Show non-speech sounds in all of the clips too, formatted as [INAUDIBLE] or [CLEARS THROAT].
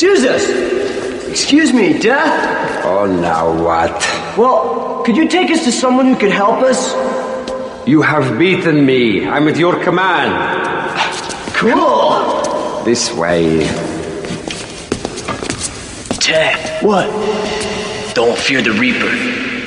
Excuse us. Excuse me, Death? Oh, now what? Well, could you take us to someone who could help us? You have beaten me. I'm at your command. Cool. This way. Ted, What? don't fear the Reaper.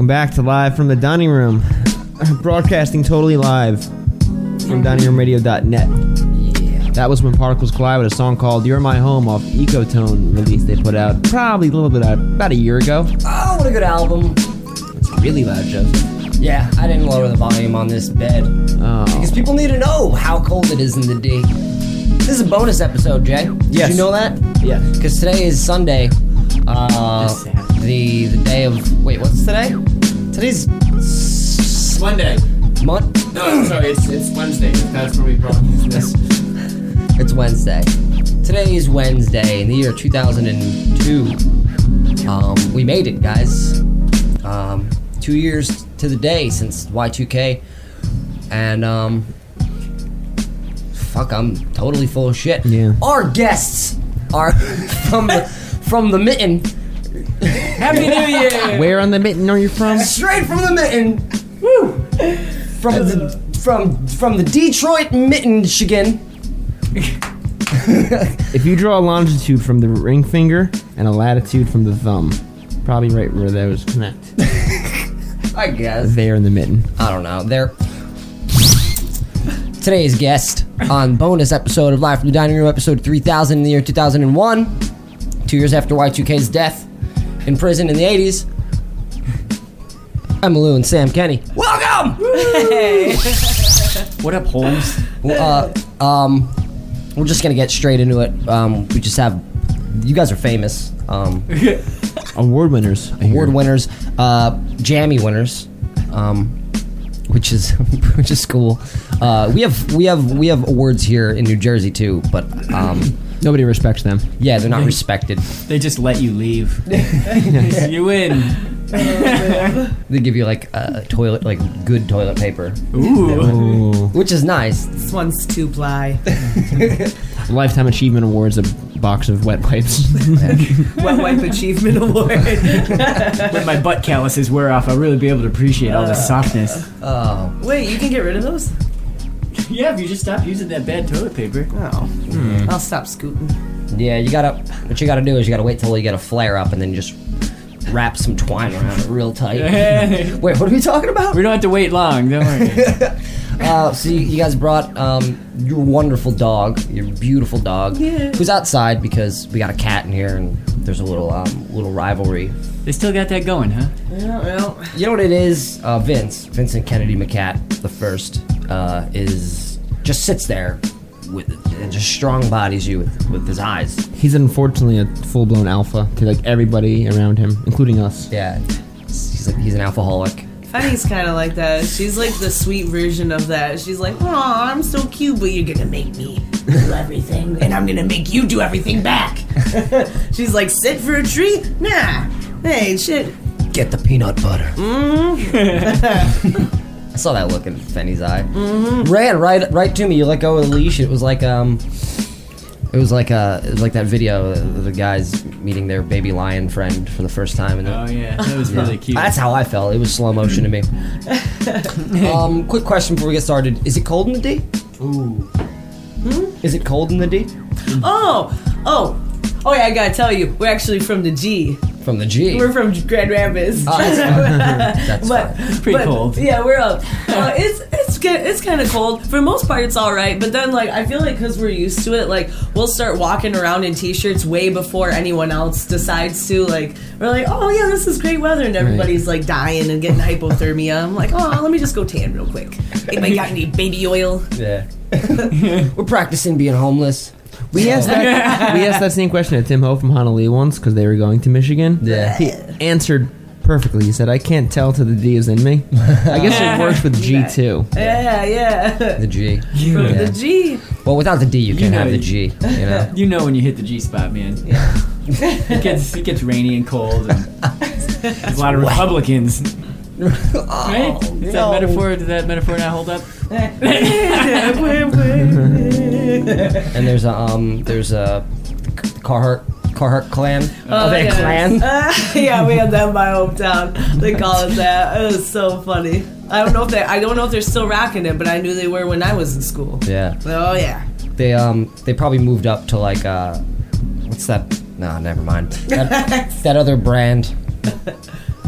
Welcome back to Live from the Dining Room. [LAUGHS] Broadcasting totally live from diningroomradio.net. That was when Particles Collide with a song called You're My Home off Ecotone release they put out probably a little bit out, about a year ago. Oh, what a good album. It's really loud, Joseph. Yeah, I didn't lower the volume on this bed. Oh. Because people need to know how cold it is in the D. This is a bonus episode, Jay. Did Yes. you know that? Yeah. Because today is Sunday. Uh, the the day of wait, what's today? Today's s- Monday. Mon- No, sorry, it's, it's Wednesday. That's where we broadcast this. It's Wednesday. Today is Wednesday in the year 2002. Um, we made it, guys. Um, two years to the day since Y2K, and um, fuck, I'm totally full of shit. Yeah. Our guests are [LAUGHS] from the from the mitten, Happy New Year! Where on the mitten are you from? straight from the mitten. Woo! From the from from the Detroit mitten, Michigan. [LAUGHS] If you draw a longitude from the ring finger and a latitude from the thumb, probably right where those connect. [LAUGHS] I guess. There in the mitten. I don't know. They're today's guest on bonus episode of Live from the Dining Room, episode 3000 in the year 2001, two years after Y2K's death in prison in the 80s. Emmaloo and Sam Kenny. Welcome. Hey. What up, Holmes? uh, um, we're just gonna get straight into it. Um, we just have you guys are famous. Um, [LAUGHS] Award winners. I hear. award winners, uh, Jammy winners, um, which is [LAUGHS] which is cool. Uh, we have we have we have awards here in New Jersey too, but um, Nobody respects them. yeah, they're not respected. They just let you leave. [LAUGHS] you win. They give you like a toilet, like good toilet paper, Ooh. Ooh. which is nice. This one's two ply. [LAUGHS] Lifetime Achievement Awards, a box of wet wipes. [LAUGHS] Wet Wipe Achievement Award. When my butt calluses wear off, I'll really be able to appreciate all the uh, softness. Oh, Wait, you can get rid of those? [LAUGHS] Yeah, if you just stop using that bad toilet paper. Oh. I'll stop scooting. yeah, you gotta. What you gotta do is you gotta wait till you get a flare up and then just wrap some twine around it real tight. [LAUGHS] we Wait, what are we talking about? We don't have to wait long, don't worry. [LAUGHS] Uh, so you, you guys brought um, your wonderful dog, your beautiful dog, Yeah. who's outside because we got a cat in here and there's a little um, little rivalry. They still got that going, huh? Yeah, well. You know what it is? Uh, Vince, Vincent Kennedy McCat, the first, uh, is just sits there with and just strong bodies you with, with his eyes. He's unfortunately a full blown alpha to like everybody around him, including us. Yeah, he's like he's an alcoholic. Fanny's kind of like that. She's like the sweet version of that. She's like, oh, I'm so cute, but you're gonna make me do everything, and I'm gonna make you do everything back. [LAUGHS] She's like, sit for a treat? Nah. Hey, shit. Get the peanut butter. I [LAUGHS] saw that look in Fenny's eye. Mm-hmm. Ran right right to me. You let go of the leash. It was like um, it was like uh, it was like that video of the guys meeting their baby lion friend for the first time. And Oh, yeah. That was really cute. that's how I felt. It was slow motion to me. [LAUGHS] um, quick question before we get started: Is it cold in the D? Ooh. Hmm? Is it cold in the D? Oh, oh. Oh, yeah, I gotta tell you, we're actually from the G. From the G. We're from Grand Rapids. Oh, that's fine. [LAUGHS] That's but fine. pretty but, cold. Yeah, we're up. Uh, it's it's good. It's kind of cold. For the most part, it's all right. But then, like, I feel like because we're used to it, like, we'll start walking around in t-shirts way before anyone else decides to. Like, we're like, oh yeah, this is great weather, and everybody's like dying and getting hypothermia. I'm like, oh, let me just go tan real quick. Anybody got any baby oil? Yeah. [LAUGHS] We're practicing being homeless. We asked that. [LAUGHS] we asked that same question to Tim Ho from Honolulu once because they were going to Michigan. Yeah. He answered perfectly. He said, "I can't tell till the D is in me." I guess it works with G too. Yeah, yeah. The G. From Yeah. the G. Well, without the D, you can't know have the you- G. You [LAUGHS] know. You know when you hit the G spot, man. it gets it gets rainy and cold, and there's a lot of Republicans. [LAUGHS] Oh, right? Does that metaphor? Does that metaphor not hold up? [LAUGHS] And there's a um, there's a Carhartt Carhartt clan. Oh, Are they a yeah. clan? Uh, [LAUGHS] yeah, we had that in my hometown. They call it that. It was so funny. I don't know if they. I don't know if they're still rocking it, but I knew they were when I was in school. Yeah. Oh yeah. They um they probably moved up to like uh what's that? No, never mind. That, [LAUGHS] that other brand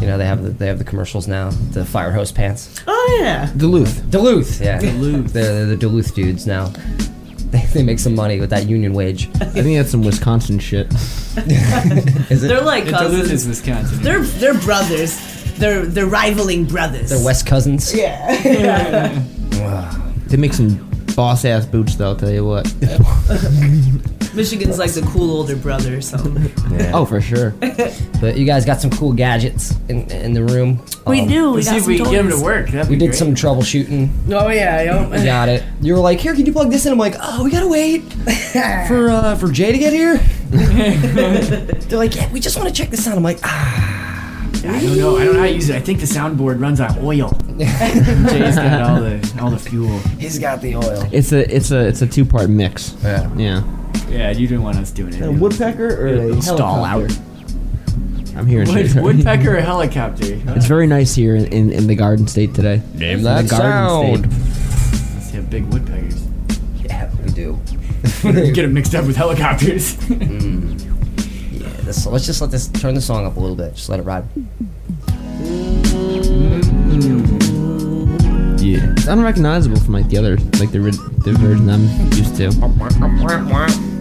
You know they have the, they have the commercials now. The fire hose pants. Oh yeah. Duluth. Duluth, yeah. Duluth. They're, they're the Duluth dudes now. They, they make some money with that union wage. I think that's some Wisconsin shit. [LAUGHS] Is it? They're like Duluth cousins. is Wisconsin. They're they're brothers. They're they're rivaling brothers. They're West cousins. Yeah. [LAUGHS] They make some boss ass boots, though. I'll tell you what. [LAUGHS] Michigan's like the cool older brother or something. Oh, for sure. [LAUGHS] But you guys got some cool gadgets in, in the room. We Um, do. We got see if we can get him toys. to work. That'd We did great. some troubleshooting. Oh yeah. Yo. We got it. You were like, here, can you plug this in? I'm like, oh, we gotta wait [LAUGHS] for uh, for Jay to get here. [LAUGHS] They're like, yeah, we just want to check this out. I'm like, ah, I don't know. I don't know how to use it. I think the soundboard runs on oil. Jay's got all the all the fuel. he's got the oil. It's a it's a it's a two part mix. Yeah. Yeah. Yeah, you didn't want us doing it. A woodpecker or It'll a stall out. I'm here. in Wood, Shakespeare. woodpecker or helicopter? It's very nice here in, in, in the Garden State today. Name In the Garden State. Let's have big woodpeckers. Yeah, we do. [LAUGHS] Get them mixed up with helicopters. [LAUGHS] Mm. Yeah, this, let's just let this turn the song up a little bit. Just let it ride. Mm. Yeah. It's unrecognizable from like the other like the ri- the version I'm used to.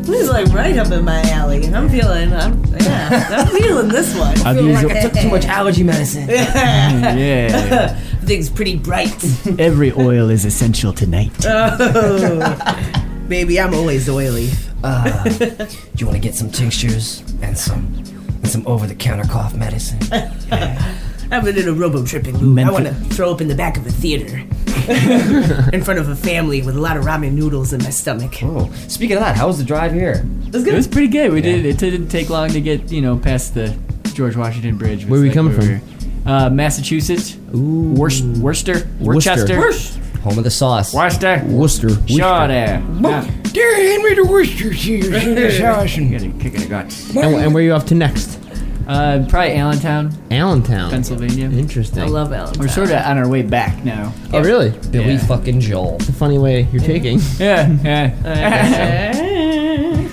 This is like right up in my alley. I'm feeling. I'm yeah. I'm feeling this one. Are these took too much allergy medicine. [LAUGHS] yeah. [LAUGHS] Thing's pretty bright. [LAUGHS] Every oil is essential tonight. Oh, Baby, I'm always oily. Uh, do you want to get some tinctures and some and some over-the-counter cough medicine? I've been in a little robo tripping mood. I want to throw up in the back of a theater [LAUGHS] in front of a family with a lot of ramen noodles in my stomach. Oh, speaking of that, how was the drive here? It's It good. It was pretty good. We did. It didn't take long to get you know past the George Washington Bridge. Where are we coming from? Uh, Massachusetts. Ooh. Worcester. Worcester. Worcester. Worcester. Home of the sauce. Worcester. Worcester. Sure there. Yeah. Dear Henry the Worcester's here. You got [LAUGHS] a kick in the guts. And, and where are you off to next? Uh, probably Allentown, Allentown. Pennsylvania. Interesting. I love Allen. We're sort of on our way back now. Oh, really? Billy Yeah. fucking Joel. It's a funny way you're taking. [LAUGHS] Yeah, yeah.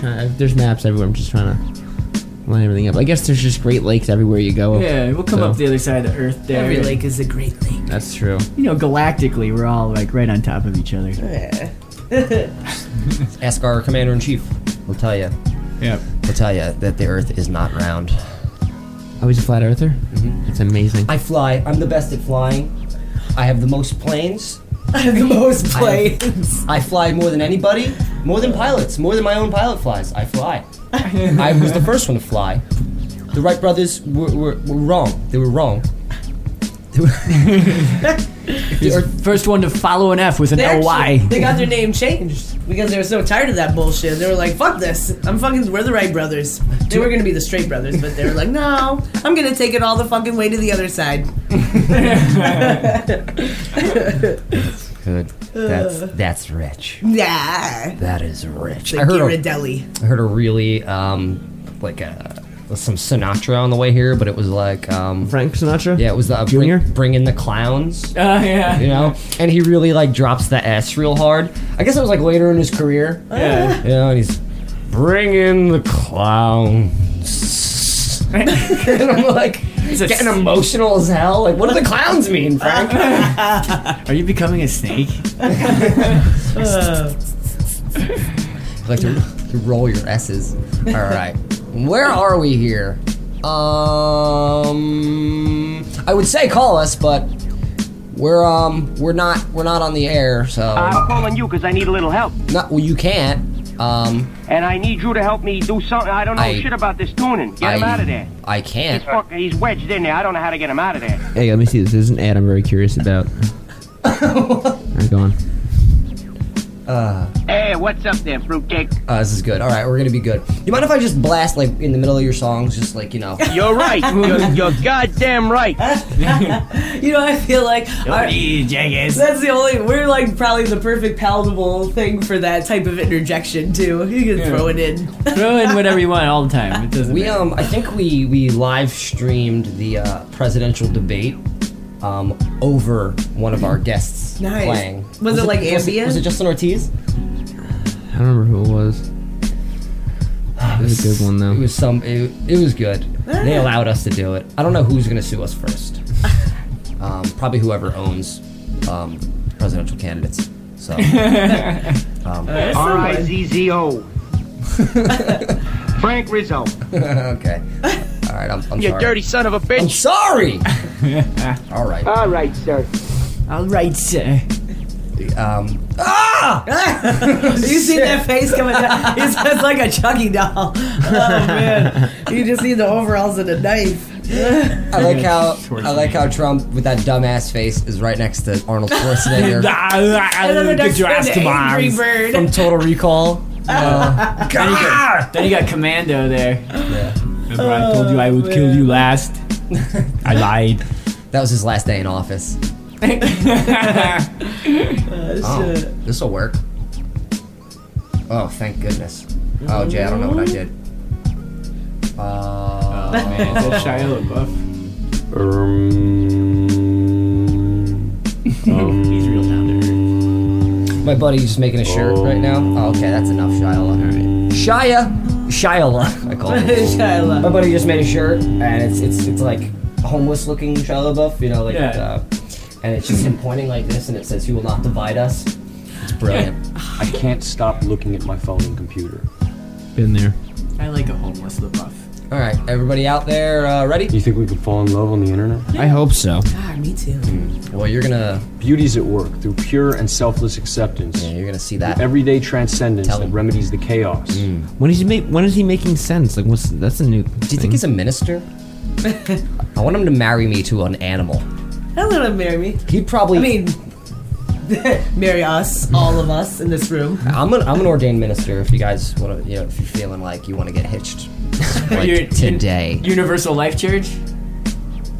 Uh, there's maps everywhere. I'm just trying to line everything up. I guess there's just Great Lakes everywhere you go. yeah, we'll come So- up the other side of the Earth there. Every lake is a great lake. That's true. You know, galactically, we're all like right on top of each other. [LAUGHS] Ask our commander in chief. We'll tell you. Yep. We'll tell you that the Earth is not round. Oh, he's a flat earther? Mm-hmm. It's amazing. I fly. I'm the best at flying. I have the most planes. [LAUGHS] I have the most planes. I fly more than anybody. More than pilots. More than my own pilot flies. I fly. [LAUGHS] I was the first one to fly. The Wright brothers were, were, were wrong. They were wrong. They were- He's the first one to follow an F with an They L actually- Y. They got their name changed because they were so tired of that bullshit. They were like, "Fuck this! I'm fucking. We're the Wright brothers." They were gonna be the Straight brothers, but they were like, "No, I'm gonna take it all the fucking way to the other side." Good. That's that's rich. Yeah, That is rich. the I heard a, Ghirardelli. I heard a really um like a some Sinatra on the way here, but it was like um Frank Sinatra? yeah, it was the uh, Junior? bring, bring in the clowns. Oh yeah. You know, and he really like drops the S real hard. I guess it was like later in his career. Yeah. You know, and he's bring in the clowns. [LAUGHS] and I'm like It's a getting s- emotional as hell. Like, what do the clowns mean, Frank? [LAUGHS] Are you becoming a snake? [LAUGHS] like to, to roll your S's. All right, where are we here? Um, I would say call us, but we're um we're not we're not on the air, so I'm calling you because I need a little help. No, well you can't. Um, And I need you to help me do something. I don't know I- shit about this tuning. Get him out of there. I can't. fuck, he's wedged in there. I don't know how to get him out of there. Hey, let me see this. This is an ad I'm very curious about. [LAUGHS] Alright, go on. Hey, what's up there, fruitcake? Uh, this is good. All right, we're gonna be good. You mind if I just blast like in the middle of your songs, just like you know? [LAUGHS] You're right. you're, you're goddamn right. [LAUGHS] You know, I feel like our- that's the only. We're like probably the perfect palatable thing for that type of interjection too. You can throw it in. Throw in whatever you want all the time. It doesn't We matter. um, I think we we live streamed the uh, presidential debate um over one of our guests [LAUGHS] Nice. playing. Was it, like, was it, ambient? was it Justin Ortiz? I don't remember who it was. It was a good one, though. It was some. It, it was good. They allowed us to do it. I don't know who's gonna sue us first. [LAUGHS] Um, probably whoever owns um, presidential candidates. So [LAUGHS] um, R I Z Z O. Frank Rizzo. okay. All right, I'm, I'm You sorry. dirty son of a I'm bitch. sorry. [LAUGHS] All right. All right, sir. All right, sir. Um, ah! [LAUGHS] you see that face coming down? [LAUGHS] He's it's like a Chucky doll. Oh man! You just see the overalls and a knife. I like how I like how Trump with that dumbass face is right next to Arnold Schwarzenegger And then the Get next your one, ass to angry bird. from Total Recall. Uh, Then you, got, then you got Commando there. yeah. Remember I told you I would kill you last? I [LAUGHS] lied. That was his last day in office. [LAUGHS] Oh, this will work. Oh, thank goodness. Oh, Jay, I don't know what I did. Oh, Uh, man, is that Shia LaBeouf? Um, [LAUGHS] He's real down to earth. my buddy's making a shirt right now. Oh, okay, that's enough, Shia. Right. Shia, Shia, I call him. Shia LaBeouf. My buddy just made a shirt, and it's it's it's like homeless looking Shia LaBeouf, you know, like, Yeah. uh, and it's just him pointing like this, and it says, "He will not divide us." It's brilliant. I can't stop looking at my phone and computer. Been there. I like a homeless LaBeouf. All right, everybody out there, uh, ready? Do you think we could fall in love on the internet? I hope so. God, me too. Hmm. Well, you're gonna Beauty's at work through pure and selfless acceptance. yeah, you're gonna see that. Everyday transcendence Tell that him. remedies the chaos. Hmm. When is he make? When is he making sense? Like, what's that's a new. Do you think hmm. he's a minister? [LAUGHS] I want him to marry me to an animal. Hell, gonna marry me. He'd probably. I mean, [LAUGHS] marry us, all of us in this room. I'm an I'm an ordained minister. If you guys want to, you know, if you're feeling like you want to get hitched, [LAUGHS] like You're- today. Universal Life Church?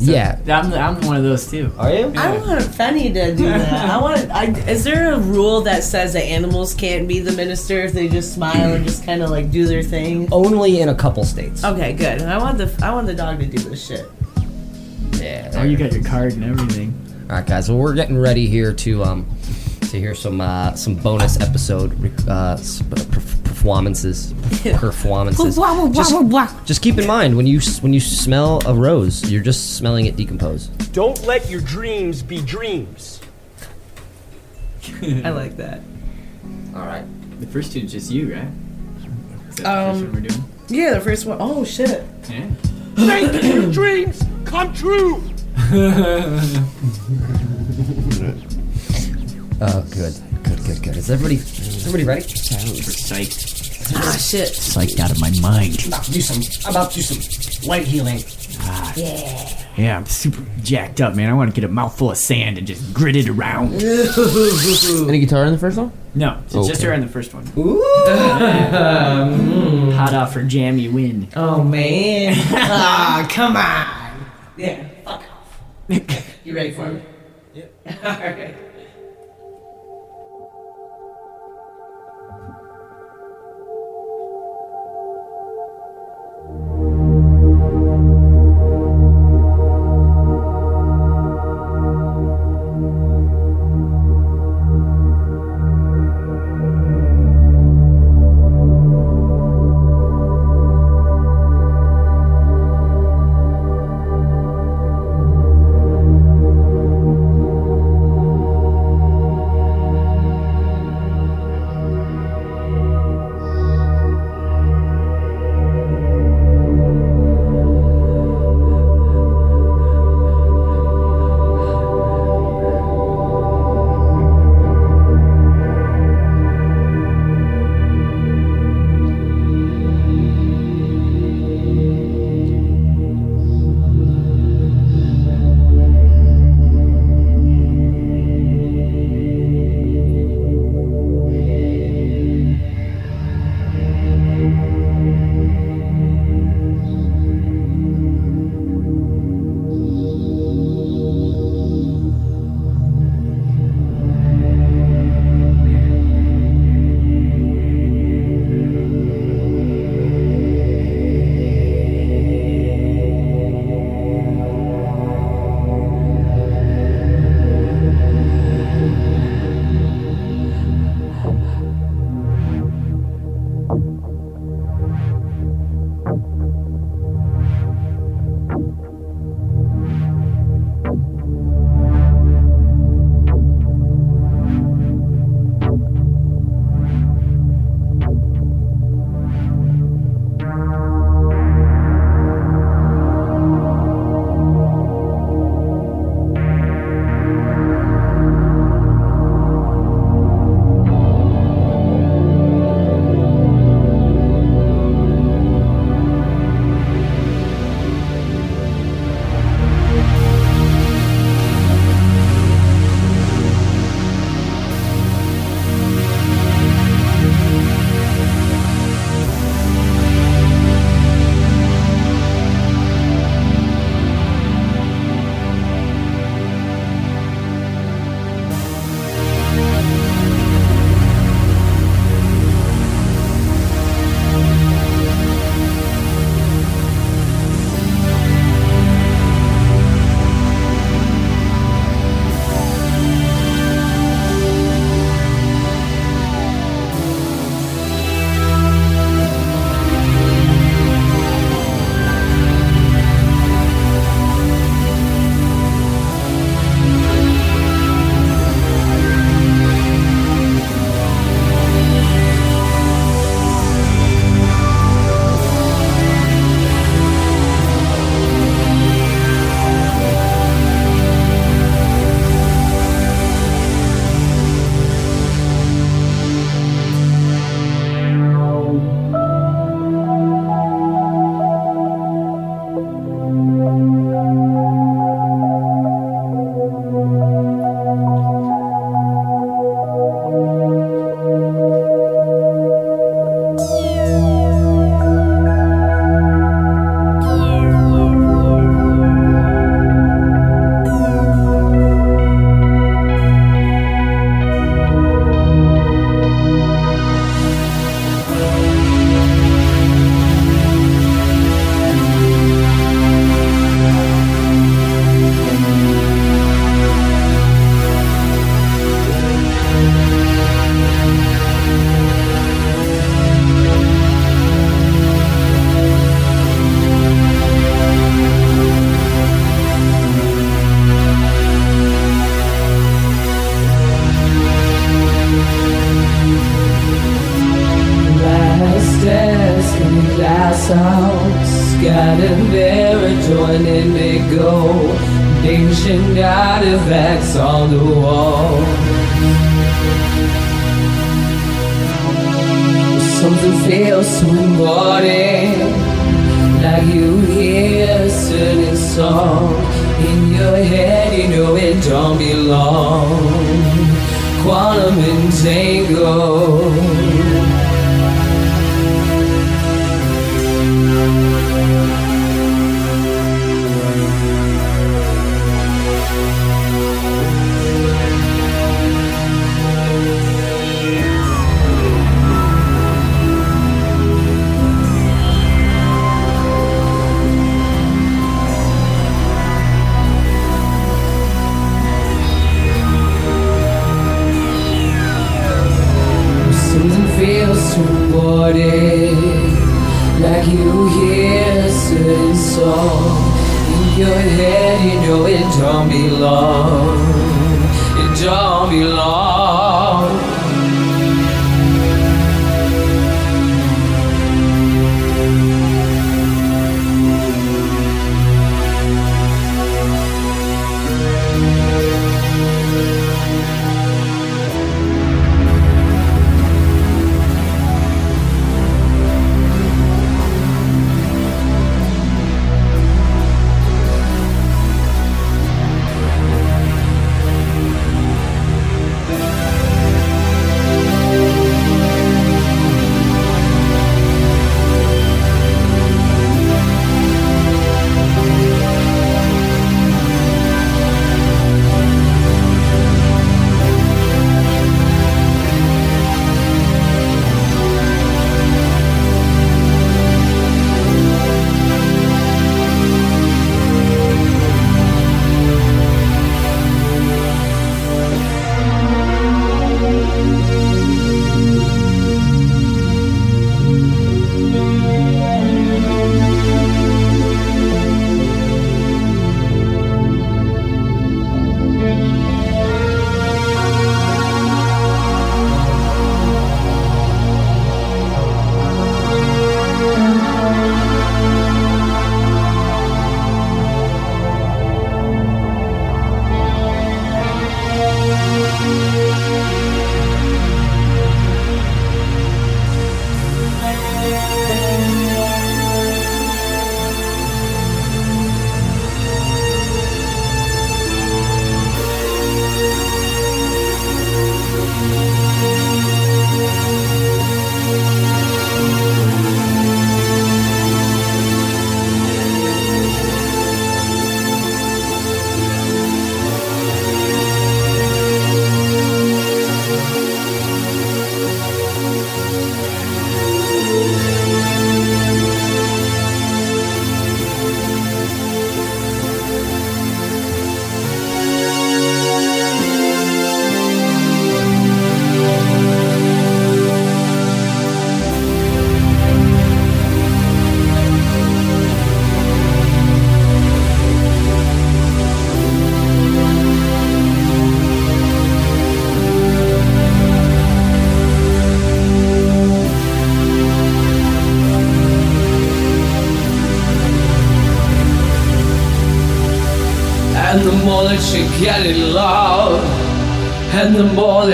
yeah. I'm, I'm one of those too. Are you? I want Fenny to do that. I [LAUGHS] want. I, is there a rule that says that animals can't be the minister if they just smile and just kind of like do their thing? Only in a couple states. Okay, good. I want the I want the dog to do this shit. Yeah. Oh, you got your card and everything. All right, guys. Well, we're getting ready here to um to hear some uh some bonus episode uh performances performances. Just, just keep in mind when you when you smell a rose, you're just smelling it decompose. Don't let your dreams be dreams. [LAUGHS] I like that. All right. The first tune's just you, right? Is that the Um, first one we're doing? Yeah, the first one. Oh shit. Yeah. Make your dreams come true. [LAUGHS] [LAUGHS] Oh, good, good, good, good. Is everybody is everybody ready? Super psyched. Ah shit. Psyched out of my mind. about to do some. I'm about to do some light healing. Yeah, Yeah, I'm super jacked up, man. I want to get a mouthful of sand and just grit it around. [LAUGHS] Any guitar in the first one? No, it's just her in the first one. Ooh. [LAUGHS] Hot off her jam, you win. Oh man. [LAUGHS] ah, come on. Yeah. Fuck off. You ready for me? Yep. All right.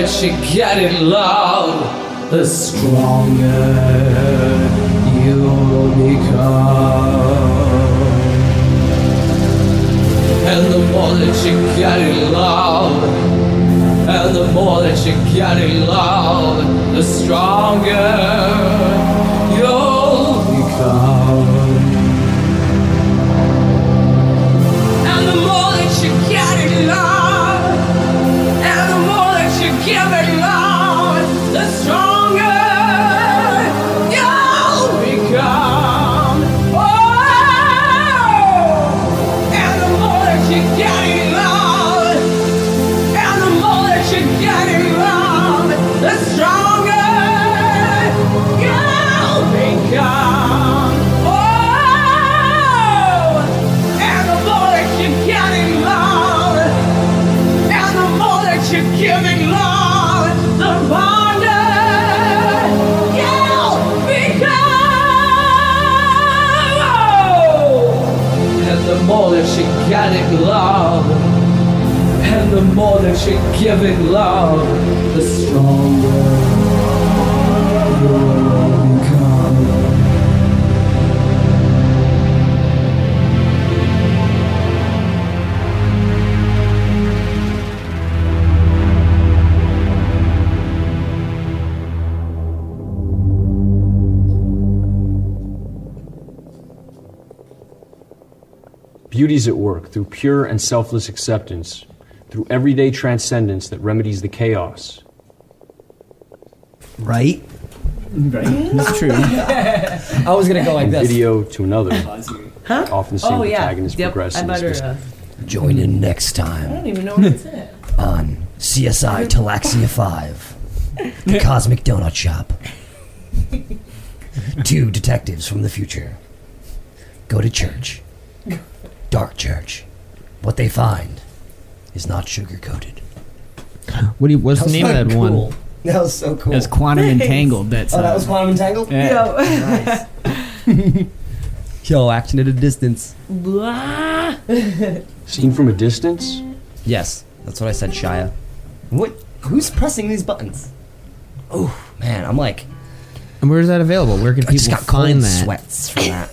You get it loud, and selfless acceptance, through everyday transcendence that remedies the chaos. Right? Right. That's true. [LAUGHS] I was gonna go like From this. video to another. Huh? Often seen oh yeah. protagonists Yep. progress I in better. Uh, Join in next time. I don't even know what it's in. on CSI Talaxia 5, the [LAUGHS] Cosmic Donut Shop. Two detectives from the future go to church. Dark church. What they find is not sugar coated. What do you, what's the name of that one? That was so cool. That's quantum entangled. That's Oh, that was Quantum Entangled? Yeah. [LAUGHS] Nice. [LAUGHS] Yo, action at a distance. Blah. Seen from a distance? Yes, that's what I said, Shia. What? Who's pressing these buttons? Oh man, I'm like, And where is that available? Where can I just people got cold find that? sweats from that.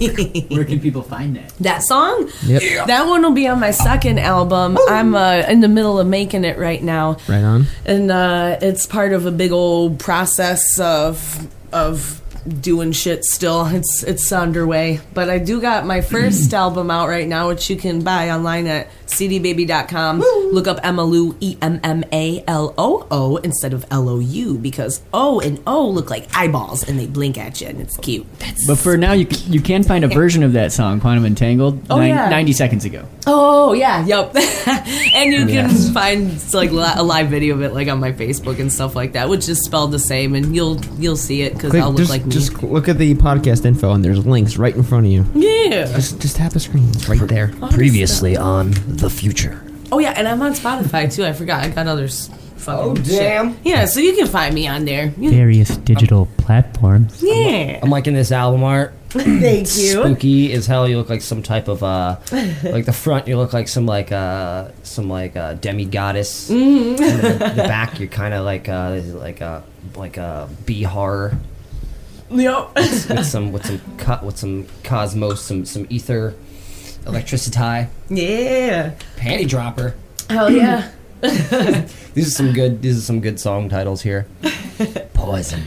[LAUGHS] Where can people find that? That song? Yep. That one will be on my second album. I'm uh, in the middle of making it right now. Right on. and uh, it's part of a big old process of of doing shit still it's it's underway but i do got my first [CLEARS THROAT] album out right now which you can buy online at cdbaby.com look up emmalou e-m-m-a-l-o-o instead of l-o-u because o and o look like eyeballs and they blink at you and it's cute But for now, you c- you can find a version of that song, Quantum Entangled, Oh, nine- yeah. 90 seconds ago. Oh yeah, yep. [LAUGHS] and you can Yes. find like li- a live video of it like on my Facebook and stuff like that, which is spelled the same, and you'll you'll see it because I'll look just, like me. just look at the podcast info and there's links right in front of you. yeah. Just just tap the screen. It's right there. Previously on the future. Oh yeah, and I'm on Spotify too. I forgot. I got others. Fucking Oh, shit. damn. Yeah, so you can find me on there. You- Various digital platforms. Yeah. I'm liking this album art. [CLEARS THROAT] Thank you. Spooky as hell. You look like some type of uh, like the front. You look like some like uh, some like uh, demi goddess. Mm-hmm. The, the back, you're kind of like uh, like a like a bee horror Yep. with some with some cut with some cosmos, some some ether, electricity, yeah. panty dropper. Hell yeah. [CLEARS THROAT] These are some good. These are some good song titles here. Poison.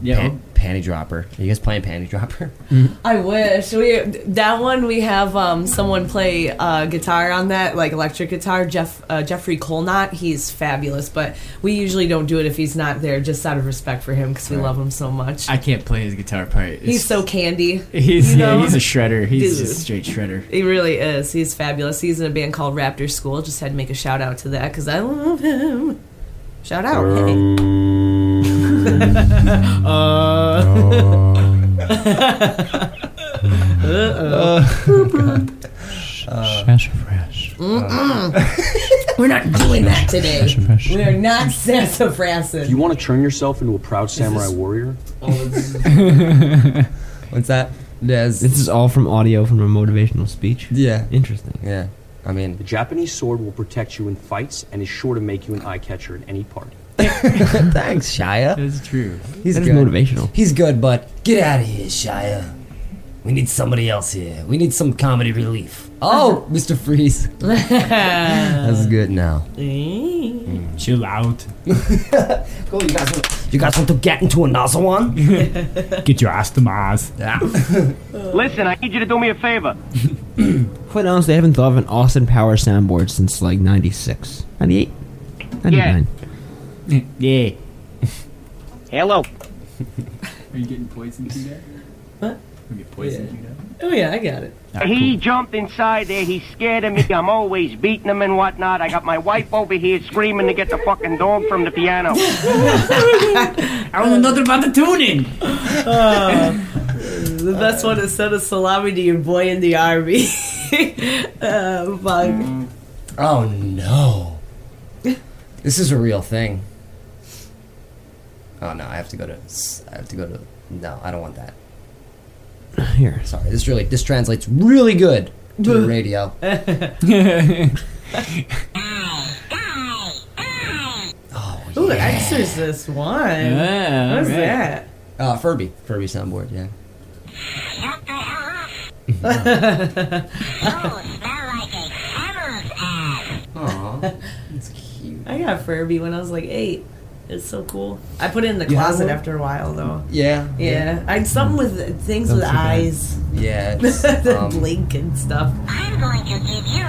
Yeah. Pan- panty dropper. Are you guys playing panty dropper? [LAUGHS] I wish we that one we have um, someone play uh, guitar on that like electric guitar. Jeff uh, Jeffrey Colnott, he's fabulous, but we usually don't do it if he's not there, just out of respect for him because we love him so much. I can't play his guitar part. It's- he's so candy. He's you yeah, he's a shredder. He's Dude. just straight shredder. He really is. He's fabulous. He's in a band called Raptor School. Just had to make a shout out to that because I love him. Shout out. Hey. [LAUGHS] Uh, We're not doing that today. We are not Do sassafrassin'. you want to turn yourself into a proud samurai warrior? [LAUGHS] What's that? Des. This is all from audio from a motivational speech. yeah. Interesting. Yeah. I mean, The Japanese sword will protect you in fights and is sure to make you an eye catcher at any party. [LAUGHS] thanks, Shia. That's true. He's That is good. motivational. He's good, but get out of here, Shia. We need somebody else here. We need some comedy relief. Oh, [LAUGHS] Mr. Freeze. [LAUGHS] That's good now. Eh. Chill out. Cool. You guys, want, you guys want to get into another one? Get your ass to Mars. Yeah. Listen, I need you to do me a favor. Quite honestly, I haven't thought of an Austin Power soundboard since like 96, 98, 99. Yeah. Hello. Are you getting poisoned to that? What? You get poisoned to? Oh yeah, I got it. Ah, he cool. jumped inside there. He's scared of me. I'm always beating him and whatnot. I got my wife over here screaming to get the fucking dog from the piano. [LAUGHS] I don't know nothing about the tuning. The best one is send a salami to your boy in the army. uh, [LAUGHS] fuck. Oh no. This is a real thing. Oh no, I have to go to. I have to go to. No, I don't want that. [LAUGHS] Here. Sorry, this really this translates really good to the [LAUGHS] radio. [LAUGHS] Oh, Ooh, Exorcist one. Yeah, What's alright. that? Uh, Furby. Furby soundboard, yeah. Aww. That's cute. I got Furby when I was like eight. It's so cool. I put it in the You closet after a while though. Yeah. Yeah, I had something with things Don't with too bad. eyes Yeah. [LAUGHS] the that um, blink and stuff. I'm going to give you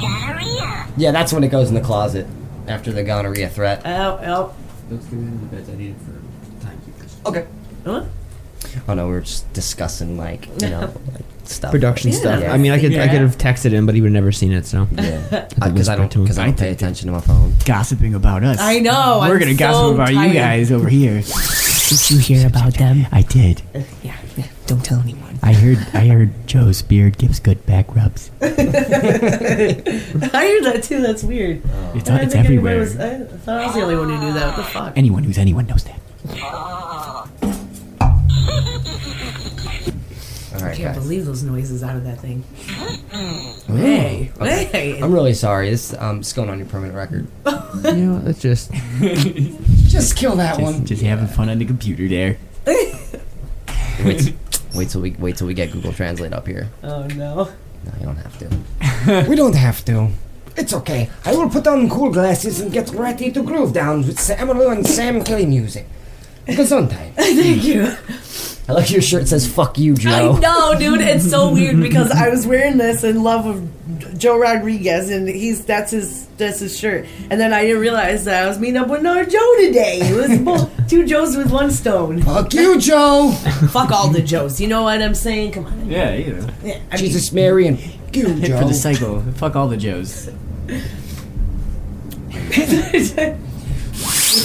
gonorrhea. yeah, that's when it goes in the closet after the gonorrhea threat. Oh, oh. Let's give me the beds I need it for timekeepers. Okay. What? Oh no, we were just discussing like you know [LAUGHS] like stuff. Production Yeah. stuff. Yeah. I mean, I could I could have texted him, but he would have never seen it. So Yeah. I [LAUGHS] Because uh, I whispered don't to him. because I don't pay attention to my phone. Gossiping about us. I know. We're I'm gonna so gossip about tired. you guys over here. Did you hear about them? I did. Uh, yeah, yeah. Don't tell anyone. I heard. I heard Joe's beard gives good back rubs. [LAUGHS] I heard that too. That's weird. It's, I it's everywhere. Was, I thought I was the only one who knew that. What the fuck? Anyone who's anyone knows that. [LAUGHS] I right, can't guys. believe those noises out of that thing. Ooh. Hey, Okay. hey. I'm really sorry. This um, it's going on your permanent record. [LAUGHS] you know, it's just [LAUGHS] Just kill that Just, one. just having fun on the computer there. [LAUGHS] Wait, wait till we wait till we get Google Translate up here. Oh no. No, you don't have to. we don't have to. It's okay. I will put on cool glasses and get ready to groove down with Sam and Sam Kelly music. Gesundheit. Thank you. I like your shirt says "fuck you, Joe." I Joe." know, dude. It's so weird because I was wearing this in love of Joe Rodriguez, and he's that's his that's his shirt. And then I didn't realize that I was meeting up with another Joe today. It was [LAUGHS] both, two Joes with one stone. Fuck you, Joe. Fuck all the Joes. You know what I'm saying? Come on. Yeah, you know. Yeah, I Jesus, Mary, and [LAUGHS] you, Joe. for the cycle. Fuck all the Joes. mean,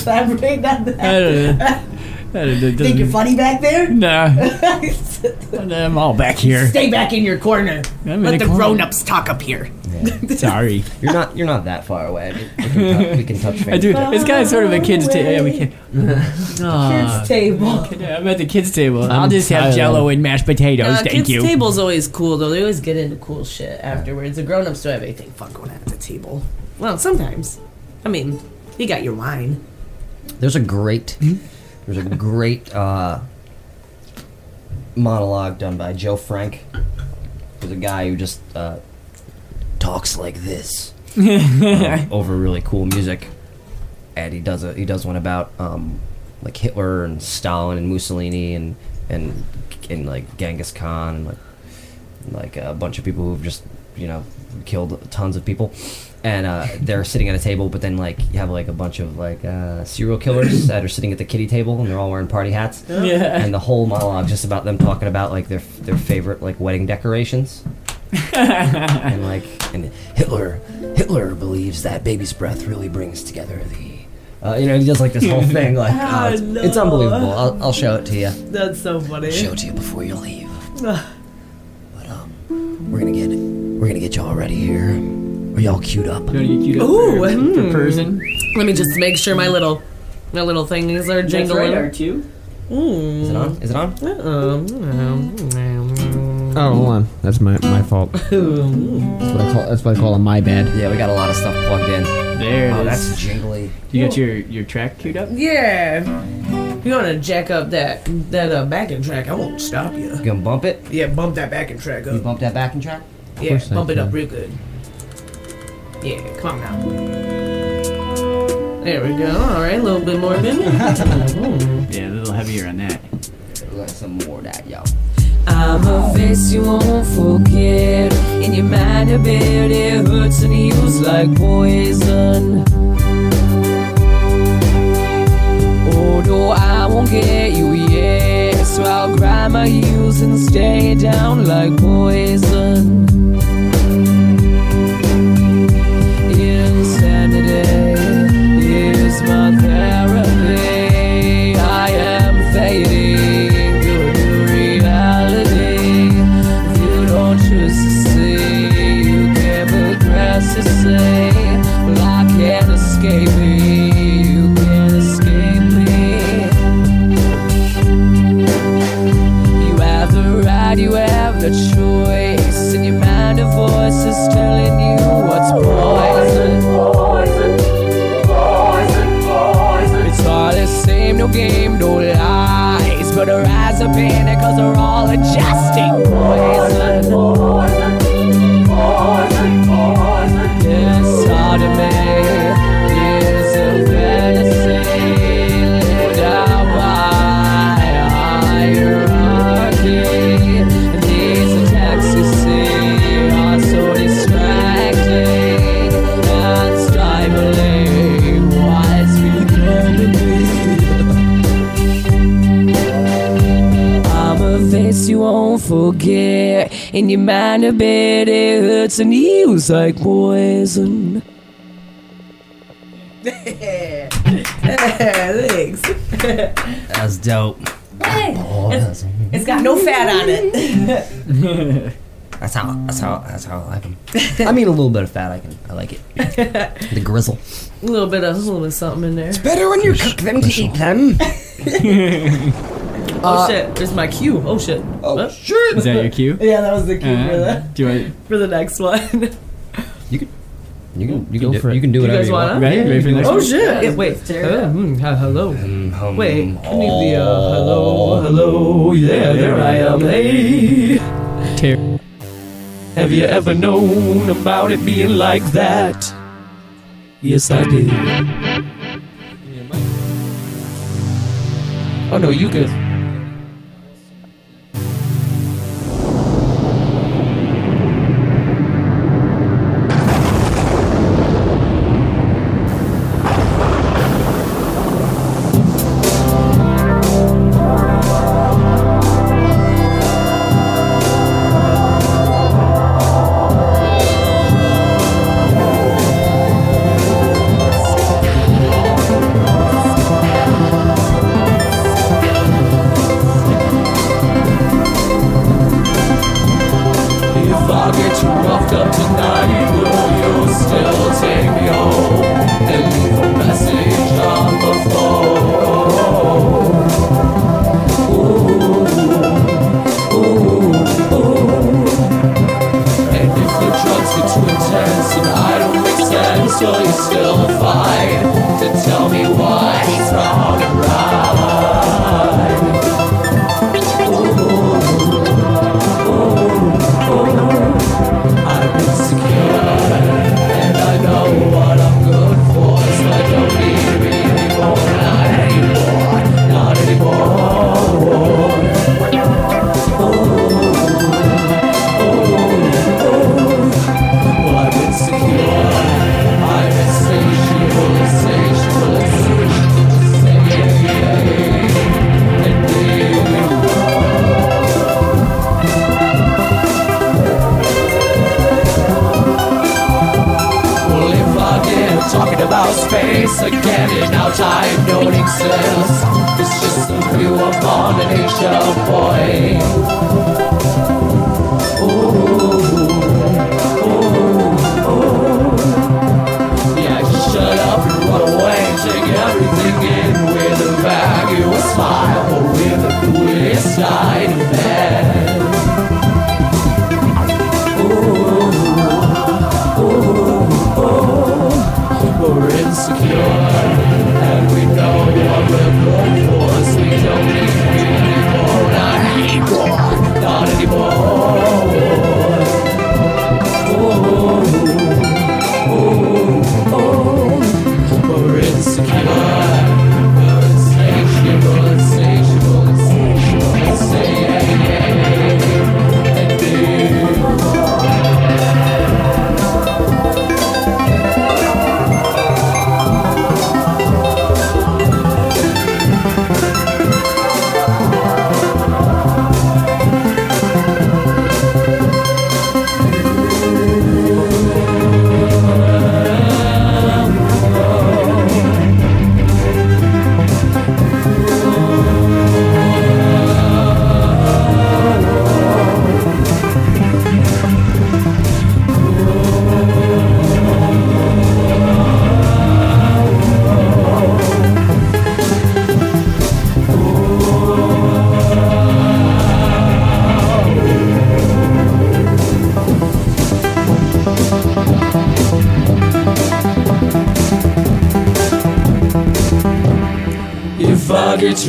elaborate on that. I don't know. I don't know. Think you're funny back there? [LAUGHS] Nah. [LAUGHS] I'm all back here. Stay back in your corner. I'm Let the corner. grown-ups talk up here. [LAUGHS] Sorry. You're not. You're not that far away. I mean, we, can touch, we can touch I fingers. do. It's kind of sort of a kids' table. Yeah, we can. Aw. Kids table. Yeah, I'm at the kids' table. I'll I'm just have. Jello and mashed potatoes. Uh, Thank kids' you. Kids' table's always cool though. They always get into cool shit afterwards. The grown-ups don't have anything fun going on at the table. Well, sometimes. I mean, you got your wine. There's a great. There's a great uh, monologue done by Joe Frank. There's a guy who just uh, talks like this um, [LAUGHS] over really cool music, and he does a he does one about um, like Hitler and Stalin and Mussolini and and and like Genghis Khan and like like a bunch of people who've just you know killed tons of people and uh, they're sitting at a table but then like you have like a bunch of like uh, serial killers [COUGHS] that are sitting at the kitty table and they're all wearing party hats. Yeah. and the whole monologue just about them talking about like their their favorite like wedding decorations. [LAUGHS] And like and Hitler Hitler believes that baby's breath really brings together the uh, you know he does like this whole thing like Ah, [LAUGHS] uh, it's, no. it's unbelievable. I'll, I'll show it to you That's so funny. show it to you before you leave. But um we're gonna get we're gonna get y'all ready here are y'all queued up You want to get queued up Ooh, for, hmm. for person? Let me just make sure my little my little things are jingling. two. Ooh. is it on is it on Uh-oh. oh, hold on. That's my my fault. [LAUGHS] That's what I call that's what I call a my bad. yeah we got a lot of stuff plugged in There it oh is. that's jingly You got your your track queued up? Yeah. If you want to jack up that that uh, backing track, I won't stop you. you gonna bump it Yeah, bump that backing track you up. bump that backing track Yeah, course I bump it up can. real good. Yeah, come on now. There we go. All right, a little bit more. Then. [LAUGHS] Hmm. Yeah, a little heavier on that. we got some more of that y'all I'm a face you won't forget. In your mind, I bet it hurts and heals like poison. Although I won't get you yet, so I'll grind my heels and stay down like poison. In your mind, a bit it hurts, and he was like poison. Thanks. That's dope. It's, it's got no fat on it. That's how. That's how. That's how I like them. I mean, a little bit of fat. I can. I like it. [LAUGHS] The grizzle. a little bit of a little bit of something in there. It's better when you cook them to eat them. [LAUGHS] oh shit! There's my cue. Oh shit! Oh shit! Is that your cue? [LAUGHS] Yeah, that was the cue for Uh, the do I? for the next one. [LAUGHS] You can. You can. You Go can. for do, it. you can do You whatever guys you wanna? Ready? Ready for the next oh one? shit! Yeah, wait. Uh, mm, ha- hello. Wait. Can you the uh, hello? Hello. Yeah, there I am. Hey. Ter- Have you ever known about it being like that? Yes, I did. Oh no, you good.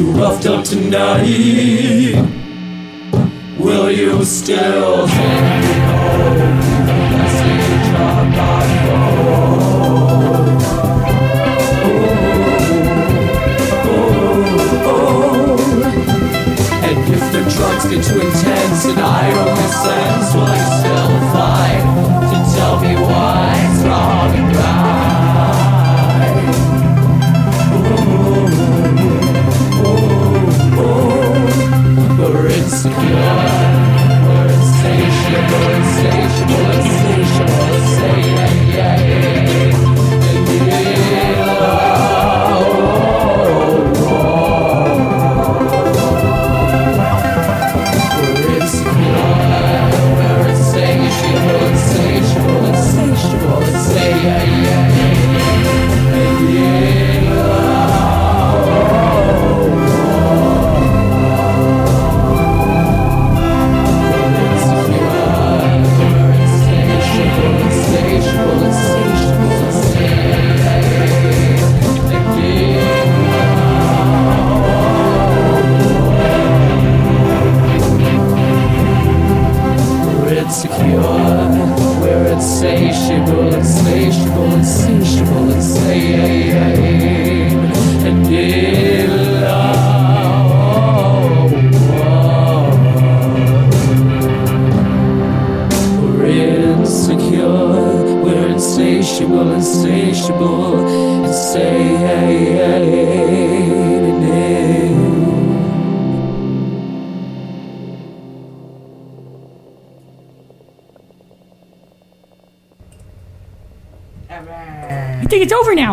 You roughed up tonight,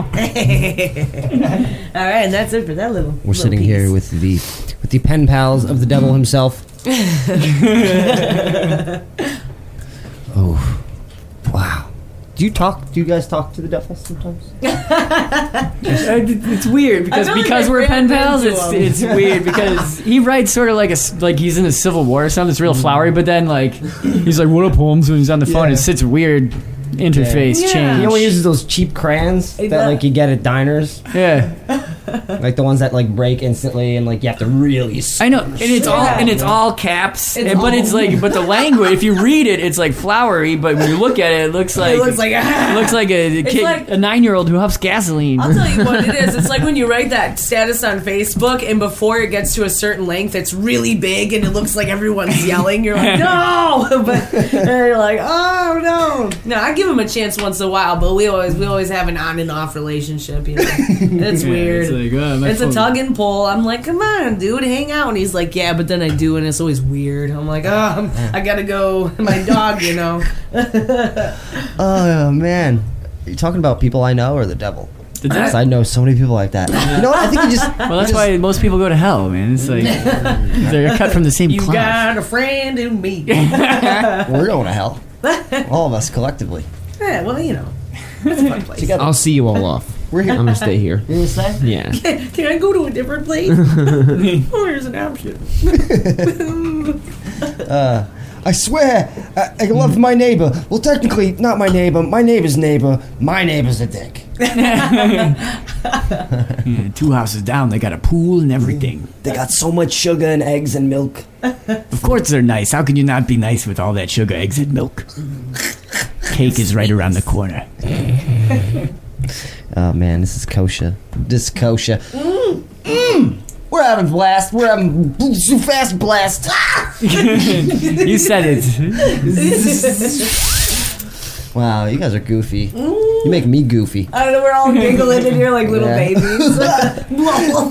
now. [LAUGHS] All right, and that's it for that little. We're sitting here with the with the pen pals of the devil himself. [LAUGHS] oh, wow. Do you talk? Do you guys talk to the devil sometimes? [LAUGHS] it's weird because like because we're pen pals. It's him. it's weird because he writes sort of like a like he's in a Civil War or something. It's real flowery, but then like he's like, "What up, Holmes?" when he's on the phone. Yeah. It's such a weird interface You change. know, he uses those cheap crayons that like you get at diners. Yeah, [LAUGHS] like the ones that like break instantly and like you have to really. I know, and it's all and it's all caps, It's and- but all- it's like but the [LAUGHS] language. If you read it, it's like flowery, but when you look at it, it looks like looks like- it looks like a, [LAUGHS] kid, like- a nine year old who huffs gasoline. I'll tell you what it is. It's like when you write that status on Facebook, and before it gets to a certain length, it's really big, and it looks like everyone's yelling. You're like, no, but and you're like, oh no. No, I give him a chance once in a while, but we always we always have an on and off relationship. You know, it's weird. It's like, oh, my it's a tug and pull. I'm like, come on, dude, hang out. And he's like, yeah, but then I do, and it's always weird. I'm like, oh, I'm- I gotta go. My dog, you know. [LAUGHS] Oh man, are you talking about people I know or the devil? The devil. Because I know so many people like that. [LAUGHS] You know what? I think you just. Well, that's why most people go to hell, man. It's like [LAUGHS] they're cut from the same You cloth. got a friend in me. We're going to hell. All of us collectively. Yeah, well, you know, it's a fun place. Together. I'll see you all off. We're here. I'm gonna stay here. You gonna stay? Yeah. [LAUGHS] Can I go to a different place? [LAUGHS] oh, there's an option. [LAUGHS] Uh, I swear, I, I love my neighbor. Well, technically, not my neighbor. My neighbor's neighbor. My neighbor's a dick. Yeah, two houses down, they got a pool and everything. They got so much sugar and eggs and milk. Of course they're nice. How can you not be nice with all that sugar, eggs, and milk? Cake is right around the corner. Oh man, this is kosher. This is kosher. Mm. We're having blast. We're having bl- so fast blast. [LAUGHS] you said it. wow, you guys are goofy. You make me goofy. I don't know, we're all giggling in here like little Yeah. babies. [LAUGHS]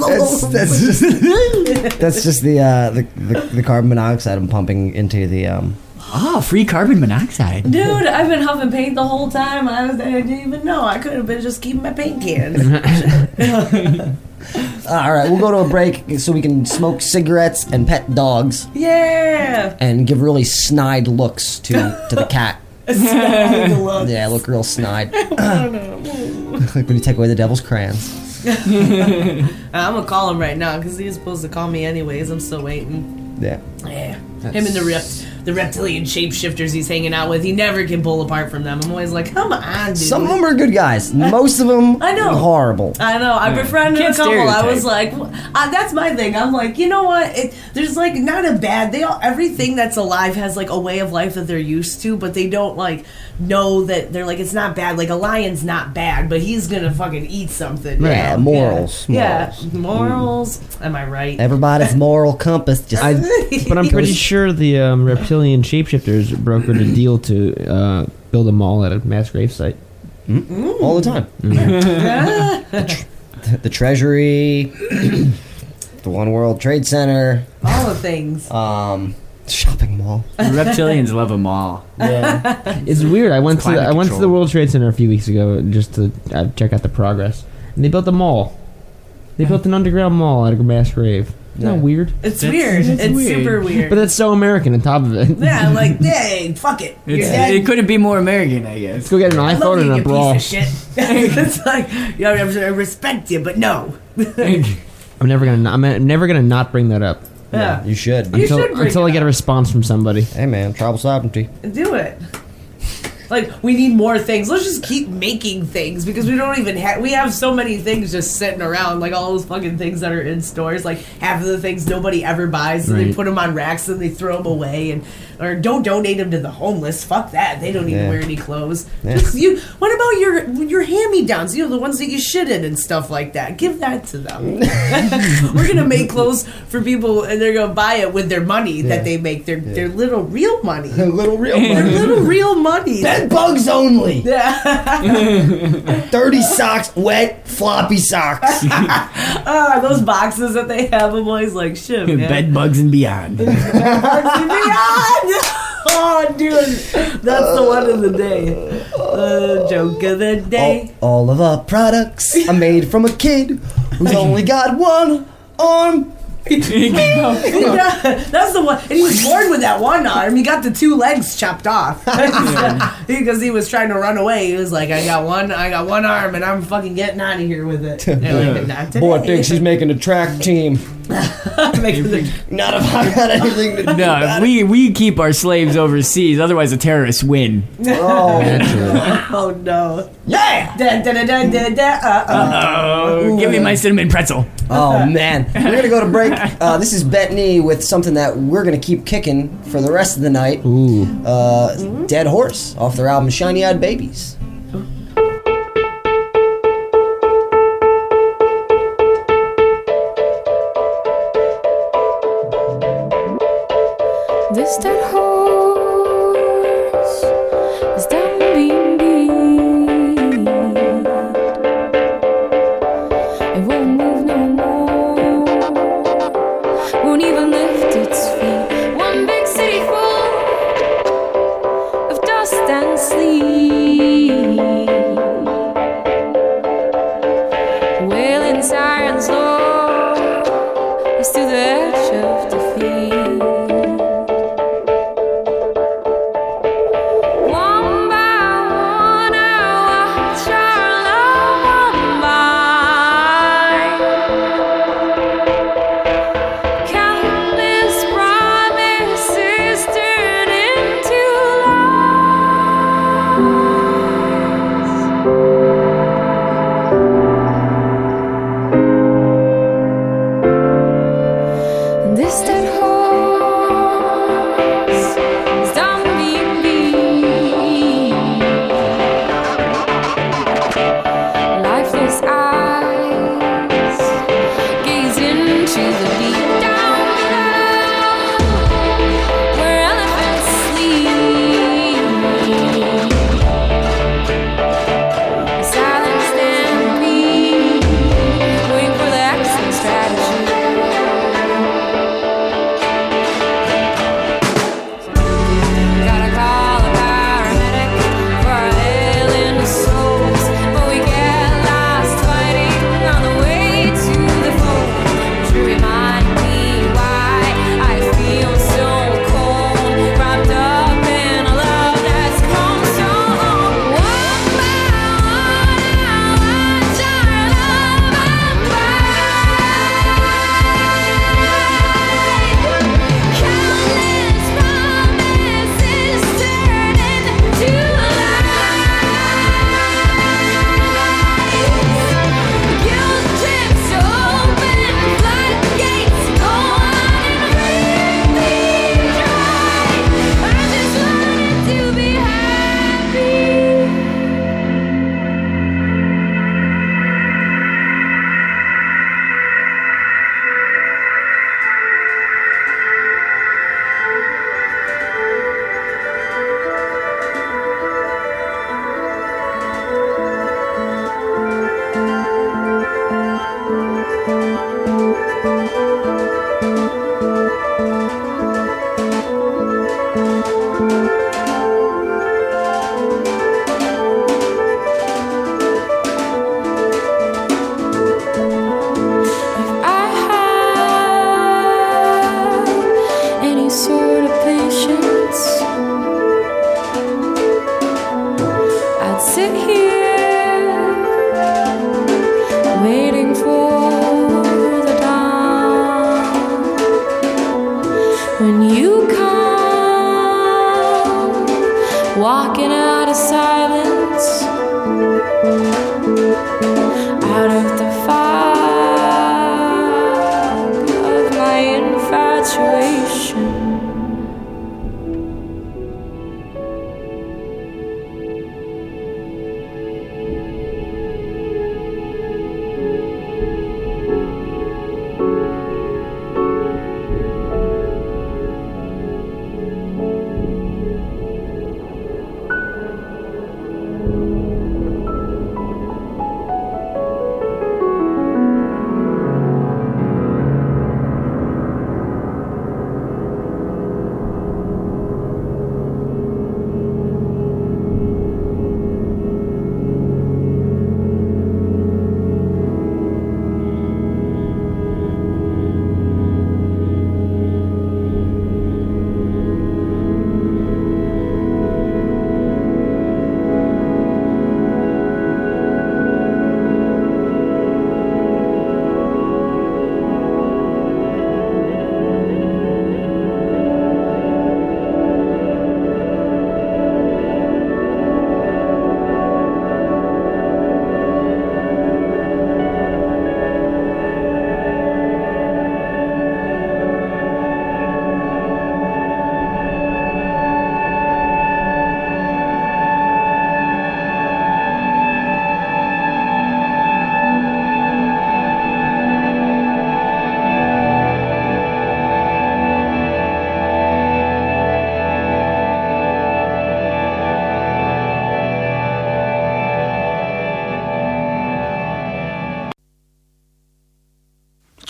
That's, [LAUGHS] that's just that's just the, uh, the the the carbon monoxide I'm pumping into the um. Oh, free carbon monoxide. Dude, I've been huffing paint the whole time. I, was, I didn't even know. I could have been just keeping my paint cans. [LAUGHS] All right, we'll go to a break so we can smoke cigarettes and pet dogs yeah. and give really snide looks to to the cat. [LAUGHS] Snide look. Yeah, look real snide. [LAUGHS] like when you take away the devil's crayons. I'm gonna call him right now because he's supposed to call me anyways. I'm still waiting. Yeah. Yeah. Him and the rept, the reptilian shapeshifters he's hanging out with, he never can pull apart from them. I'm always like, come on, dude. Some of them are good guys. Most of them, I know. horrible. I know. I Yeah. befriended a Can't couple. I was stereotype. like, uh, that's my thing. I'm like, you know what? It, there's like not a bad. They all everything that's alive has like a way of life that they're used to, but they don't like know that they're like it's not bad. Like a lion's not bad, but he's gonna fucking eat something. you Yeah, know? morals, Yeah, morals. yeah. morals. Am I right? Everybody's moral compass just. I, [LAUGHS] but I'm pretty [LAUGHS] sure the um, reptilian shapeshifters brokered a deal to uh, build a mall at a mass grave site. all the time. [LAUGHS] the Treasury, the One World Trade Center, all the things. um, shopping mall. Reptilians love a mall. Yeah. It's weird. I went to the, I went to the. World Trade Center a few weeks ago just to uh, check out the progress, and they built a mall. They built an underground mall at a mass grave. Isn't that weird? It's That's- weird. that's it's weird. super weird. But that's so American on top of it. yeah, [LAUGHS] like, hey, fuck it. You're It's, dead. it couldn't be more American, I guess. Let's go get an I love iPhone you, and a you bra. piece of shit. [LAUGHS] [LAUGHS] it's like, yeah, I respect you, but no. I'm never gonna. Not, I'm never gonna not bring that up Yeah. You should. You until should bring until it I get a up. response from somebody. Hey man, travel sovereignty. Do it. Like we need more things. Let's just keep making things because we don't even have. We have so many things just sitting around, like all those fucking things that are in stores. Like half of the things nobody ever buys, and they put them on racks and they throw them away. And or don't donate them to the homeless. Fuck that. They don't even Yeah. wear any clothes. Yeah. Just you. What about your your hand me downs? You know the ones that you shit in and stuff like that. Give that to them. [LAUGHS] [LAUGHS] We're gonna make clothes for people, and they're gonna buy it with their money Yeah. that they make. Their their little real money. [LAUGHS] little real Their little real money. Bed bugs only. Yeah. Dirty socks, wet floppy socks. ah, those boxes that they have them always like shit, man. Bed bugs and beyond. Bed bugs and beyond. [LAUGHS] Oh, dude, that's the one of the day. The joke of the day. All of our products are made from a kid who's [LAUGHS] only got one arm. [LAUGHS] Yeah, that's the one. And he was born with that one arm. He got the two legs chopped off because he was trying to run away. He was like, "I got one, I got one arm, and I'm fucking getting out of here with it." And like, "Not. Boy thinks he's making a track team. [LAUGHS] Making the- [LAUGHS] Not if I got anything to do [LAUGHS] No, about we we keep our slaves overseas. Otherwise, the terrorists win. Oh, oh no! Yeah! Da, da, da, da, da, da, uh, Oh, give me my cinnamon pretzel. Oh man, we're gonna go to break. Uh, this is Bettany with something that we're gonna keep kicking for the rest of the night. Ooh, uh, Dead Horse off their album Shiny Eyed Babies.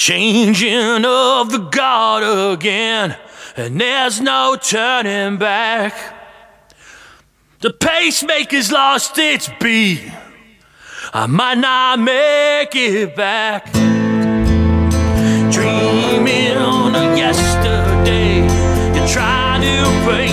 changing of the guard again, and there's no turning back. The pacemaker's lost its beat. I might not make it back. Dreaming of yesterday, you try to break.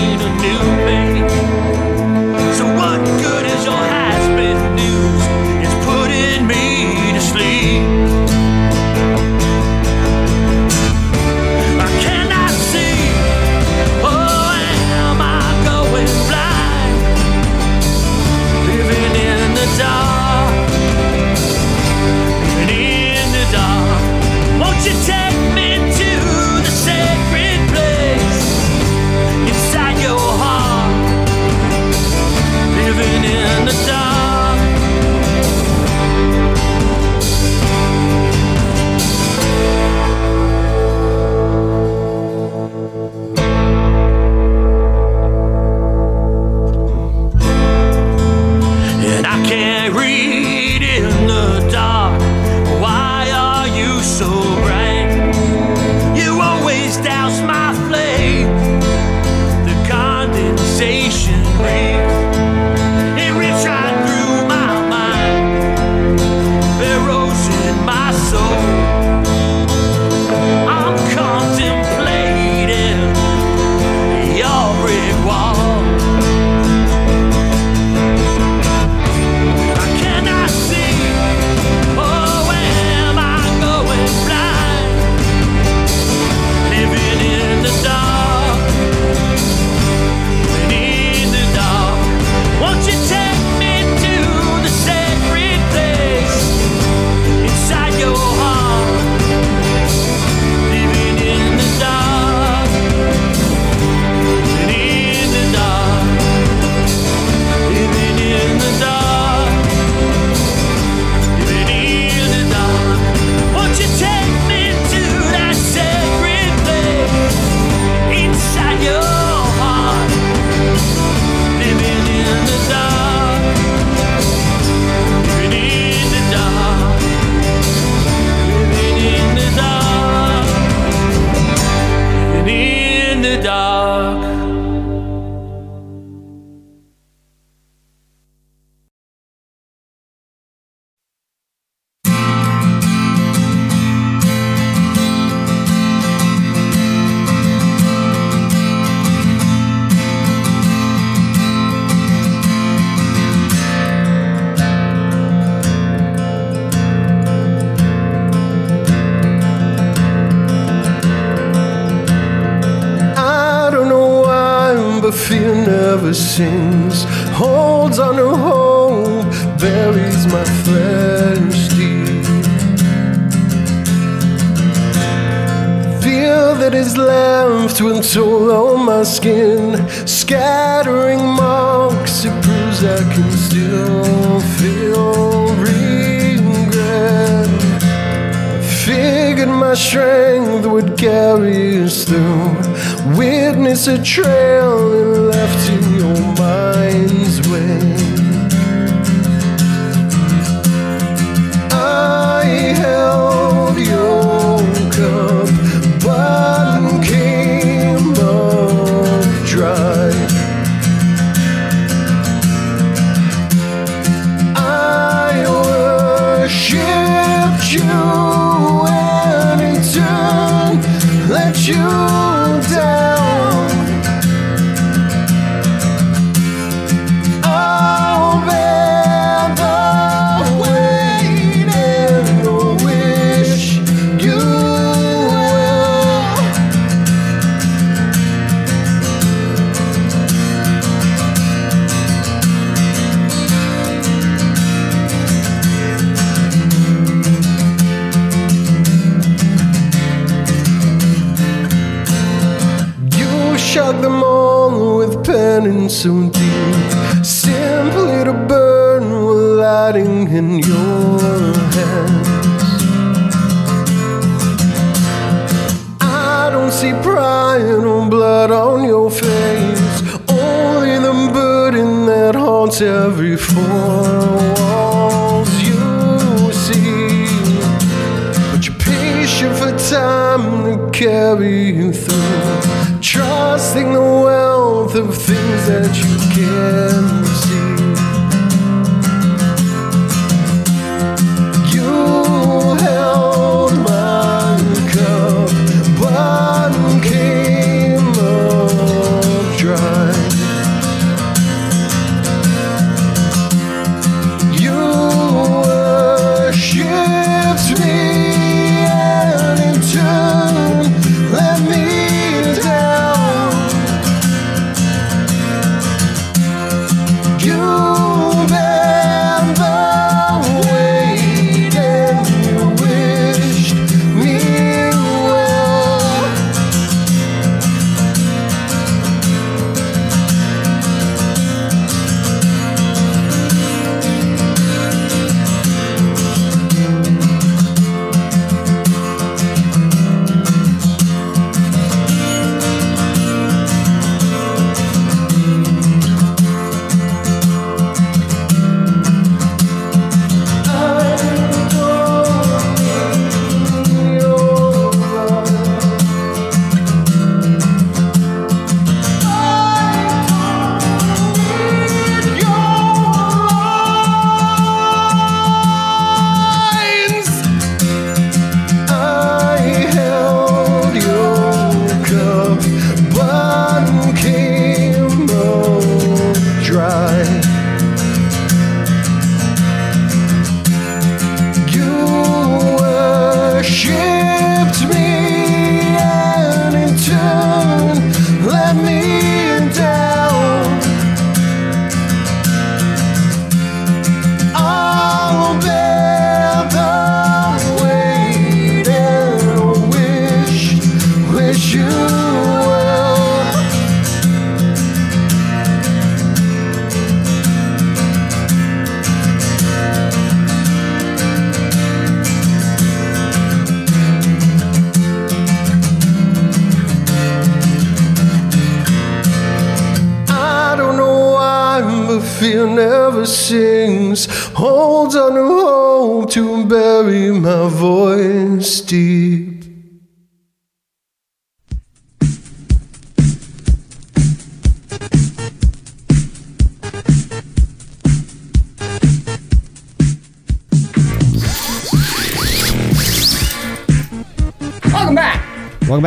my skin, scattering marks. It proves I can still feel regret. Figured my strength would carry us through. Witness a trail it left in your mind's way. so deep, simply to burn with lighting in your hands. I don't see pride or blood on your face, only the burden that haunts every form. time to carry you through. Trusting the well of things that you can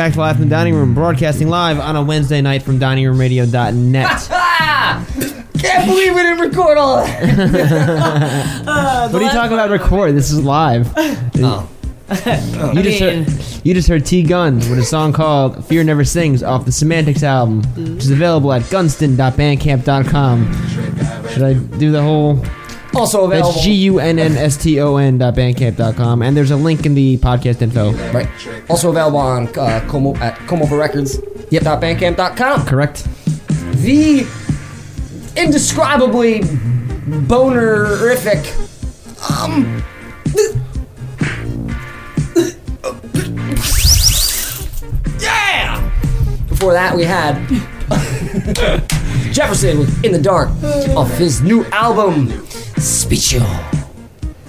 back to Live from the Dining Room, broadcasting live on a Wednesday night from diningroomradio.net. [LAUGHS] Can't believe we didn't record all that. [LAUGHS] Uh, what are you talking about? Record. This is live. Oh. You just heard, you just heard T Guns with a song called "Fear Never Sings" off the Semantics album, which is available at gunnston.bandcamp.com. Should I do the whole? Also available. That's G U N N S T O N dot bandcamp.com, and there's a link in the podcast info. Right. Also available on uh, Como at Comova Records. Yep. Bandcamp.com. Correct. The indescribably bonerific. Um. Yeah. Before that, we had [LAUGHS] Jefferson "In the Dark" off his new album, Speecho.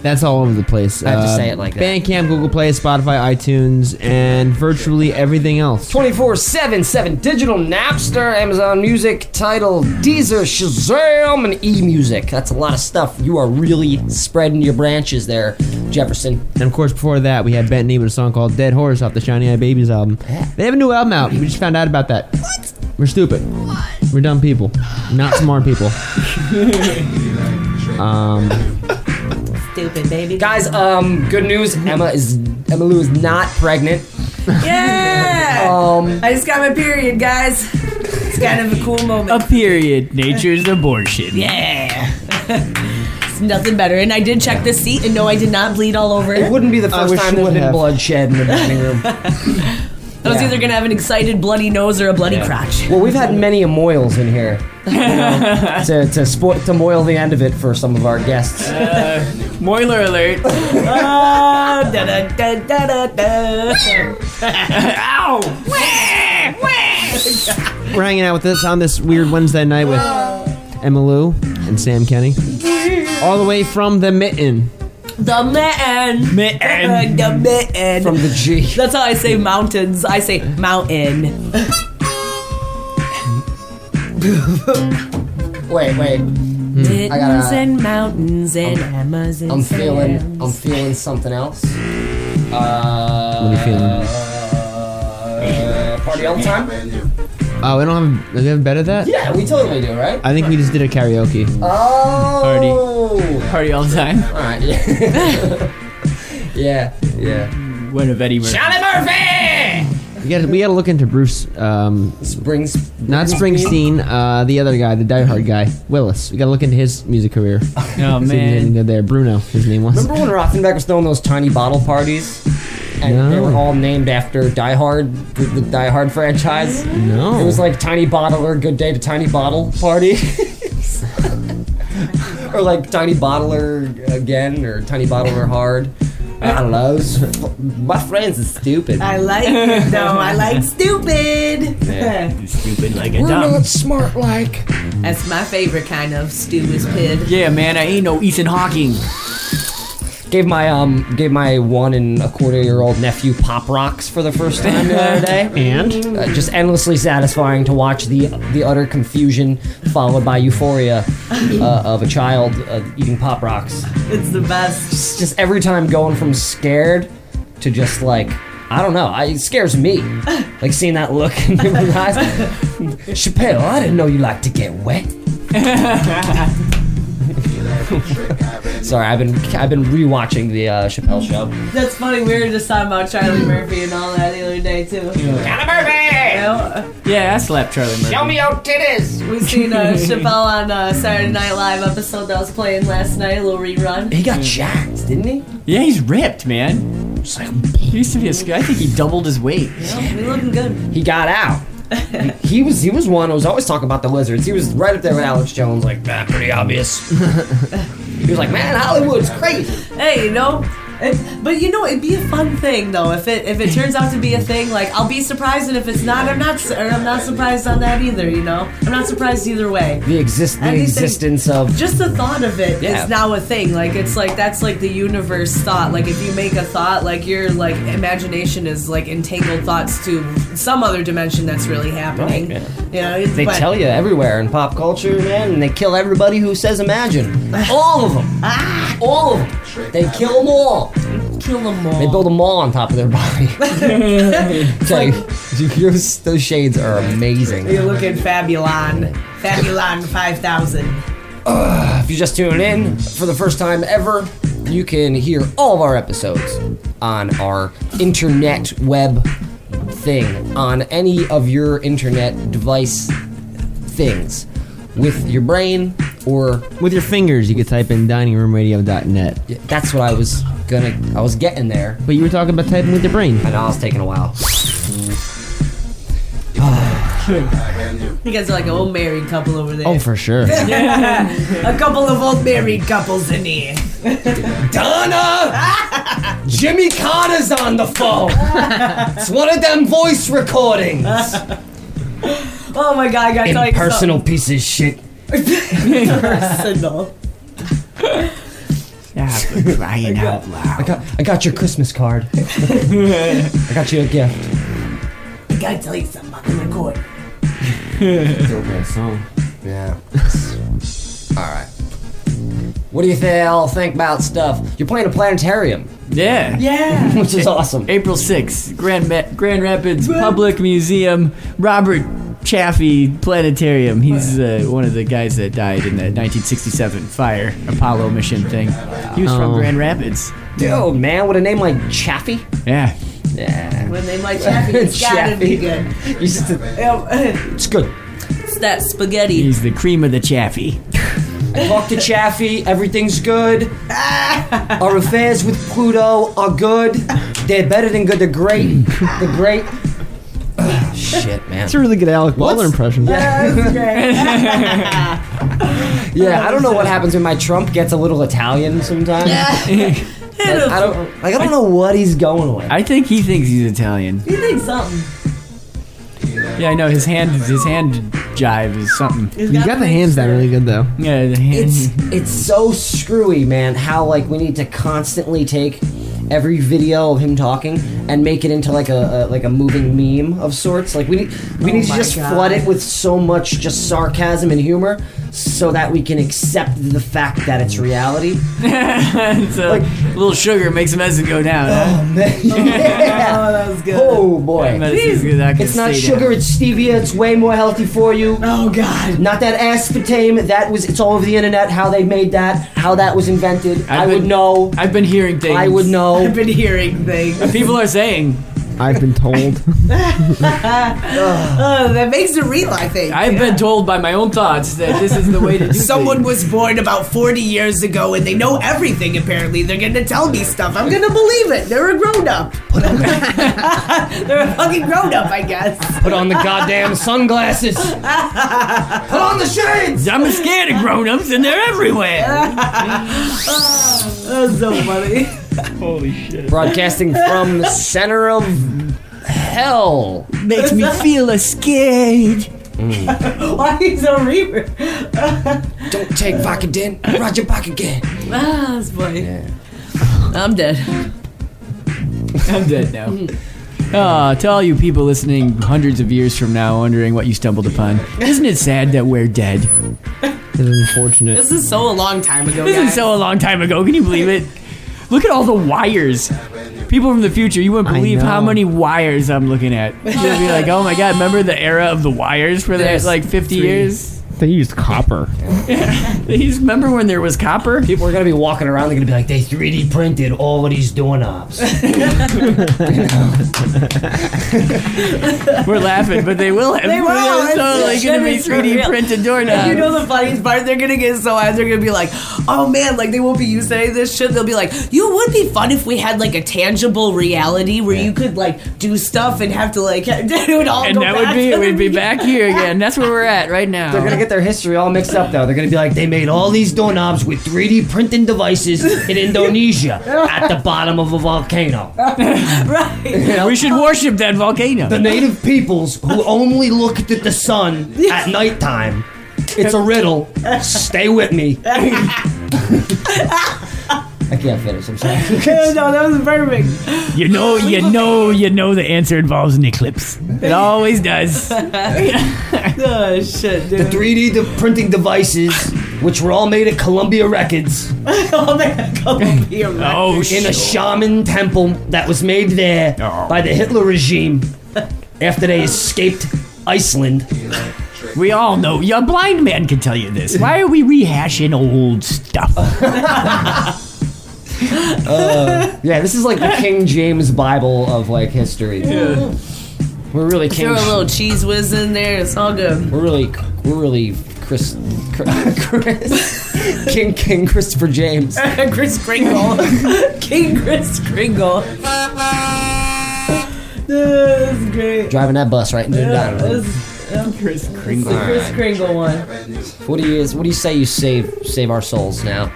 That's all over the place. I have to Uh, say it like that. Bandcamp, Google Play, Spotify, iTunes, and virtually everything else. 24 7 7 digital Napster, Amazon Music, Tidal, Deezer, Shazam, and e music. That's a lot of stuff. You are really spreading your branches there, Jefferson. And of course, before that, we had Bentley with a song called "Dead Horse" off the Shiny Eye Babies album. They have a new album out. We just found out about that. What? We're stupid. We're dumb people, not smart people. [LAUGHS] um, Stupid baby. Guys, um, good news. Emma is Emmaloo is not pregnant. Yeah. [LAUGHS] Um, I just got my period, guys. It's kind of a cool moment. A period. Nature's abortion. Yeah. it's nothing better. And I did check the seat, and no, I did not bleed all over it. It wouldn't be the first wish time you there's would been have. bloodshed in the dining room. [LAUGHS] I was Yeah. either gonna have an excited bloody nose or a bloody crotch. Well, we've had many a moils in here. You know, to to, spo- to moil the end of it for some of our guests. Uh, Moiler alert. Ah, da, da, da, da, da, da. Ow! we're hanging out with this on this weird Wednesday night with Emmaloo and Sam Kenny, all the way from the Mitten. The man. Man. the man. From the G. That's how I say mountains. I say mountain. [LAUGHS] [LAUGHS] Wait, wait. Mountains I gotta. and mountains and Amazon. I'm feeling. sands. I'm feeling something else. Uh, What are you feeling? Uh, party all the time? Oh, we don't have. Do we have better that? Yeah, we totally do, right? I think we just did a karaoke. Oh. Party Party all the time. All right. [LAUGHS] Yeah. yeah. Yeah. One of Eddie Murphy. Charlie Murphy. We got we got to look into Bruce. Um, Springs. not Springsteen. Uh, the other guy, the Die Hard guy, Willis. We got to look into his music career. Oh See if there's anything man. good there. Bruno, his name was. Remember when Rothenbeck was throwing those tiny bottle parties? And they No. were all named after Die Hard, the, the Die Hard franchise. No. It was like Tiny Bottler, Good Day to Tiny Bottle Party. [LAUGHS] or like Tiny Bottler again, or Tiny Bottler Hard. I don't know. it My friends is stupid. I like it though. I like stupid. Yeah. [LAUGHS] Stupid like a We're dumb. not smart like. That's my favorite kind of stew is pid. Yeah, man. I ain't no Ethan Hawking. Gave my um gave my one and a quarter year old nephew pop rocks for the first time the other day. [LAUGHS] And Uh, just endlessly satisfying to watch the the utter confusion followed by euphoria uh, of a child uh, eating pop rocks. It's the best. Just, just every time going from scared to just like I don't know. I, it scares me, [LAUGHS] like seeing that look in people's eyes. [LAUGHS] Chappelle, I didn't know you like to get wet. Sorry, I've been I've been rewatching the uh, Chappelle show. That's funny. We were just talking about Charlie Murphy and all that the other day too. You know? Yeah, I slapped Charlie Murphy. Show me your titties. We seen uh, Chappelle on uh, Saturday Night Live episode that was playing last night, a little rerun. He got jacked, didn't he? Yeah, he's ripped, man. He used to be a sky. I think he doubled his weight. Yeah, we looking good. He got out. He, was he was one who was always talking about the lizards. He was right up there with Alex Jones, like that pretty obvious. [LAUGHS] he was like, man, Hollywood's crazy. Hey, you know. It, but you know, it'd be a fun thing though if it if it turns out to be a thing. Like I'll be surprised, and if it's not, I'm not. Or I'm not surprised on that either. You know, I'm not surprised either way. The exist the Anything- existence of Just the thought of it is Yeah. now a thing. Like it's like that's like the universe thought. Like if you make a thought, like your like imagination is like entangled thoughts to some other dimension that's really happening. Right, You know, they but- tell you everywhere in pop culture, man, and they kill everybody who says imagine. [LAUGHS] All of them. Ah. All of them. They kill them all. Kill them all. They build a mall on top of their body. [LAUGHS] [LAUGHS] Tell you, those, those shades are amazing. You're looking fabulon, fabulon five thousand. Uh, if you just tune in for the first time ever, you can hear all of our episodes on our internet web thing, on any of your internet device things. With your brain or with your fingers, you could type in diningroomradio.net. Yeah, that's what I was gonna. I was getting there. But you were talking about typing with your brain. I know it's taking a while. [SIGHS] You guys are like an old married couple over there. Oh, for sure. [LAUGHS] a couple of old married couples in here. Donna! [LAUGHS] Jimmy Connor's on the phone. it's one of them voice recordings. Oh my god, I gotta tell you Impersonal piece of shit. Impersonal. Yeah, but [LAUGHS] crying out loud. I got, I got your Christmas card. I got you a gift. I gotta tell you something about the record. song. Yeah. [LAUGHS] All right. What do you th- all think about stuff? You're playing a planetarium, Yeah. Yeah. [LAUGHS] which is awesome. April 6th, Grand, Ma- Grand Rapids Public Museum, Robert Chaffee Planetarium. He's uh, one of the guys that died in the 1967 fire Apollo mission thing. He was from Oh. Grand Rapids. Dude, man, with a name like Chaffee. Yeah. Yeah. When they like Chappie, it's [LAUGHS] gotta be good. You just- [LAUGHS] it's good. It's that spaghetti. He's the cream of the Chaffee. I talked to Chaffee. Everything's good. Ah. Our affairs with Pluto are good. They're better than good. They're great. They're great. Ugh, shit, man. That's a really good Alec Baldwin What's- impression. Yeah, that's great. [LAUGHS] Yeah, I don't know what happens when my Trump gets a little Italian sometimes. [LAUGHS] Like, I don't like. I don't know what he's going with. I think he thinks he's Italian. you think something? Yeah, I know his hand. His hand jive is something. You got the hands down really good though. Yeah, the It's it's so screwy, man. How like we need to constantly take every video of him talking and make it into like a, a like a moving meme of sorts. Like we need we Oh need to just God. flood it with so much just sarcasm and humor, so that we can accept the fact that it's reality. [LAUGHS] so, Like- little sugar makes medicine go down. huh? Oh, [LAUGHS] oh, yeah. Oh, that was good. Oh boy. Good, It's not sugar, down. it's stevia. It's way more healthy for you. Oh God. Not that aspartame. That was. It's all over the internet. How they made that. How that was invented. I've I would been- know. I've been hearing things. I would know. I've been hearing things. People are saying. I've been told. Uh, [LAUGHS] [LAUGHS] that makes it real, I think. I've been told by my own thoughts that this is the way to do it. [LAUGHS] Someone things. was born about 40 years ago and they know everything apparently. They're gonna tell me stuff. I'm gonna believe it. They're a grown up. They're a fucking grown up, I guess. Put on the goddamn sunglasses. Put on the shades. I'm scared of grown-ups and they're everywhere. That's so funny. Holy shit. Broadcasting from the [LAUGHS] center of hell. Makes me feel a scared. [LAUGHS] Why he's a reaper? [LAUGHS] Don't take back Vicodin. Roger back again. Ah, that's funny. I'm dead. I'm dead now. Ah, to all you people listening hundreds of years from now wondering what you stumbled upon, isn't it sad that we're dead? It's unfortunate. This is so a long time ago, This guys. is so a long time ago. Can you believe it? Look at all the wires. People from the future, you wouldn't I believe how know. many wires I'm looking at. You'll be like, oh my god, remember the era of the wires for that There's like 50 three. years? They used copper. [LAUGHS] You remember when there was copper? People are gonna be walking around. They're gonna be like, they 3D printed all of these doorknobs. We're laughing, but they will have. They will. They're totally gonna be 3D real. printed doorknobs. you know the funniest part? They're gonna get so mad. They're gonna be like, "Oh man, like they won't be used to any of this shit." They'll be like, "You would be fun if we had like a tangible reality where you could like do stuff and have to like [LAUGHS] it would all and go that back would be to it the would be back here again. That's where we're at right now. They're gonna get their history all mixed up though. They're gonna be like, they made all these doorknobs with 3D printing devices in Indonesia at the bottom of a volcano. [LAUGHS] right. we should worship that volcano. The native peoples who only looked at the sun at nighttime. It's a riddle. Stay with me. [LAUGHS] I can't finish. I'm sorry. [LAUGHS] no, that was perfect. You know, you know, you know the answer involves an eclipse. It always does. [LAUGHS] oh shit, The 3D de- printing devices, which were all made at Columbia Records, [LAUGHS] oh man, Columbia Records. Oh in a shaman temple that was made there Oh. by the Hitler regime after they escaped Iceland. We all know. A blind man can tell you this. Why are we rehashing old stuff? [LAUGHS] Uh, yeah, this is like the King James Bible of like history. We're really King. Throw a little cheese whiz in there. It's all good. We're really, we're really Chris, Chris King King Christopher James. [LAUGHS] Chris Kringle, [LAUGHS] King Chris Kringle. This is great. Driving that bus right into the Yeah, dining room. Chris Kringle. Chris Kringle one. What do you what do you say you save save our souls now?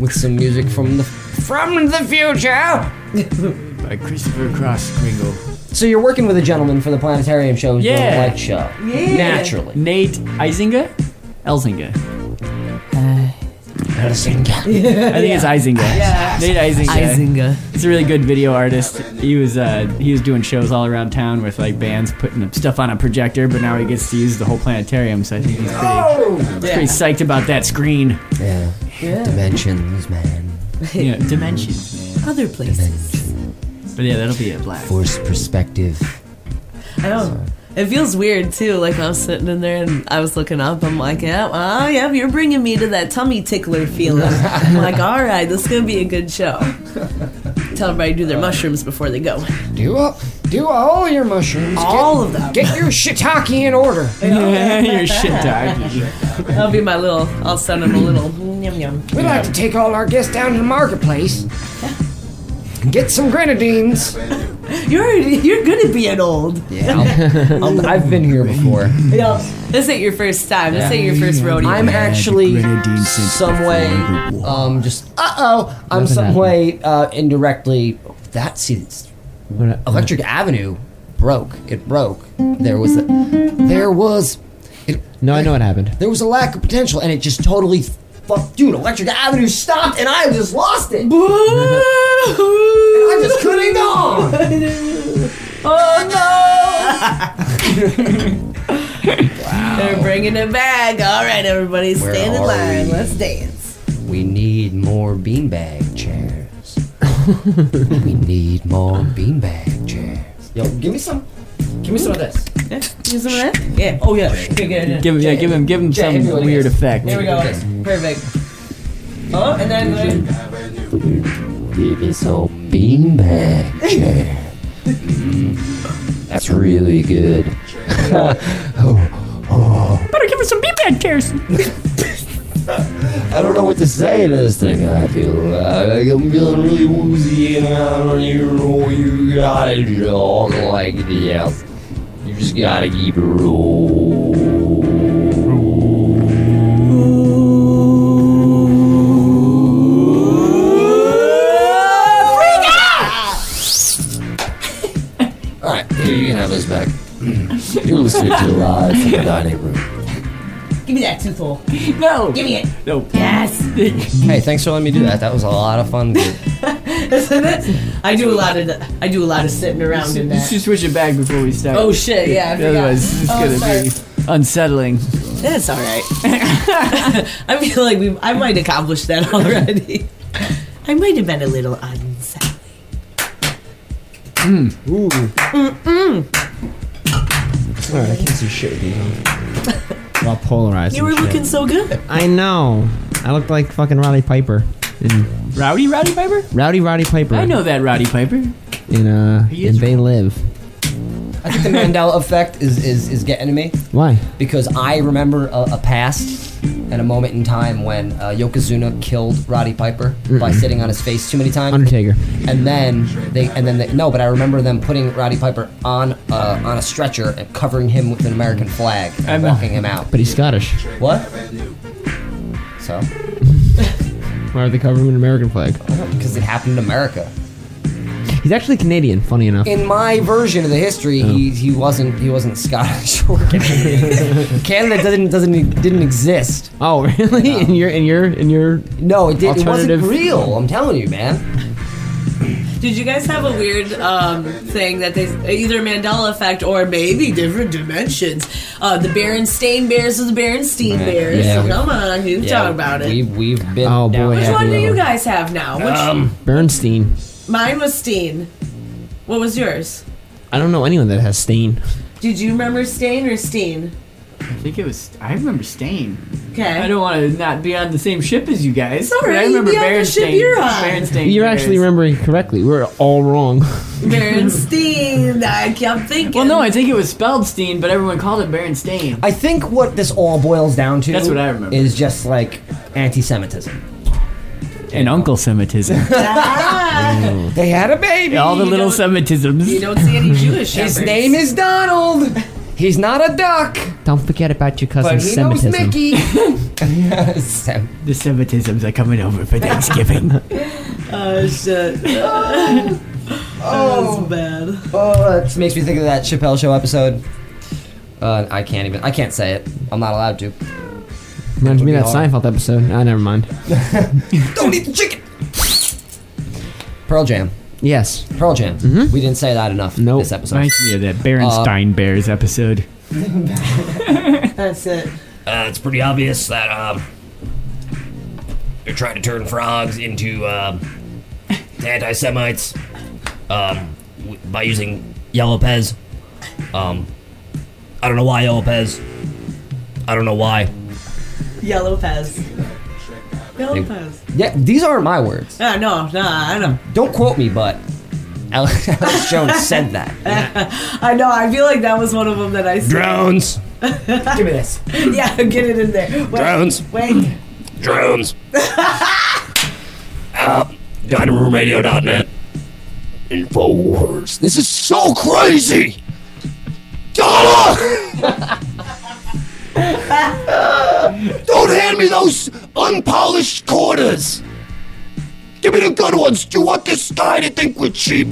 With some music from the from the future. [LAUGHS] By Christopher Cross Kringle. So you're working with a gentleman for the planetarium show Yeah. a light show. Yeah. Naturally. Nate Isinger? Elzinga. [LAUGHS] I think it's Isinger. Yeah. Nate Isinger. Izinga. He's a really good video artist. He was uh, he was doing shows all around town with like bands putting stuff on a projector, but now he gets to use the whole planetarium. So I think he's pretty, he's pretty psyched about that screen. Yeah. Yeah. Dimensions, man. Yeah, [LAUGHS] dimensions, man. Other places. But yeah, that'll be a blast. Force perspective. I don't know. It feels weird too. Like I was sitting in there and I was looking up. I'm like, yeah, oh yeah, you're bringing me to that tummy tickler feeling. I'm like, [LAUGHS] all right, this is gonna be a good show. Tell everybody to do their uh, mushrooms before they go. Do up, do all your mushrooms. All of them. Get your shiitake in order. [LAUGHS] Yeah, Your shit dog. That'll be my little. I'll send them a little mm, yum yum. We like to take all our guests down to the marketplace. Get some grenadines. [LAUGHS] You're you're good at being old. Yeah, [LAUGHS] I'll, i have been here before. Yeah. This ain't your first time. This ain't your first rodeo. I'm actually some way, um, just uh oh, I'm some way uh, indirectly. That see, it's What- Electric Avenue broke. It broke. There was a, there was it, No, I know what happened. there was a lack of potential, and it just totally fuck, dude. Electric Avenue stopped, and I just lost it. and I just couldn't go. [LAUGHS] oh no! wow. They're bringing it back. All right, everybody, Where stand in line. we? Let's dance. We need more beanbag chairs. we need more beanbag chairs. Yo, give me some. Give me some of this. Yeah, use some of that. Yeah. Oh yeah. Here, get it. Give him, yeah, give him, give him Jay, hit me some weird this. effect. Here we go. Perfect. Oh, and then. Give me some beanbag chair. Mm, that's really good. [LAUGHS] Better give him some beanbag chairs. [LAUGHS] I don't know what to say to this thing. I feel like I'm feeling really woozy and I don't even know you gotta talk like this. You just gotta keep it [LAUGHS] Alright, here you can have this back. [CLEARS THROAT] You're listening to live from the dining room. Give me that toothful. [LAUGHS] No. Give me it. No. Yes. [LAUGHS] Hey, thanks for letting me do that. That was a lot of fun, dude. [LAUGHS] Isn't it? I do a lot of the, I do a lot of sitting around in that. You that. should switch it back before we start. Oh shit! Yeah, I forgot. Otherwise, it's Oh, gonna sorry. be unsettling. That's all right. I feel like we. I might accomplish that already. I might have been a little unsettling. Mmm. Ooh. Mm-mm. Alright, I can't see shit with these on. All polarized. You were shit. looking so good. I know. I look like fucking Roddy Piper. In Rowdy Roddy Piper? Rowdy Roddy Piper. I know that Roddy Piper. In uh, He in is They Live. I think the Mandela effect is, is, is getting to me Why? because I remember a, a past and a moment in time when uh, Yokozuna killed Roddy Piper by Mm-mm. sitting on his face too many times. Undertaker. And then they and then they, no, but I remember them putting Roddy Piper on uh, on a stretcher and covering him with an American flag and I'm- walking him out. But he's Scottish. What? So? [LAUGHS] Why are they covering an American flag? Because it happened in America. He's actually Canadian. Funny enough. In my version of the history, he, he wasn't he wasn't Scottish [LAUGHS] or Canadian. [LAUGHS] Canada doesn't doesn't didn't exist. Oh really? In your in your in your no, it, did, it wasn't alternative- real. I'm telling you, man. Did you guys have a weird um, thing that they either Mandela effect or maybe different dimensions? Uh, the Berenstain Bears or the Berenstein Bears. Yeah, we- Come on, you talk about it. We've we've been. Oh, down boy, Which that one do you guys have now? Which Um, Bernstein. Mine was Steen. What was yours? I don't know anyone that has Stain. Did you remember Stain or Steen? I think it was. I remember Stain. Okay. I don't want to not be on the same ship as you guys. It's all but right, I you remember be on the ship Berenstain. you're on. Berenstain You're Bears. actually remembering correctly. We're all wrong. [LAUGHS] Berenstein. I kept thinking. Well, no, I think it was spelled Steen, but everyone called it Berenstain. I think what this all boils down to That's what I remember. is just like anti-Semitism. And Uncle Semitism. [LAUGHS] [LAUGHS] They had a baby. All the You little Semitisms. you don't see any [LAUGHS] Jewish His shepherds. name is Donald. He's not a duck, Don't forget about your cousin but he knows Semitism. Mickey. Sem- The Semitisms are coming over for Thanksgiving. Oh shit. oh, that's bad. Oh, that makes me think of that Chappelle Show episode. Uh, I can't even. I can't say it. I'm not allowed to. Reminds me of that hard. Seinfeld episode. Ah, never mind. [LAUGHS] Don't eat the chicken. Pearl Jam. Yes. Pearl Jam. Mhm. We didn't say that enough Nope. this episode. Reminds me of that Berenstain Bears episode. [LAUGHS] That's it. Uh, it's pretty obvious that um, they're trying to turn frogs into um, anti-Semites um, w- by using yellow pez. Um, I don't know why yellow pez. I don't know why. Yellow Pez. Yellow They- Pez. Yeah, these aren't my words. Ah, no, no, I know. Don't quote me, but Alex, [LAUGHS] Alex Jones said that. [LAUGHS] I know. I feel like that was one of them that I said. Drones. [LAUGHS] Give me this. yeah, get it in there. Wait, Drones. Wait. Drones. uh, DiningRoomRadio.net. Infowars. This is so crazy. Donna! Don't hand me those unpolished quarters. Give me the good ones. Do you want this guy to think we're cheap?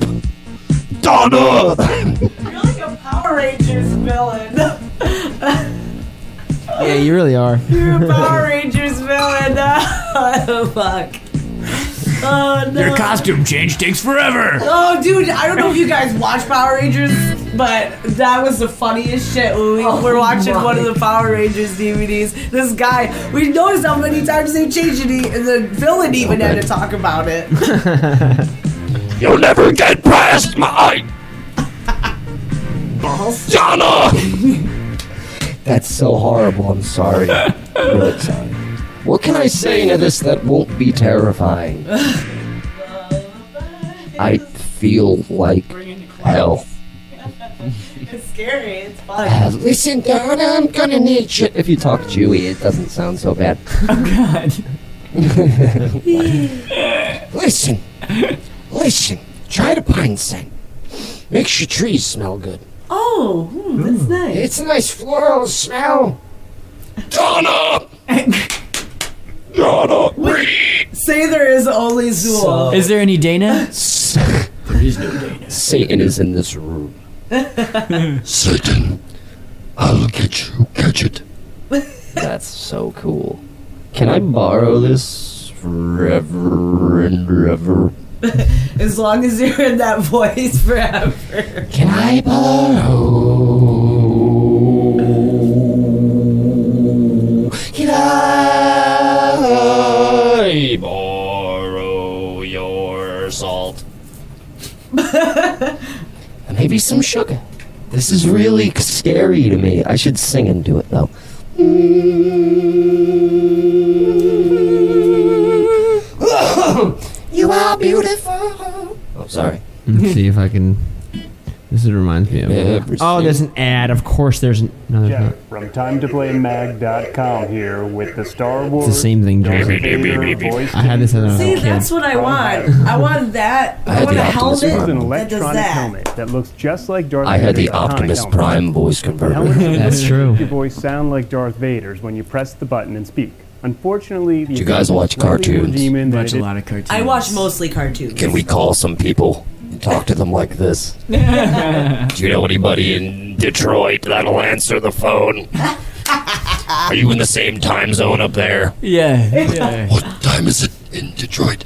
Donna! You're like a Power Rangers villain. Yeah, you really are. You're a Power Rangers villain. [LAUGHS] oh, fuck. Oh, no. Your costume change takes forever. Oh, dude, I don't know if you guys watch Power Rangers, but that was the funniest shit when we Oh were watching my. one of the Power Rangers DVDs. This guy, we noticed how many times they changed it, and the villain even had to talk about it. [LAUGHS] You'll never get past my Donna. [LAUGHS] That's so horrible. I'm sorry. [LAUGHS] Really sorry. What can I say to this that won't be terrifying? [LAUGHS] I feel like hell. it's scary. It's Uh, fun. listen, Donna, I'm gonna need you. If you talk Jewy, it doesn't sound so bad. Oh God. [LAUGHS] listen, listen. Try the pine scent. Makes your trees smell good. Oh, hmm, that's nice. It's a nice floral smell. Donna! Donna! [LAUGHS] Say there is only Zuul. Is there any Dana? [LAUGHS] there is no Dana. Satan is in this room. [LAUGHS] Satan, I'll get you, catch it. [LAUGHS] That's so cool. Can I borrow this forever and ever? as long as you're in that voice forever. Can I borrow? Maybe some sugar. This is really scary to me. I should sing and do it though. [LAUGHS] You are beautiful. Oh, sorry. Let's see if I can. This is, reminds me of. Never oh, there's an ad. Of course, there's an, no. There's Jeff not. from TimeToPlayMag.com here with the Star Wars. It's the same thing, Darth Joseph. Vader voice I had this as a See, kid. that's what I want. I want that. I I, had want the a Optimus helmet This is an that does electronic that. helmet that looks just like Darth I had Vader's the iconic Optimus helmet. Prime voice The converter. helmet [LAUGHS] That's true. make Your voice sound like Darth Vader's when you press the button and speak. Unfortunately, Do you guys watch cartoons? Watch a lot of cartoons. I watch mostly cartoons. Can we call some people and talk to them like this? [LAUGHS] Do you know anybody in Detroit that'll answer the phone? Are you in the same time zone up there? Yeah, yeah. What time is it in Detroit?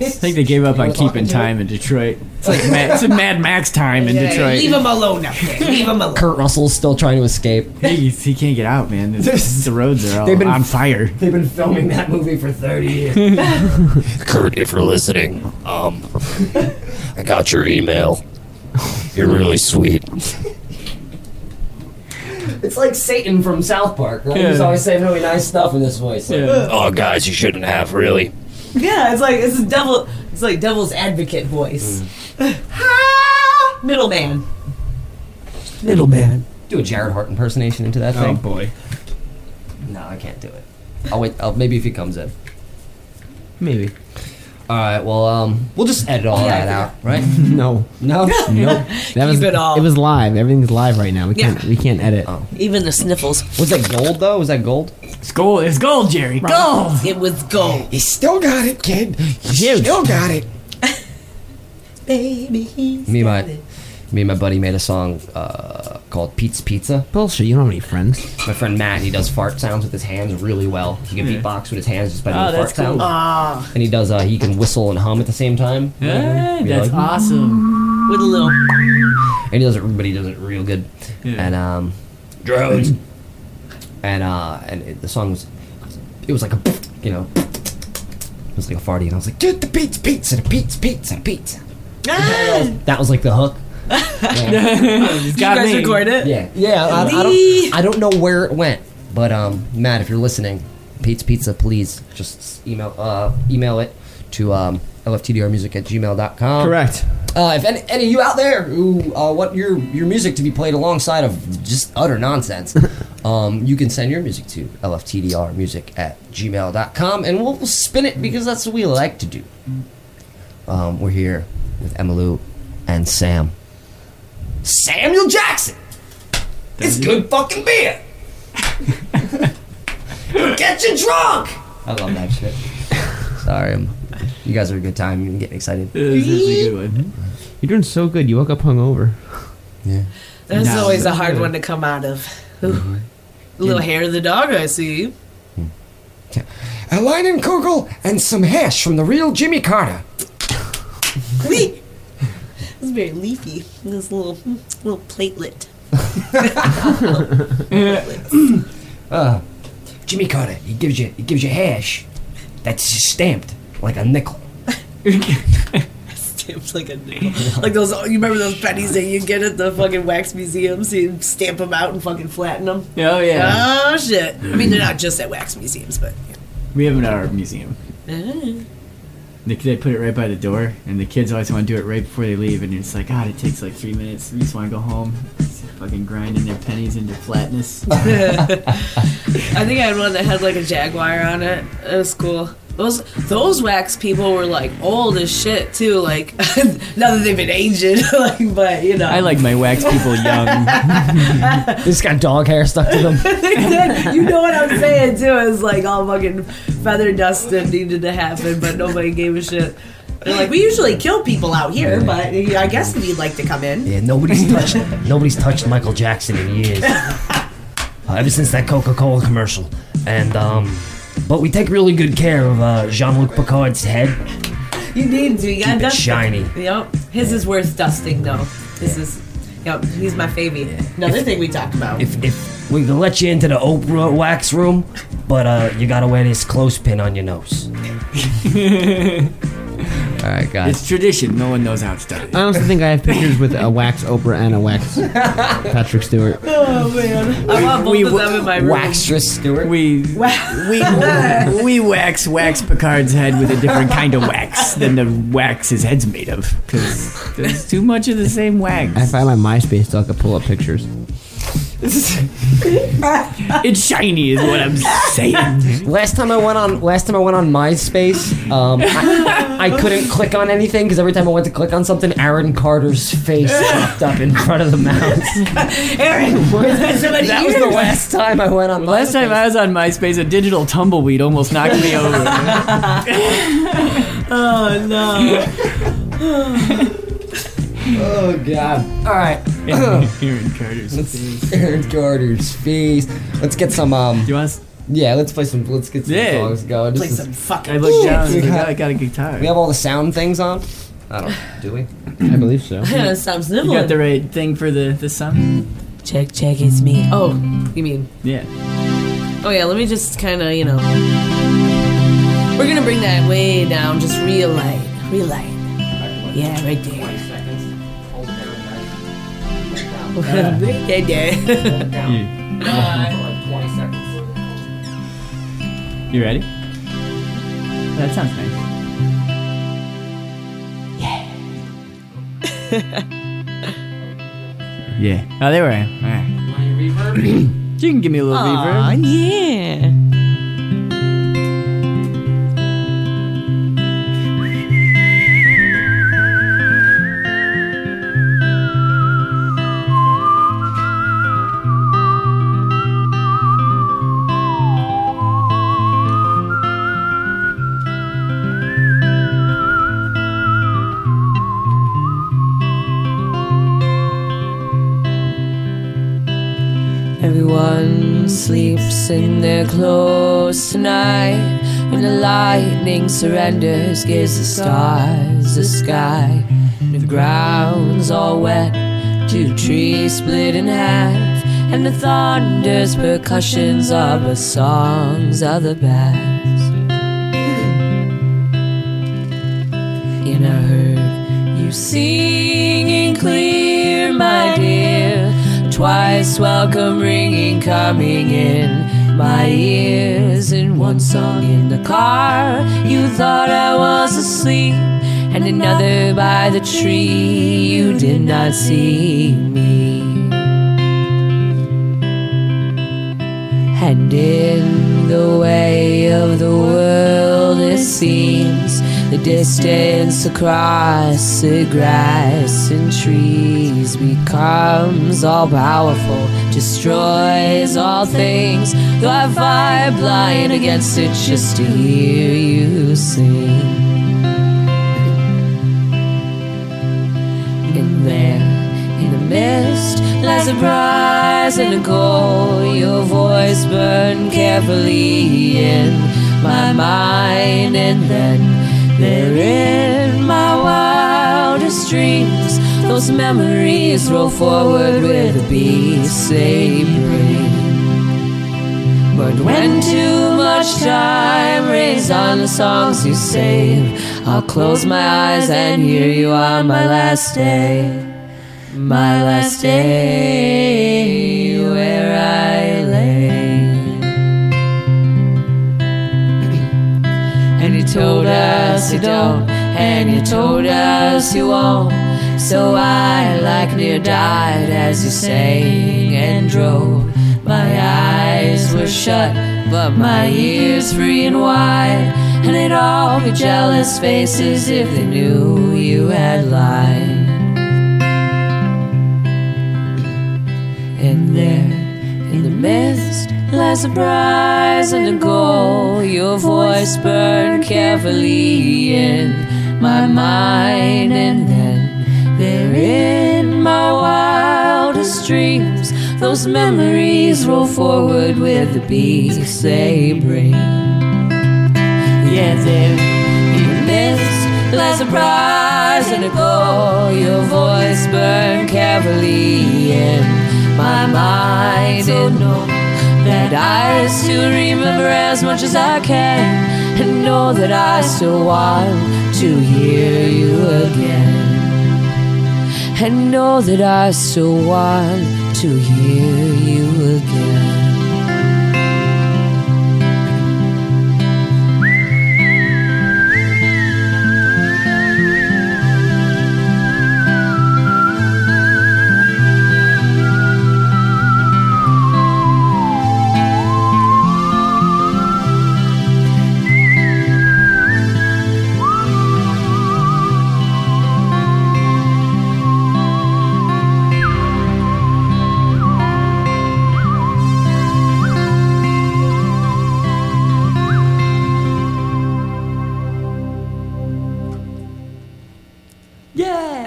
I think they gave up on keeping time in Detroit. It's like Mad, it's a Mad Max time in Yeah, Detroit. Leave him alone up there. Leave him alone. Kurt Russell's still trying to escape. [LAUGHS] He, he can't get out, man. It's- the roads are all They've been- on fire. They've been filming that movie for 30 years. [LAUGHS] Kurt, if you're listening, um, I got your email. You're really sweet. it's like Satan from South Park. Right? Yeah. He's always saying really nice stuff in this voice. Like, Yeah. Oh, guys, you shouldn't have, really. Yeah, it's like it's a devil. It's like devil's advocate voice. Mm. [SIGHS] Middleman. Middleman. Do a Jared Hart impersonation into that Oh thing. Oh boy. No, I can't do it. I'll wait. I'll, maybe if he comes in. Maybe. All right. Well, um, we'll just edit all that out, right? [LAUGHS] No. No. [LAUGHS] Nope. That was it all. It was live. Everything's live right now. We Yeah. can't. We can't edit. Even the sniffles. Was that gold though? Was that gold? It's gold. It's gold, Jerry. Gold. It was gold. You still got it, kid. You Huge. still got it. [LAUGHS] Baby, he's Me and my, got it. Me and my buddy made a song uh, called Pete's Pizza. Bullshit. You don't have any friends. My friend Matt, he does fart sounds with his hands really well. He can beatbox with his hands just by doing Oh, fart that's cool. sounds. Ah, And he does. Uh, he can whistle and hum at the same time. Yeah, You that's like- awesome. with a little. and he does it, but he does it real good. Yeah. And um, drones. and uh, and it, the song was, it was like a, you know, it was like a farty, and I was like, get the pizza, pizza, the pizza, pizza, pizza. Ah! That was like the hook. [LAUGHS] He's you guys me. record it? Yeah, yeah. I, I don't, I don't know where it went, but um, Matt, if you're listening, Pete's Pizza, please just email uh email it to um lftdrmusic at gmail.com. Correct. Uh, if any, any of you out there who uh, want your your music to be played alongside of just utter nonsense, [LAUGHS] um, you can send your music to lftdrmusic at gmail.com and we'll, we'll spin it because that's what we like to do. Um, we're here with Emmaloo and Sam. Samuel Jackson! It's good fucking beer! Get you drunk! I love that shit. Sorry, I'm, you guys are a good time. You're getting excited. This is a good one. You're doing so good. You woke up hungover. Yeah. That's No, always a that's hard good. one to come out of. [LAUGHS] Ooh. Little hair of the dog, I see. Hmm. A Leinenkugel and some hash from the real Jimmy Carter. Wee. It's very leafy. This little little platelet. [LAUGHS] Uh, Jimmy Carter, he gives you he gives you hash that's stamped like a nickel. [LAUGHS] Stamped like a nickel. like those. You remember those pennies that you get at the fucking wax museums? You stamp them out and fucking flatten them. Oh yeah. Oh shit! I mean, they're not just at wax museums, but. We have an art museum. Uh, They, they put it right by the door, and the kids always want to do it right before they leave, and it's like, God, it takes like three minutes. You just want to go home, fucking grinding their pennies into flatness. [LAUGHS] I think I had one that had like a jaguar on it. It was cool. Those those wax people were like old as shit too. Like [LAUGHS] now that they've been aged, [LAUGHS] like but you know. I like my wax people young. [LAUGHS] They just got dog hair stuck to them. You know what I'm saying too? It's like all fucking feather dusted needed to happen, but nobody gave a shit. They're like, we usually kill people out here, but I guess if you'd like to come in. Yeah, nobody's touched nobody's touched Michael Jackson in years. Uh, ever since that Coca-Cola commercial. And um but we take really good care of uh, Jean-Luc Picard's head. You need to. You gotta Keep it dust shiny. Yep. His is worth dusting though. His is. Yep. He's my favorite. Another thing we talked about. If if we can let you into the Oprah wax room, but uh you gotta wear this clothespin on your nose. [LAUGHS] All right, guys. It's tradition. No one knows how it's done. I honestly think I have pictures with a wax Oprah and a wax Patrick Stewart. [LAUGHS] Oh man, I want both We of them in my room. Waxtress Stewart. We we [LAUGHS] we wax wax Picard's head with a different kind of wax than the wax his head's made of because there's too much of the same wax. If I had my MySpace, so I could pull up pictures. [LAUGHS] it's shiny, is what I'm saying. Last time I went on last time I went on MySpace, um, I, I couldn't click on anything because every time I went to click on something, Aaron Carter's face popped up in front of the mouse. [LAUGHS] Aaron, it's been so many That was the last time I went on. Last time I was on MySpace, a digital tumbleweed almost knocked me over. [LAUGHS] Oh no. Oh God! All right, [LAUGHS] [LAUGHS] Aaron Carter's Let's, Aaron Carter's face. Let's get some. Um, you want? Yeah, let's play some. Let's get some Yeah. songs going. This Play is- some fucking. I look down. We I got- got, I got a guitar. we have all the sound things on. I don't. Do we? I believe so. [LAUGHS] Yeah, it sounds You similar. got the right thing for the the sound. check, check, it's me. Oh, you mean? Yeah. Oh yeah. Let me just kind of, you know. We're gonna bring that way down, just real light, real light. Yeah, right there. Right there. You ready? That sounds nice. Yeah. [LAUGHS] yeah. Oh, there we are. All right. [CLEARS THROAT] you can give me a little Aw, reverb. yeah. In their clothes tonight. When the lightning surrenders, gives the stars the sky. And the ground's all wet, two trees split in half. And the thunder's percussions are the songs of the bats. And I heard you singing clear, my dear. Twice welcome ringing coming in my ears. And one song in the car, you thought I was asleep. And another by the tree, you did not see me. And in the way of the world, it seems the distance across the grass and trees becomes all powerful, destroys all things. Though I fly blind against it just to hear you sing. And there, in the mist lies a prize and a goal. Your voice burned carefully in my mind, and then they're in my wildest dreams. Those memories roll forward with a beast they bring. But when too much time rains on the songs you save, I'll close my eyes and hear you on my last day. My last day where I lay. And you told us you don't, and you told us you won't. So I, like near died as you sang and drove. My eyes were shut, but my ears free and wide. And they'd all be jealous faces if they knew you had lied. And there, in the mist, lies a prize and a goal. Your voice burned carefully in my mind, and there in my wildest dreams, those memories roll forward with the beats they bring. Yeah, there in the mist lies a prize and a goal. Your voice burned carefully in my mind, and know that I still remember as much as I can, and know that I still want to hear you again. And know that I still want to hear you again.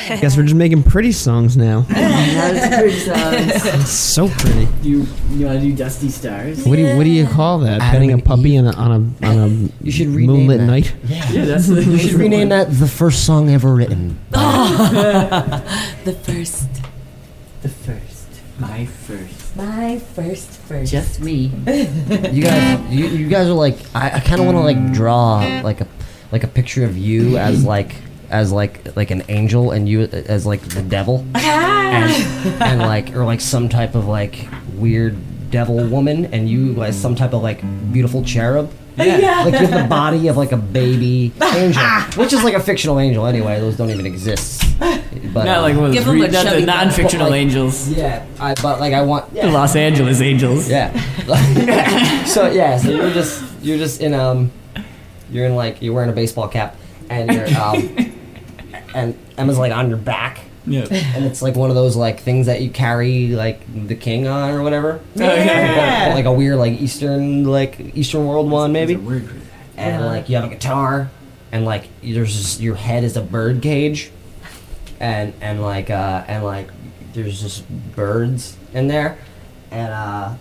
[LAUGHS] Guess we're just making pretty songs now. [LAUGHS] That's pretty songs. [LAUGHS] It's so pretty. You you want to do Dusty Stars? What do you, what do you call that? Adam Petting a and puppy on a on a on a You should rename moonlit that. night. Yeah, that's the You should rename that the first song ever written. the first. The first. My first. My first first. Just me. You guys, you, you guys are like. I, I kind of want to like draw like a like a picture of you as like as like like an angel and you as like the devil and, [LAUGHS] and like or like some type of like weird devil woman and you as some type of like beautiful cherub. Yeah. Like you have the body of like a baby angel, [LAUGHS] which is like a fictional angel anyway. Those don't even exist. But not uh, like one Give those him re- a not the non-fictional. Like- angels. yeah, I, but like I want The Los Angeles Angels. yeah. [LAUGHS] so yeah, so you're just you're just in um you're in like you're wearing a baseball cap and you're um and Emma's like on your back Yeah. and it's like one of those like things that you carry like the king on or whatever. Yeah. Like, like a weird like Eastern like Eastern world one maybe. It's a word for that. And like you have a guitar and like there's just, your head is a bird cage and and like uh and like there's just birds in there and uh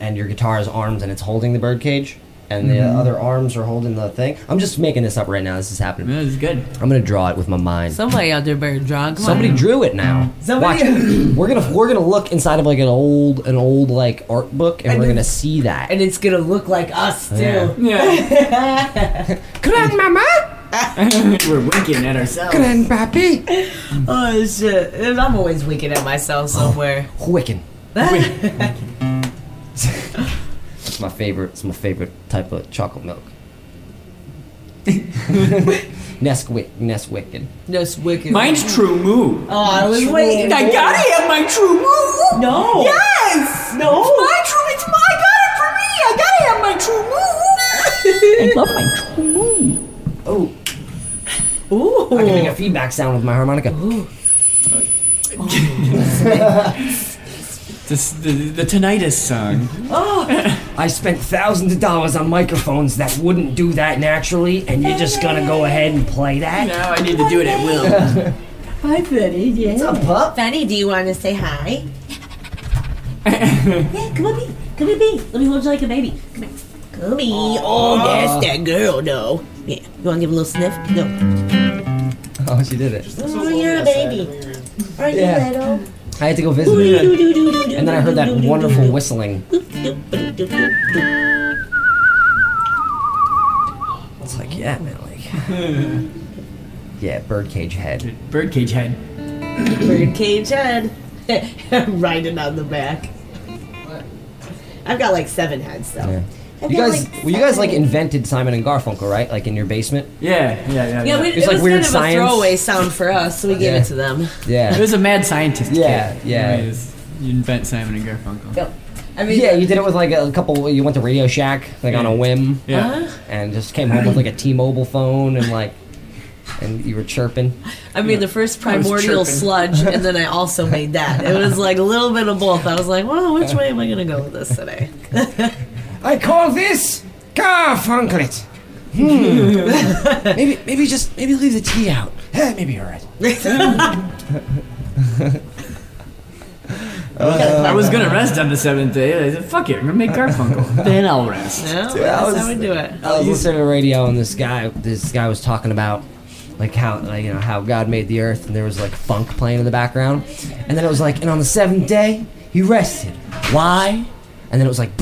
and your guitar has arms and it's holding the bird cage and the Mhm. other arms are holding the thing. I'm just making this up right now. This is happening. That was good. I'm gonna draw it with my mind. Somebody out there better draw. Come Somebody on. drew it now. Somebody- Watch. [LAUGHS] [CLEARS THROAT] we're gonna we're gonna look inside of like an old an old like art book and, And we're gonna see that. And it's gonna look like us too. Yeah. [LAUGHS] Yeah. Grandmama, [LAUGHS] We're winking at ourselves. grandpappy, oh shit! And I'm always winking at myself somewhere. Wiccan. It's my favorite. It's my favorite type of chocolate milk. [LAUGHS] Nesquik, Nesquik. Just wicked. Mine's True Moo. Oh, I was waiting. I gotta have my True Moo. No. Yes. No. It's my True. It's my. I got it for me. I gotta have my True Moo. [LAUGHS] I love my True Moo. Oh, Ooh. I can make a feedback sound with my harmonica. [LAUGHS] This, the, the tinnitus song. Oh, [LAUGHS] I spent thousands of dollars on microphones that wouldn't do that naturally, and you're just gonna go ahead and play that? No, I need to do it at will. [LAUGHS] Hi, Betty. Yeah. What's up, pup? Fanny, do you want to say hi? [LAUGHS] yeah, come on, B. Come here, B. Let me hold you like a baby. Come here. Come here. Oh, yes, that girl, no. Yeah. You want to give a little sniff? No. Oh, she did it. Oh, you're a baby. Are you Yeah. little? I had to go visit. And then I heard that wonderful whistling. It's like, yeah, man, like. [LAUGHS] Yeah, birdcage head. Birdcage head. Birdcage head. [LAUGHS] Riding on the back. I've got like seven heads, though. Yeah. I've You guys, like, well, you guys like invented Simon and Garfunkel, right? Like in your basement. Yeah, yeah, yeah. Yeah, we, It's it like was weird kind of science. a throwaway sound for us, so we gave Yeah. it to them. Yeah. It was a mad scientist. Yeah, kid. yeah. It was- You invent Simon and Garfunkel. Yep. I mean, yeah, you did it with like a couple. You went to Radio Shack like on a whim. Yeah. Uh-huh. And just came home with like a T-Mobile phone and like, and you were chirping. I mean, the first primordial sludge, and then I [LAUGHS] also made that. It was like a little bit of both. I was like, well, which way am I going to go with this today? [LAUGHS] I call this Garfunkel it. Hmm. [LAUGHS] maybe, maybe just maybe leave the tea out. Eh, maybe you're right. [LAUGHS] I was gonna rest on the seventh day. I said, "Fuck it, I'm gonna make Garfunkel." [LAUGHS] then I'll rest. No, Dude, I that's was- how we do it. I was listening to the radio and this guy, this guy was talking about like how like, you know how God made the earth and there was like funk playing in the background, and then it was like and on the seventh day he rested. Why? And then it was like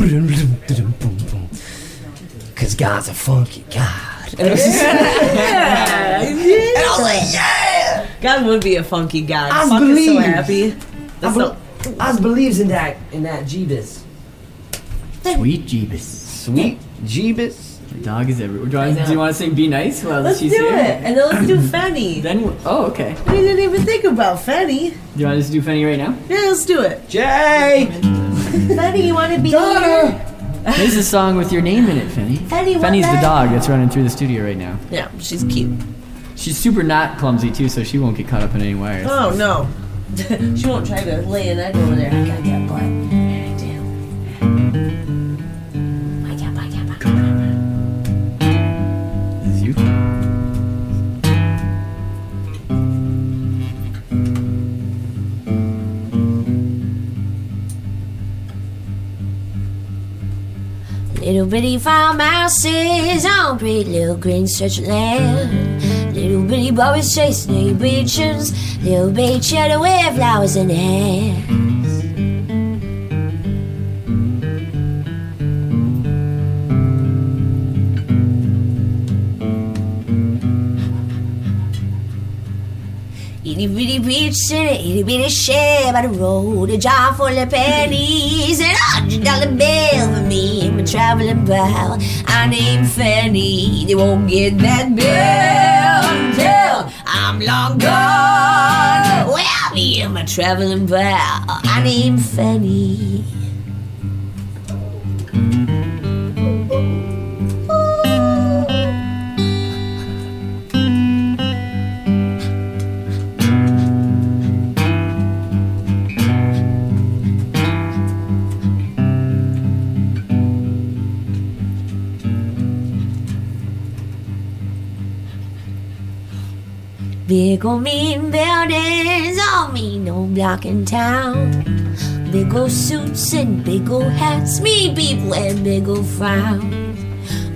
because God's a funky God. And it was just, Yeah, yeah. And I was like, yeah. God would be a funky God. I Fuck is so believe. happy. I, be- so, I believes in that in that Jeebus. Sweet Jeebus. Sweet Jeebus. The dog is everywhere. Do, I, do you want to sing "Be Nice"? Well, let's she's do it, and then let's do [LAUGHS] Fanny. Then oh, okay. We didn't even think about Fanny. Do you want us to do Fanny right now? Yeah, let's do it. Jay. [LAUGHS] Fanny, you want to be here? [LAUGHS] Here's a song with your name in it, Fanny. Fanny, what Fanny's the dog that's running through the studio right now. Yeah, she's cute. She's super not clumsy too, so she won't get caught up in any wires. Oh no, [LAUGHS] she won't try to lay an egg over there. I gotta get Little bitty farmhouses on pretty little green stretch of land. Little bitty boys chasing little bitches. Little bitty cheddar with flowers in their Itty bitty beach in a itty bitty by the road, a jar full of pennies, a hundred dollar bill for me and my traveling pal. I named Fanny. They won't get that bill until I'm long gone. Well, me and my traveling pal. I named Fanny. Big old mean buildings all mean old block in town. Big old suits and big old hats, me people and big old frowns.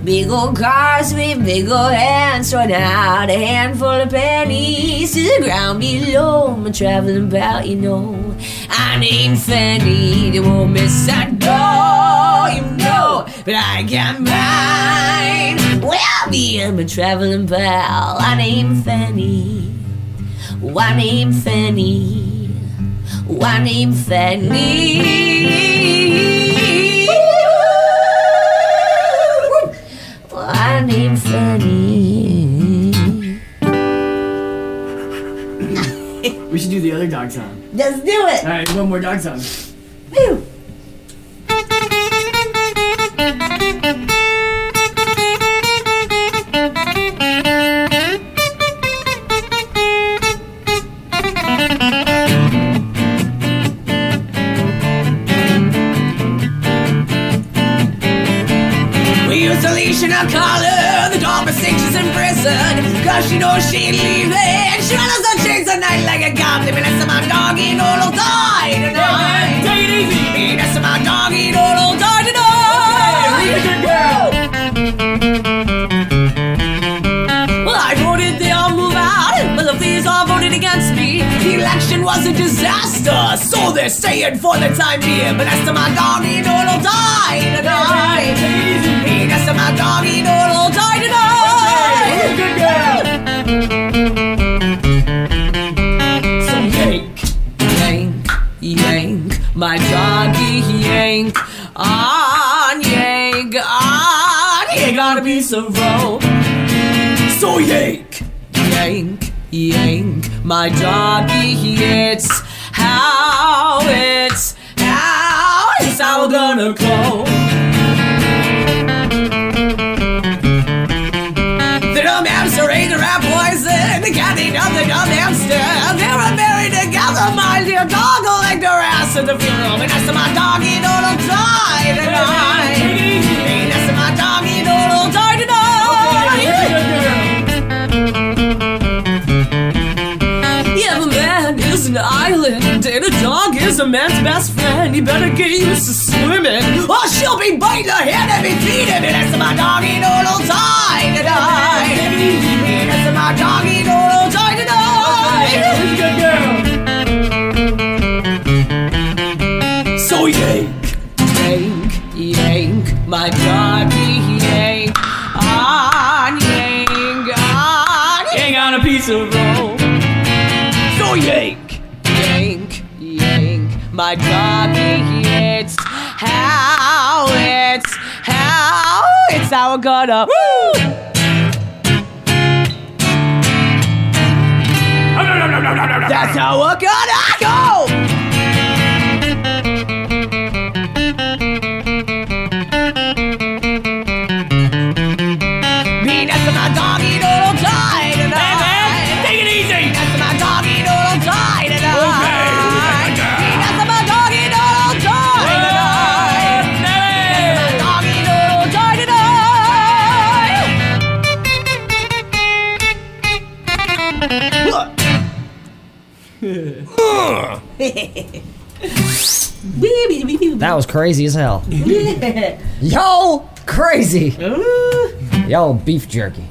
Big old cars with big old hands throwing out a handful of pennies to the ground below. I'm traveling about, you know. I named Fanny, they won't miss that door, you know. But I got mine. Well, me and my traveling pal, I named Fanny. I named Fanny. I named Fanny. I named Fanny. We should do the other dog song. Let's do it. All right, one more dog song. Woo. The time being. But as to my doggy doodle die tonight. Hey, as to my doggy doodle die tonight. So yank, yank, yank, my doggy yank, on yank, on yank on a piece of rope. So yank, yank, yank, my doggy it's funeral. And that's my doggy doodle die tonight. And that's my doggy doodle die tonight. Yeah, man is an island, and a dog is a man's best friend. You better get used to swimming, or she'll be biting her head and be feeding. And that's my doggy doodle die tonight. My doggy doodle my doggy it's how it's how it's how we're gonna. That's how we're gonna That was crazy as hell. [LAUGHS] Yeah. Yo, crazy. Yo, beef jerky.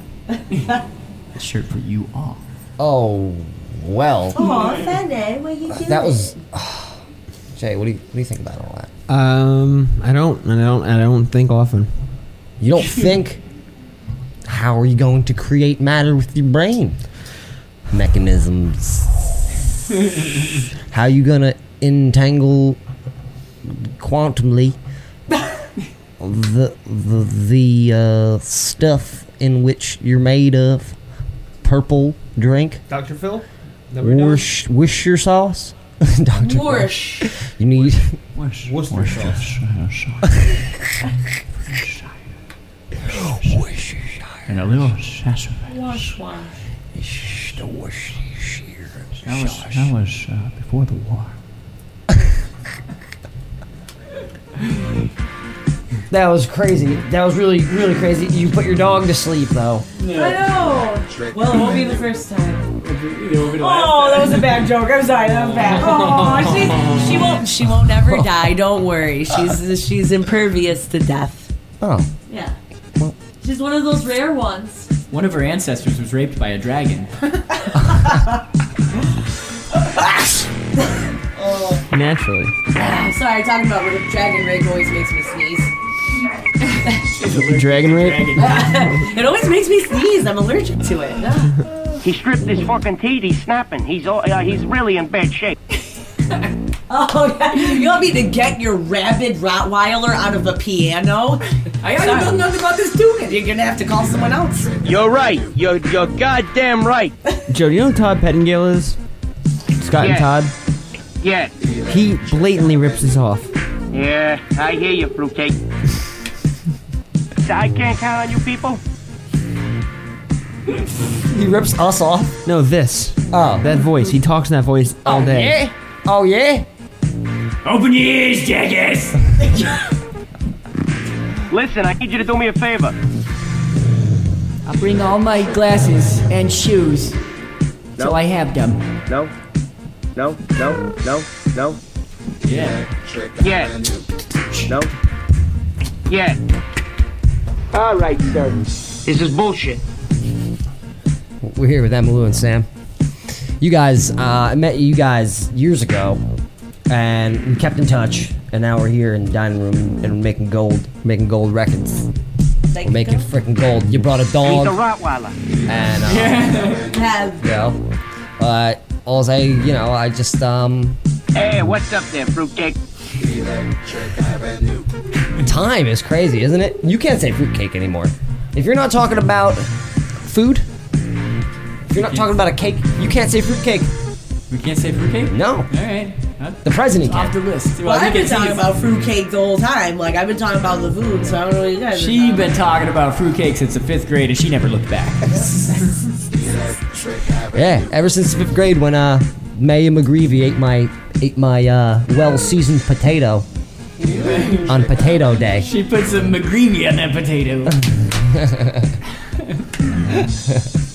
shirt for you all. Oh, well. Oh, Fanny, what you doing? That was. [SIGHS] Jay, what do you what do you think about all that? Um, I don't, I don't, I don't think often. You don't [LAUGHS] think? How are you going to create matter with your brain? Mechanisms. [LAUGHS] How are you gonna entangle quantumly the the the uh, stuff in which you're made of? Purple drink. Dr. Phil? That we're doing? Worsh, Worcestershire sauce. [LAUGHS] Dr. Phil. Worsh. You need Worcester sauce. And a little sashimi. Wash, wash. That was, that was uh, before the war. That was crazy. That was really, really crazy. You put your dog to sleep though. I know. Well, it won't be the first time. Oh, that was a bad joke. I'm sorry, that was bad. [LAUGHS] Oh, she, she won't. She won't ever [LAUGHS] die. Don't worry. She's she's impervious to death. Oh. Yeah. She's one of those rare ones. One of her ancestors was raped by a dragon. [LAUGHS] Naturally. Sorry, talking about what a dragon rape always makes me sneeze. [LAUGHS] Dragon rape? [LAUGHS] it always makes me sneeze. I'm allergic to it. No. [LAUGHS] He stripped his fucking teeth. He's snapping. He's all, uh, he's really in bad shape. Oh, yeah. You want me to get your rabid Rottweiler out of a piano? I haven't done nothing about this tuning. You're gonna have to call someone else. You're right. You're you're goddamn right. Joe, do you know who Todd Pettengill is? Scott Yeah. and Todd? Yeah. He blatantly rips this off. Yeah, I hear you, fruitcake. I can't count on you people. He rips us off. No, this. Oh. That voice. He talks in that voice all oh, day. Yeah. Oh yeah. Open your ears, jackass. Listen, I need you to do me a favor. I'll bring all my glasses and shoes. So I have them. No. No. No. No. No. Yeah. Yeah. No. Yeah. All right, sir. This is bullshit. We're here with Emily and Sam. You guys, uh, I met you guys years ago, and we kept in touch. And now we're here in the dining room and we're making gold, making gold records. we're making freaking gold. You brought a dog. He's a Rottweiler. and uh, [LAUGHS] you know, uh, all I, you know, I just um, Hey, what's up there, fruitcake? time is crazy, isn't it? You can't say fruitcake anymore. If you're not talking about food, if you're not talking about a cake, you can't say fruitcake. We can't say fruitcake? No. All right. The president It's off can. the list. Well, I've been talking about fruitcake the whole time. Like I've been talking about the food, so I don't know what you guys. are She talking been talking about fruitcake since the fifth grade, and she never looked back. [LAUGHS] Yeah, ever since fifth grade when uh Maya McGreevy ate my ate my uh well seasoned potato [LAUGHS] on potato day. She put some McGreevy on that potato. [LAUGHS]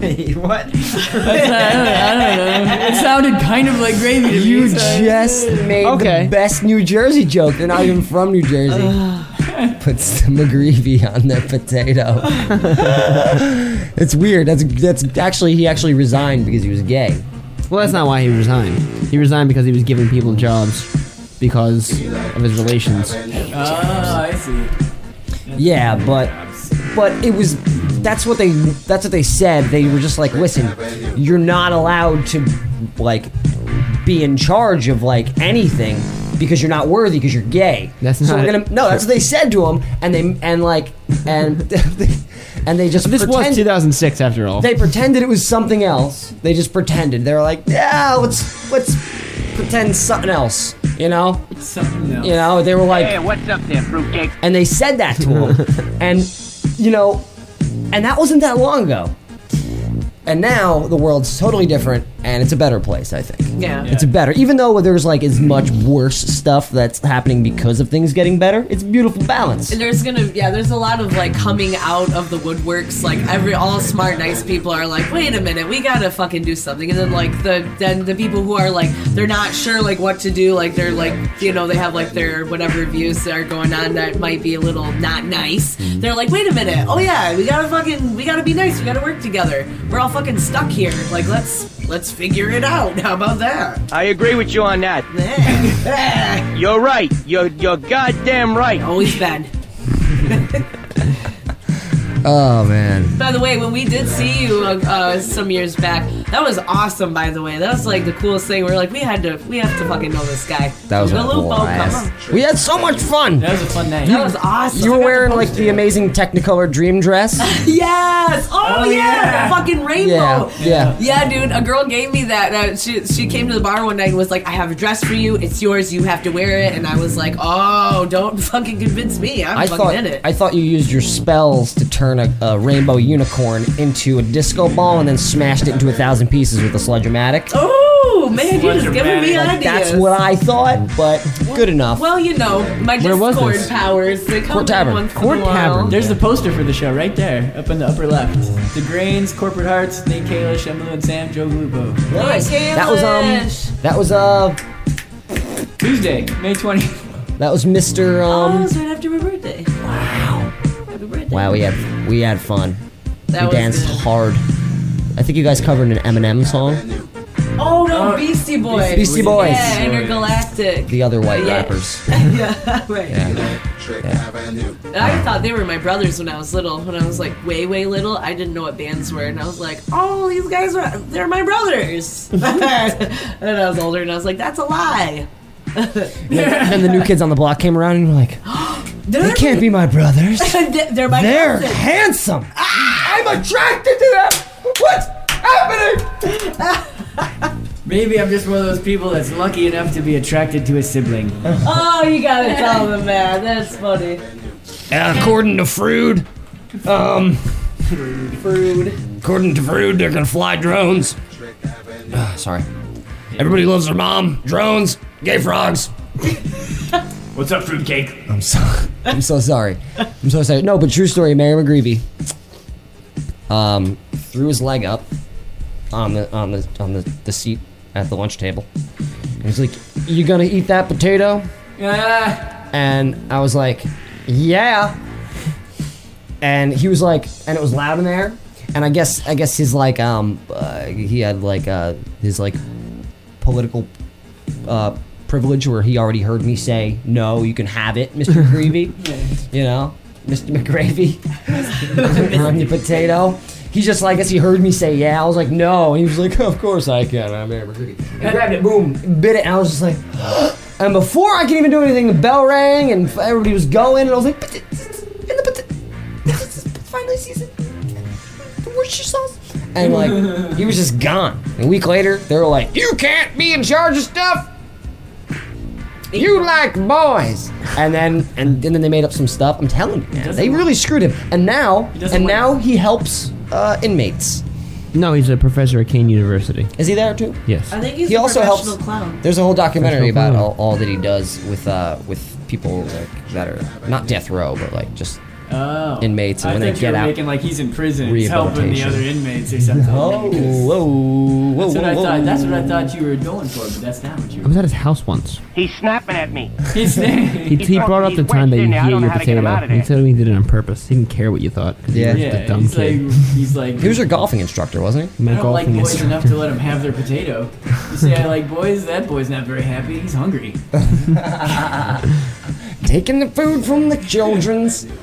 Wait, what? That's not, I, don't, I don't know. It sounded kind of like gravy to You me. so- just made Okay. the best New Jersey joke. They're not even from New Jersey. [SIGHS] Puts the McGreevy on their potato. [LAUGHS] it's weird. That's that's actually he actually resigned because he was gay. Well, that's not why he resigned. He resigned because he was giving people jobs because of his relations. Oh, I see. Yeah, but but it was that's what they that's what they said. They were just like, listen, you're not allowed to like be in charge of like anything because you're not worthy because you're gay. That's so not- we're gonna no. That's what they said to him, and they and like and [LAUGHS] and they just This was pretend- 2006, after all. they pretended it was something else. They just pretended. They were like, yeah, let's let's pretend something else. You know, something else. You know, they were like, Hey, what's up there, fruitcake? and they said that to him, [LAUGHS] and you know, and that wasn't that long ago. And now the world's totally different, and it's a better place. I think. Yeah. It's better, even though there's like as much worse stuff that's happening because of things getting better. It's a beautiful balance. And there's gonna yeah, there's a lot of like coming out of the woodworks. Like every all smart, nice people are like, wait a minute, we gotta fucking do something. And then like the then the people who are like they're not sure like what to do, like they're like you know they have like their whatever views that are going on that might be a little not nice. Mm-hmm. They're like, wait a minute, oh yeah, we gotta fucking we gotta be nice, we gotta work together. We're all fucking stuck here. Like let's let's figure it out. How about that? I agree with you on that. [LAUGHS] You're right. You're you're goddamn right. Always been. [LAUGHS] Oh man. By the way, when we did see you uh, uh, some years back, that was awesome. By the way, that was like the coolest thing. We're like, we had to, we have to fucking know this guy. That was a Lupo, blast. We had so much fun. That was a fun night. That was awesome. You were wearing like the amazing Technicolor dream dress. [LAUGHS] Yes! Oh, Oh, yeah. yeah. Fucking rainbow! Yeah, yeah. Yeah, dude, a girl gave me that. Uh, she, she came to the bar one night and was like, I have a dress for you. It's yours. You have to wear it. And I was like, oh, don't fucking convince me. I'm I fucking thought in it. I thought you used your spells to turn a, a rainbow unicorn into a disco ball and then smashed it into a thousand pieces with a sludge-o-matic. oh, man, you're just giving me Like, ideas. that's what I thought, but good enough. Well, you know, my Where Discord powers, they come Court Tavern. once in a Court while. Tavern. There's the poster for the show right there, up in the upper left. The Grains, Corporate Hearts, Nate Kalish, Emily and Sam, Joe Lupo. Nice. That was Kalish. um that was uh Tuesday, May 20th. that was Mr. Oh, um it's right after my birthday. Wow. Happy birthday. Wow, we had we had fun. That we was danced good. hard. I think you guys covered an Eminem song. Oh no, Oh, Beastie Boys. Beastie Boys. Yeah, Intergalactic. The other white Yeah. rappers. [LAUGHS] yeah, right. Yeah. And I thought they were my brothers when I was little. When I was like way, way little, I didn't know what bands were, and I was like, "Oh, these guys are—they're my brothers." [LAUGHS] [LAUGHS] and then I was older, and I was like, "That's a lie." [LAUGHS] And then the new kids on the block came around and were like, [GASPS] They're, can't be my brothers. [LAUGHS] They- they're my They're cousins. handsome. I'm attracted to them. What's happening?" [LAUGHS] Maybe I'm just one of those people that's lucky enough to be attracted to a sibling. Oh, you gotta tell them, man. That's funny. according to Frood, um, Fruit. according to Frood, they're gonna fly drones. Ah, [SIGHS] sorry. Everybody loves their mom. Drones, gay frogs. [LAUGHS] What's up, fruitcake? I'm so I'm so sorry. I'm so sorry. No, but true story. Mary McGreevy um, threw his leg up on the on the on the, the seat at the lunch table. And he's like, "You gonna eat that potato?" Ah, And I was like, "Yeah." And he was like, and it was loud in there. and I guess I guess his like um uh, he had like uh his like political uh privilege where he already heard me say no, you can have it, Mr. [LAUGHS] Greavy. you know, Mr. McGravy, [LAUGHS] on your potato. He's just like, I guess he heard me say yeah. I was like, no, and he was like, of course I can. I'm McGreevy. And grabbed it, boom, bit it, and I was just like, [GASPS] and before I could even do anything, the bell rang and everybody was going, and I was like, but [LAUGHS] finally season the Worcestershire sauce. And like, he was just gone. A week later, they were like, you can't be in charge of stuff. You like boys, and then and, and then they made up some stuff. I'm telling you, man, they really screwed him. And now, doesn't and like- now he helps uh, inmates. No, he's a professor at Kean University. Is he there too? Yes. I think he's he a also helps. professional clown. There's a whole documentary Professional about all, all that he does with uh with people like that are not death row, but like just Oh. inmates, and I when thought they get were out, making like he's in prison. He's helping the other inmates or something. Oh, whoa, whoa, That's what I whoa, thought. whoa. That's what I thought you were going for, but that's not what you were. I was at his house once. He's snapping at me. [LAUGHS] He's He, he brought up the time that you West ate your how to get him out potato. He there. said he did it on purpose. He didn't care what you thought. Yeah. he was just a dumb he's kid. like, he's like, He was your golfing instructor, wasn't he? My I don't like boys instructor. enough to let him have their potato. You say I like boys, that boy's not very happy. He's hungry. [LAUGHS] Taking the food from the children's. [LAUGHS]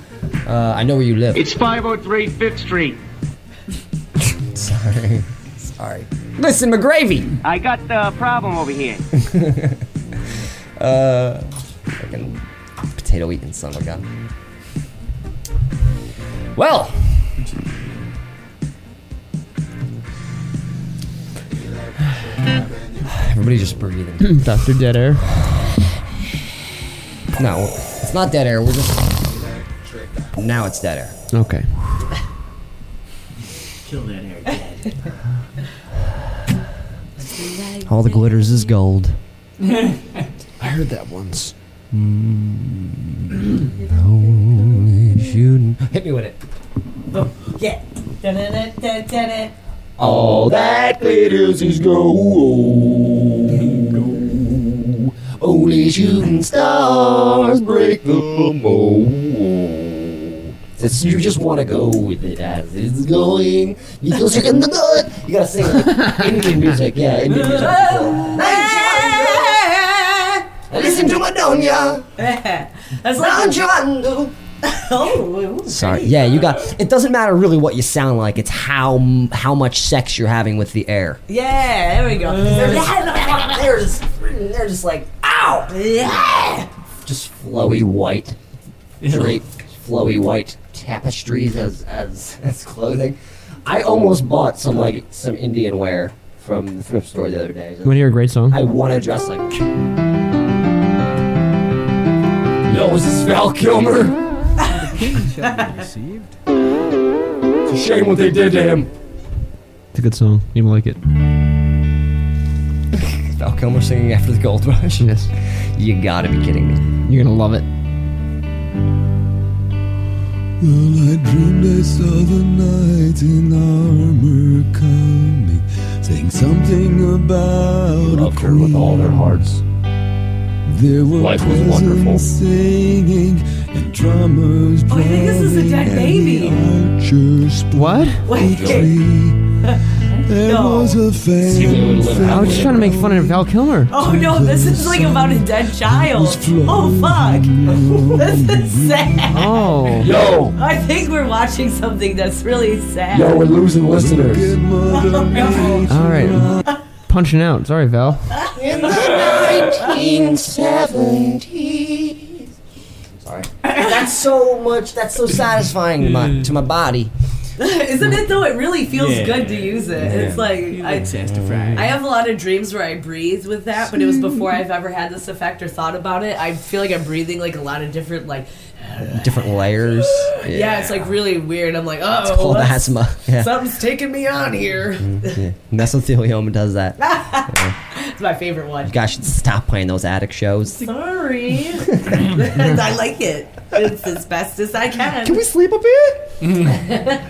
Uh, I know where you live. It's 503 Fifth Street. [LAUGHS] Sorry. Sorry. Listen, McGravy. I got the problem over here. [LAUGHS] Uh, fucking potato eating son of a gun. Well. [SIGHS] Everybody just breathing. [CLEARS THROAT] Dr. Dead Air. No, it's not dead air. We're just. Now it's dead air. Okay. Kill that hair, dead. [LAUGHS] All the glitters is gold. I heard that once. Mm. shooting. Hit me with it. Oh, yeah. Da-da-da-da-da-da. All that glitters is gold. Only shooting stars break the mold. It's, you just want to go with it as it's going. You feel sick in the gut. You gotta sing like Indian music. Yeah, Indian music. [LAUGHS] Listen to Madonna. [LAUGHS] That's like [LAUGHS] oh, Sorry. Yeah, you got. It doesn't matter really what you sound like. It's how how much sex you're having with the air. yeah. There we go. Uh. They're just, they're just like ow. yeah. Just flowy white drape, flowy white tapestries as as as clothing. I almost bought some like some Indian wear from the thrift store the other day. You want to hear a great song? I want to dress like. No, is this Val Kilmer? It's a shame what they did to him. It's a good song. You like it? Val Kilmer singing after the gold rush. Yes. You gotta be kidding me. You're gonna love it. Well, I dreamed I saw the knight in armor coming, saying something about Loved a her with all their hearts. There were Life was wonderful. singing and drummers Oh, I think this is a dead baby. and the archers What? Wait. [LAUGHS] There No. was a See, we would live fan. I was just trying to make fun of Val Kilmer. Oh no, this is like about a dead child. Oh fuck. [LAUGHS] This is sad. Oh. Yo, I think we're watching something that's really sad. yo, we're losing listeners. [LAUGHS] Oh, [LAUGHS] All right. Punching out. Sorry, Val. In the 1970s. Sorry. That's so much. That's so satisfying to my to my body. [LAUGHS] Isn't it though? It really feels Yeah. good to use it. It's like I, I have a lot of dreams where I breathe with that, but it was before I've ever had this effect or thought about it. I feel like I'm breathing like a lot of different like [SIGHS] Different layers. [SIGHS] yeah, it's like really weird. I'm like, oh, It's called what's- asthma. [LAUGHS] Yeah. something's taking me on here. Mm, [LAUGHS] yeah. Mesothelioma does that. It's my favorite one. You guys should stop playing those attic shows. Sorry, I like it. It's as best as I can. Can we sleep up here?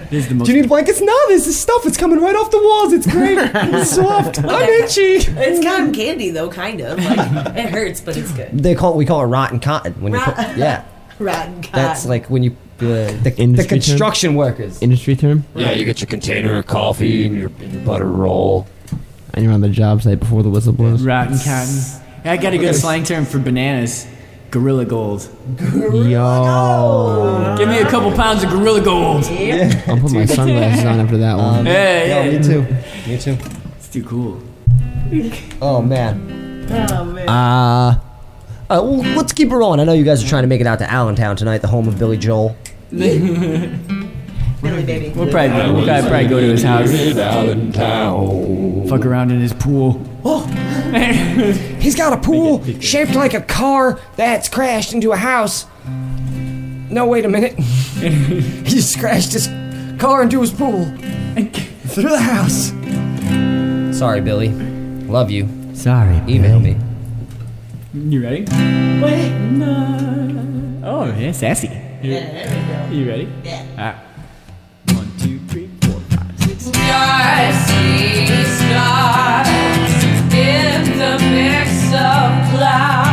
This is the most. Do you need blankets? No, this is stuff. It's coming right off the walls. It's great. It's [LAUGHS] soft. I'm itchy. It's cotton candy though, kind of. Like, it hurts, but it's good. They call we call it rotten cotton when you Rot- put yeah. [LAUGHS] Rotten cotton. That's like when you The, the, the Industry term? construction workers. Industry term. Yeah, you get your container of coffee and your, and your butter roll. And you're on the job site before the whistle blows. Rotten cotton. I got a good slang term for bananas. Gorilla gold. Yo. Give me a couple pounds of gorilla gold. I'll put my sunglasses on after that one. Um, Yeah, yeah, yeah. me too. Me too. It's too cool. Oh man. Oh man. Uh, uh, well, let's keep it rolling. I know you guys are trying to make it out to Allentown tonight, the home of Billy Joel. [LAUGHS] Billy baby. We'll probably, we'll probably, probably go to his house. Allentown. Fuck around in his pool. He's got a pool shaped like a car that's crashed into a house. No, wait a minute. [LAUGHS] he just crashed his car into his pool through the house. Sorry, Billy. Love you. Sorry. Email me. You ready? Wait. no. Oh, yeah, sassy. You, go. you ready? Yeah. One, two, three, four, five, six. Dusty stars in the mix of clouds,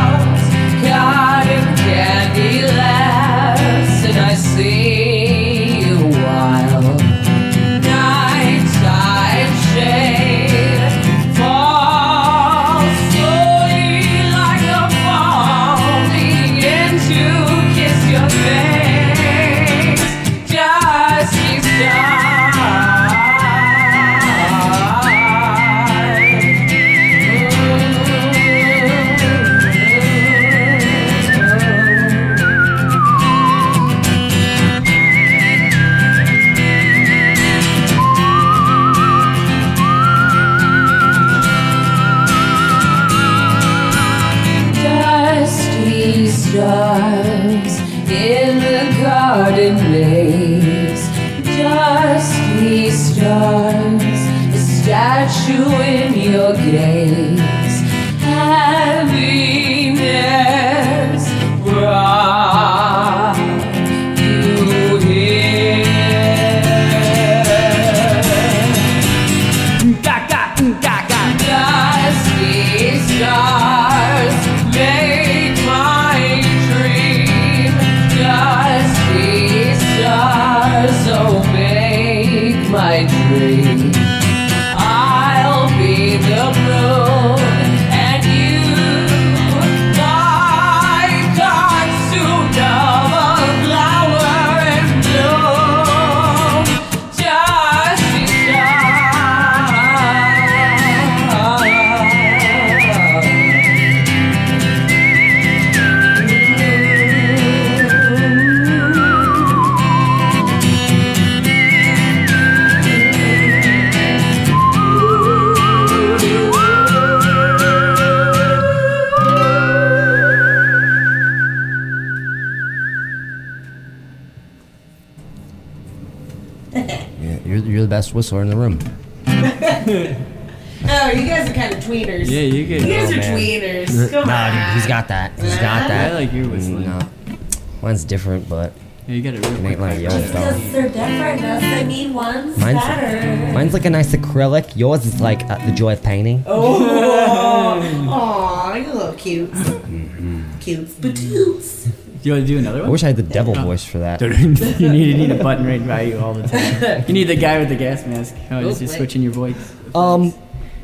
best whistler in the room. [LAUGHS] Oh, you guys are kind of tweeners. Yeah, you get- You guys Oh, are man. tweeners. Come Nah, on. dude, he's got that. He's got [LAUGHS] that. I like your whistling. No. Mine's different, but Yeah, you got it real it ain't like yours, though. Because they're different. Us, I mean, one's Mine's, better. mine's like a nice acrylic. Yours is like uh, the joy of painting. Oh, [LAUGHS] aw, you little cute. Cute Cutes, batoots. You want to do another one? I wish I had the devil voice for that. [LAUGHS] you need, you need a button right by you all the time. [LAUGHS] You need the guy with the gas mask. Oh, just, just switching your voice. Um,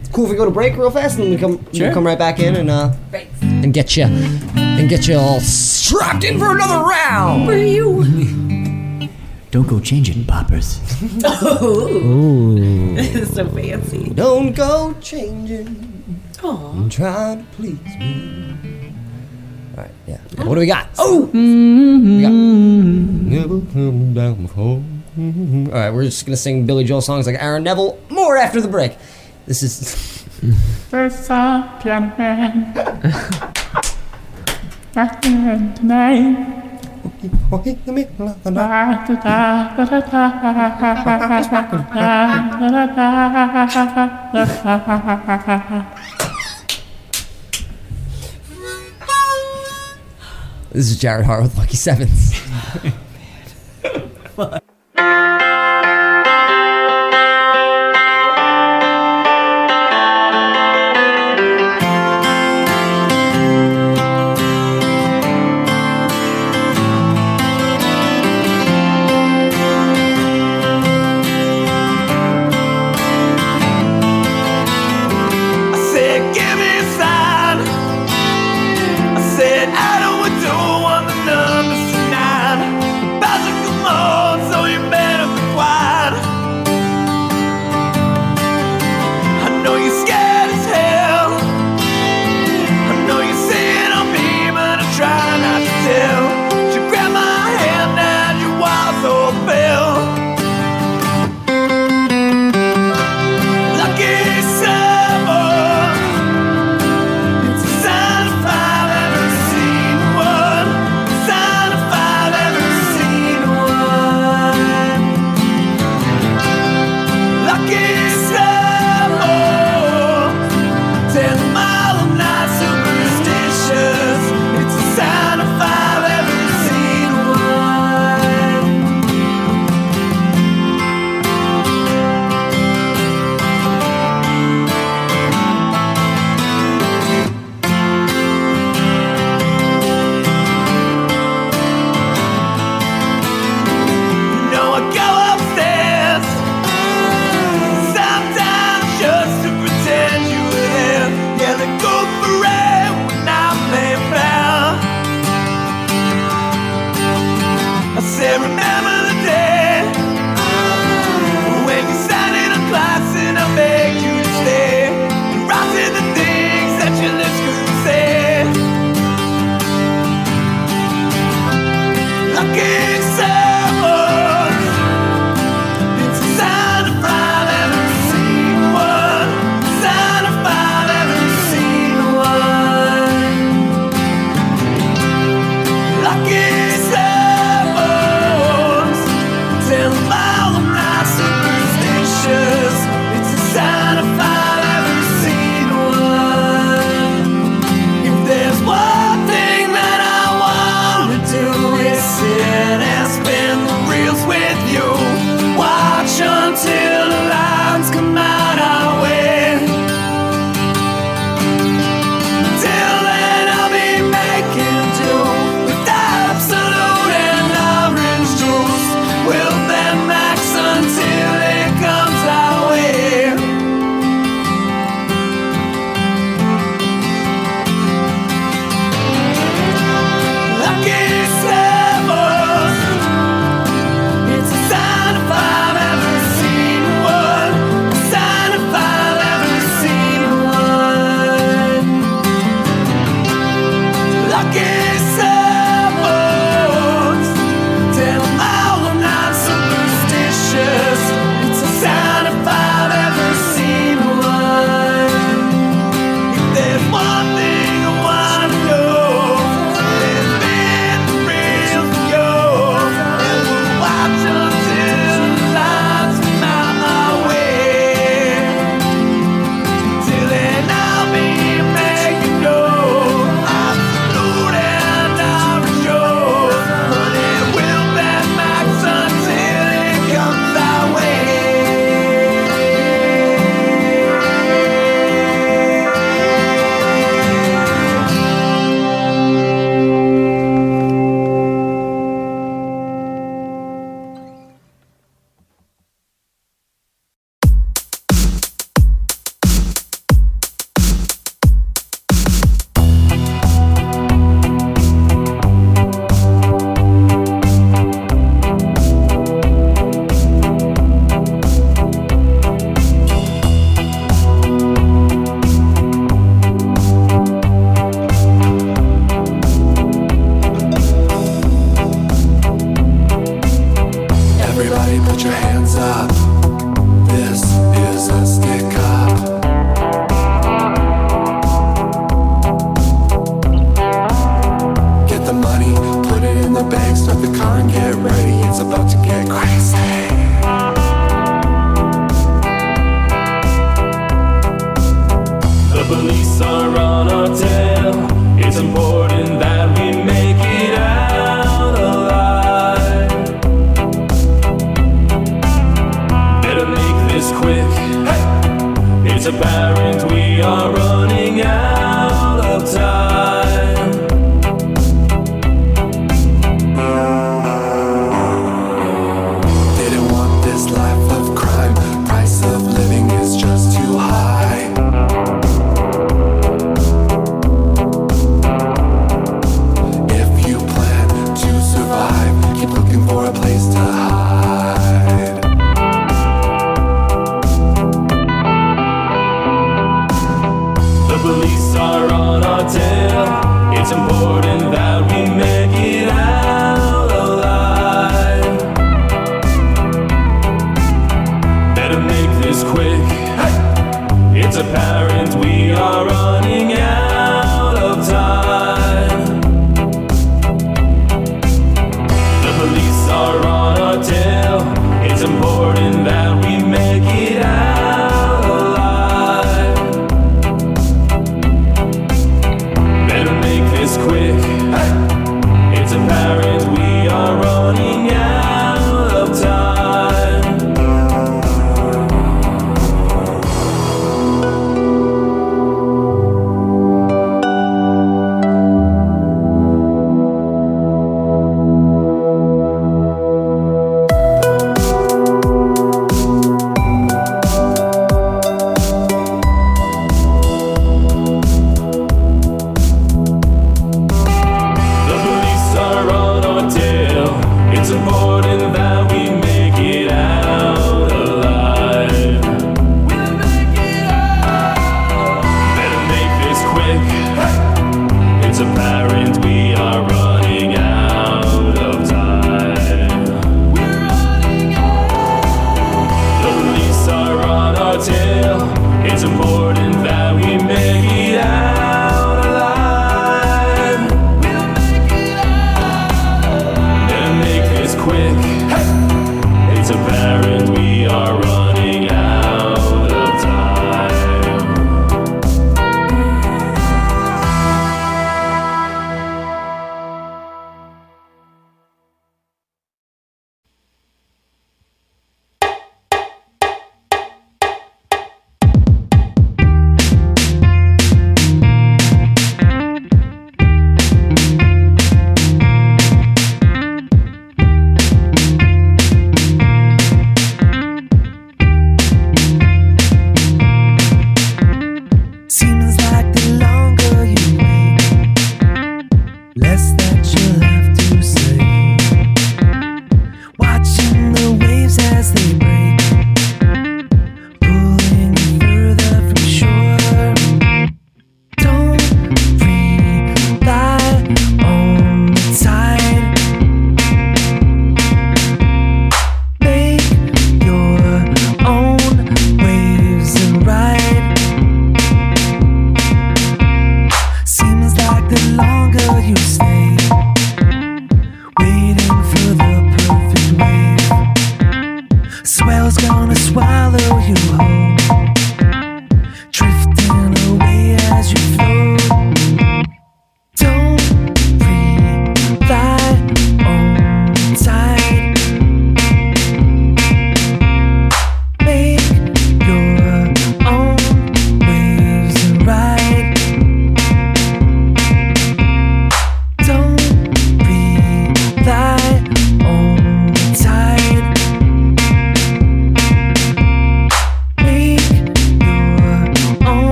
it's cool if we go to break real fast and then we come Sure. we'll come right back in and uh and get you and get you all strapped in for another round. For you. [LAUGHS] Don't go changing poppers. Oh, Ooh. It's so fancy. Don't go changing. Aw. I'm trying to please me. All right, yeah. What do we got? Oh, we got. Never come down before. All right, we're just gonna sing Billy Joel songs like Aaron Neville. More after the break. This is. First up, piano man. Rockin' tonight. This is Jared Hart with Lucky Sevens. [LAUGHS] [LAUGHS]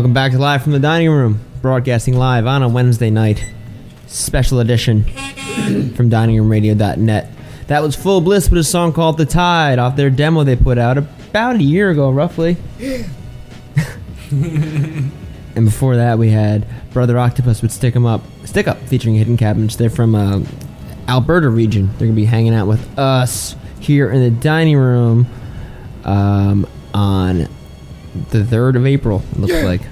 welcome back to Live from the Dining Room, broadcasting live on a Wednesday night. Special edition [CLEARS THROAT] from diningroomradio.net. That was Full Bliss with a song called The Tide off their demo they put out about a year ago, roughly. [LAUGHS] and before that, we had Brother Octopus with Stick 'em Up, Stick Up, featuring Hidden Cabins. They're from uh, Alberta region. They're gonna be hanging out with us here in the dining room um, on the third of April. It looks Yeah. like.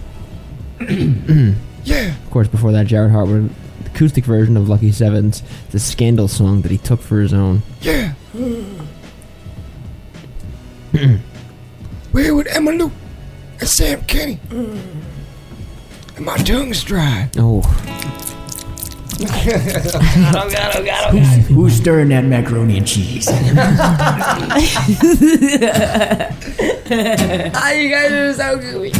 [CLEARS THROAT] Yeah. Of course, before that, Jared Hartwood, acoustic version of Lucky Sevens, the Scandal song that he took for his own. Yeah. [CLEARS THROAT] We're with Emmaloo and Sam Kenny. Mm. And my tongue's dry. Oh. Oh God, oh God, Who's, who's stirring that macaroni and cheese? [LAUGHS] Ah, you guys are so gooey.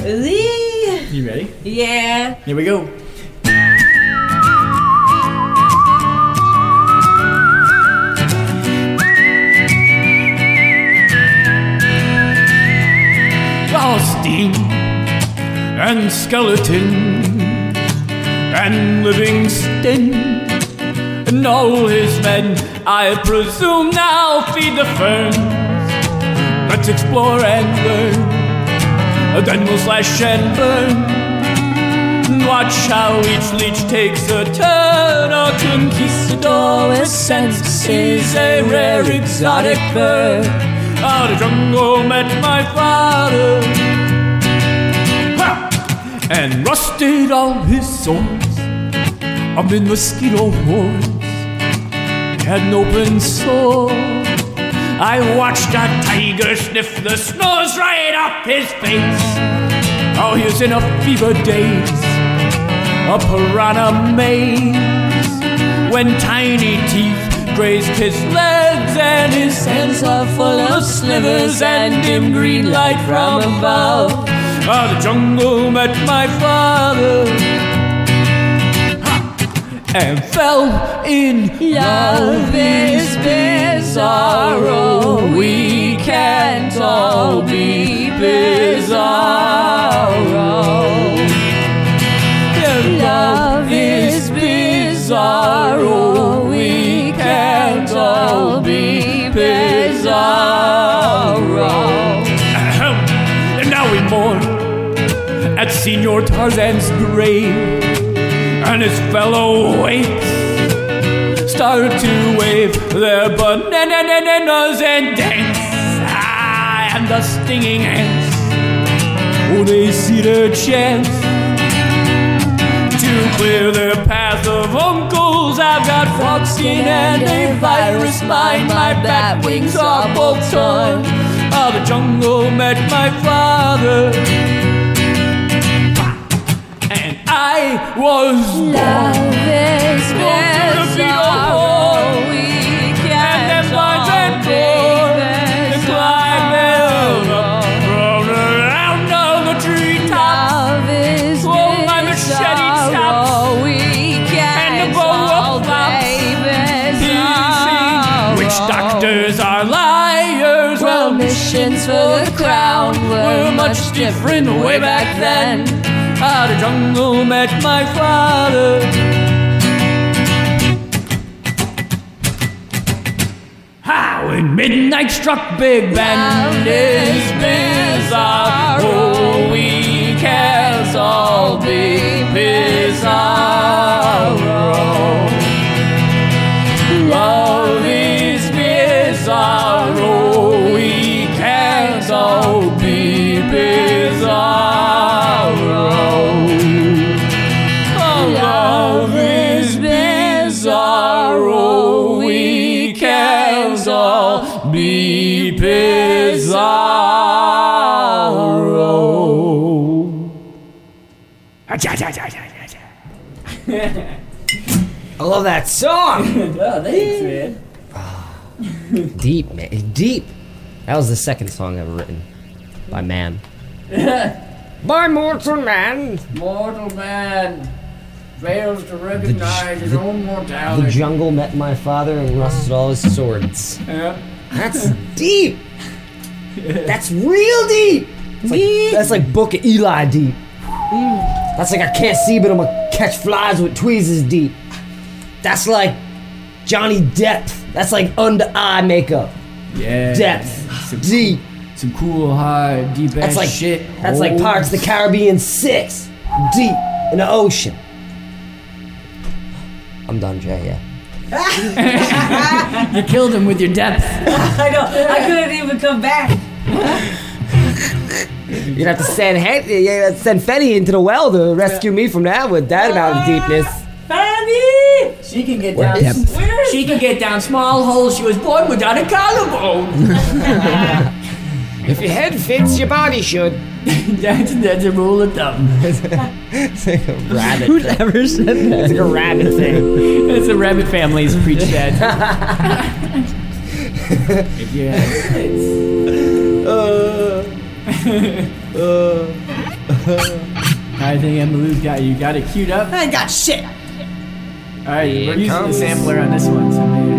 you ready? Yeah. Here we go. Austin and Skeleton and Livingston and all his men, I presume now feed the ferns. Let's explore and learn, then we'll slash and burn. Watch how each leech takes a turn. A conquistador sense is a rare exotic bird. Out of jungle met my father and rusted all his swords. I'm in mosquito hordes. He had an open sore. I watched a tiger sniff the snows right off his face. Oh, he was in a fever daze, a piranha maze. When tiny teeth grazed his legs and his hands are full of slivers and dim green light from above. Oh, the jungle met my father! And fell in Love is bizarro. We can't all be bizarro. Love is bizarro. We can't all be bizarro. Ahem. And now we mourn at Senor Tarzan's grave, and his fellow apes start to wave their bananas and dance. Ah, and the stinging ants, oh, they see their chance to clear their path of uncles. I've got Foxine and a virus mind. My bat wings are both torn. Oh, the jungle met my father. Was born. Love is. We can't all be Roll around all the treetops. Love is Oh, my machete. We And the can't bow all flops. be Witch doctors are liars. Well, missions for the crown were much different way back then. How the jungle met my father. How when midnight struck Big Ben is bizarre. Oh, we can't all be bizarro. Love is bizarre. Oh, we can't all I love that song. [LAUGHS] oh, thanks, man. Ah. Deep, man. Deep. That was the second song ever written by man. [LAUGHS] by mortal man. Mortal man fails to recognize his own mortality. The jungle met my father and rusted all his swords. Yeah. That's [LAUGHS] deep. That's real deep. Like, that's like Book of Eli deep. That's like I can't see, but I'm gonna catch flies with tweezers deep. That's like Johnny Depth. That's like under eye makeup. Yeah. Depth. Some, Deep. Some cool, hard, deep ass That's like shit. That's like Pirates of the Caribbean 6. Deep in the ocean. I'm done, Jay, yeah. [LAUGHS] you killed him with your depth. [LAUGHS] I know. I couldn't even come back. [LAUGHS] You're gonna have to send Hen- you have to send Fenny into the well to rescue me from that with that amount of deepness. Fanny! She can get Where- down. Yep. She can get down small holes. She was born without a collarbone. If your head fits, your body should. [LAUGHS] that's that's a rule of thumb. it's like a rabbit. Who ever said that? It's like a rabbit thing. It's the rabbit families preach that. [LAUGHS] [LAUGHS] if you uh, have Uh. [LAUGHS] I think Emily's got you got it queued up. I ain't got shit. All right, Here we're using the sampler on this one, so maybe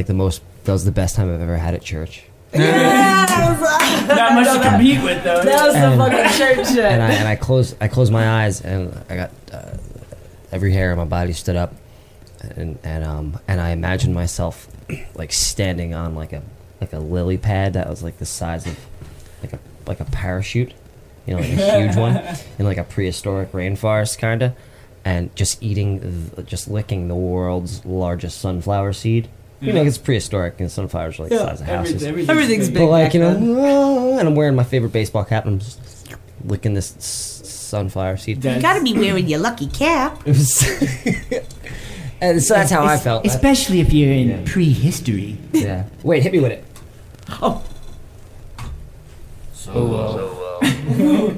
like the most. That was the best time I've ever had at church. [LAUGHS] Not much to compete with, though. That was the And- fucking church [LAUGHS] shit. and I and I closed I closed my eyes and I got uh, every hair on my body stood up, and and um and I imagined myself [CLEARS THROAT] like standing on like a like a lily pad that was like the size of like a like a parachute, you know, like a huge one [LAUGHS] in like a prehistoric rainforest kind of, and just eating th- just licking the world's largest sunflower seed. You know, it's prehistoric and sunflowers are like Yeah, the size of everything- houses. everything's Everything's big But like back you know, then. And I'm wearing my favorite baseball cap and I'm just licking this s- sunflower seed. You gotta be wearing your lucky cap. It was- [LAUGHS] and so that's how I felt. Especially if you're in prehistory. yeah. Wait, hit me with it. Oh. So, uh,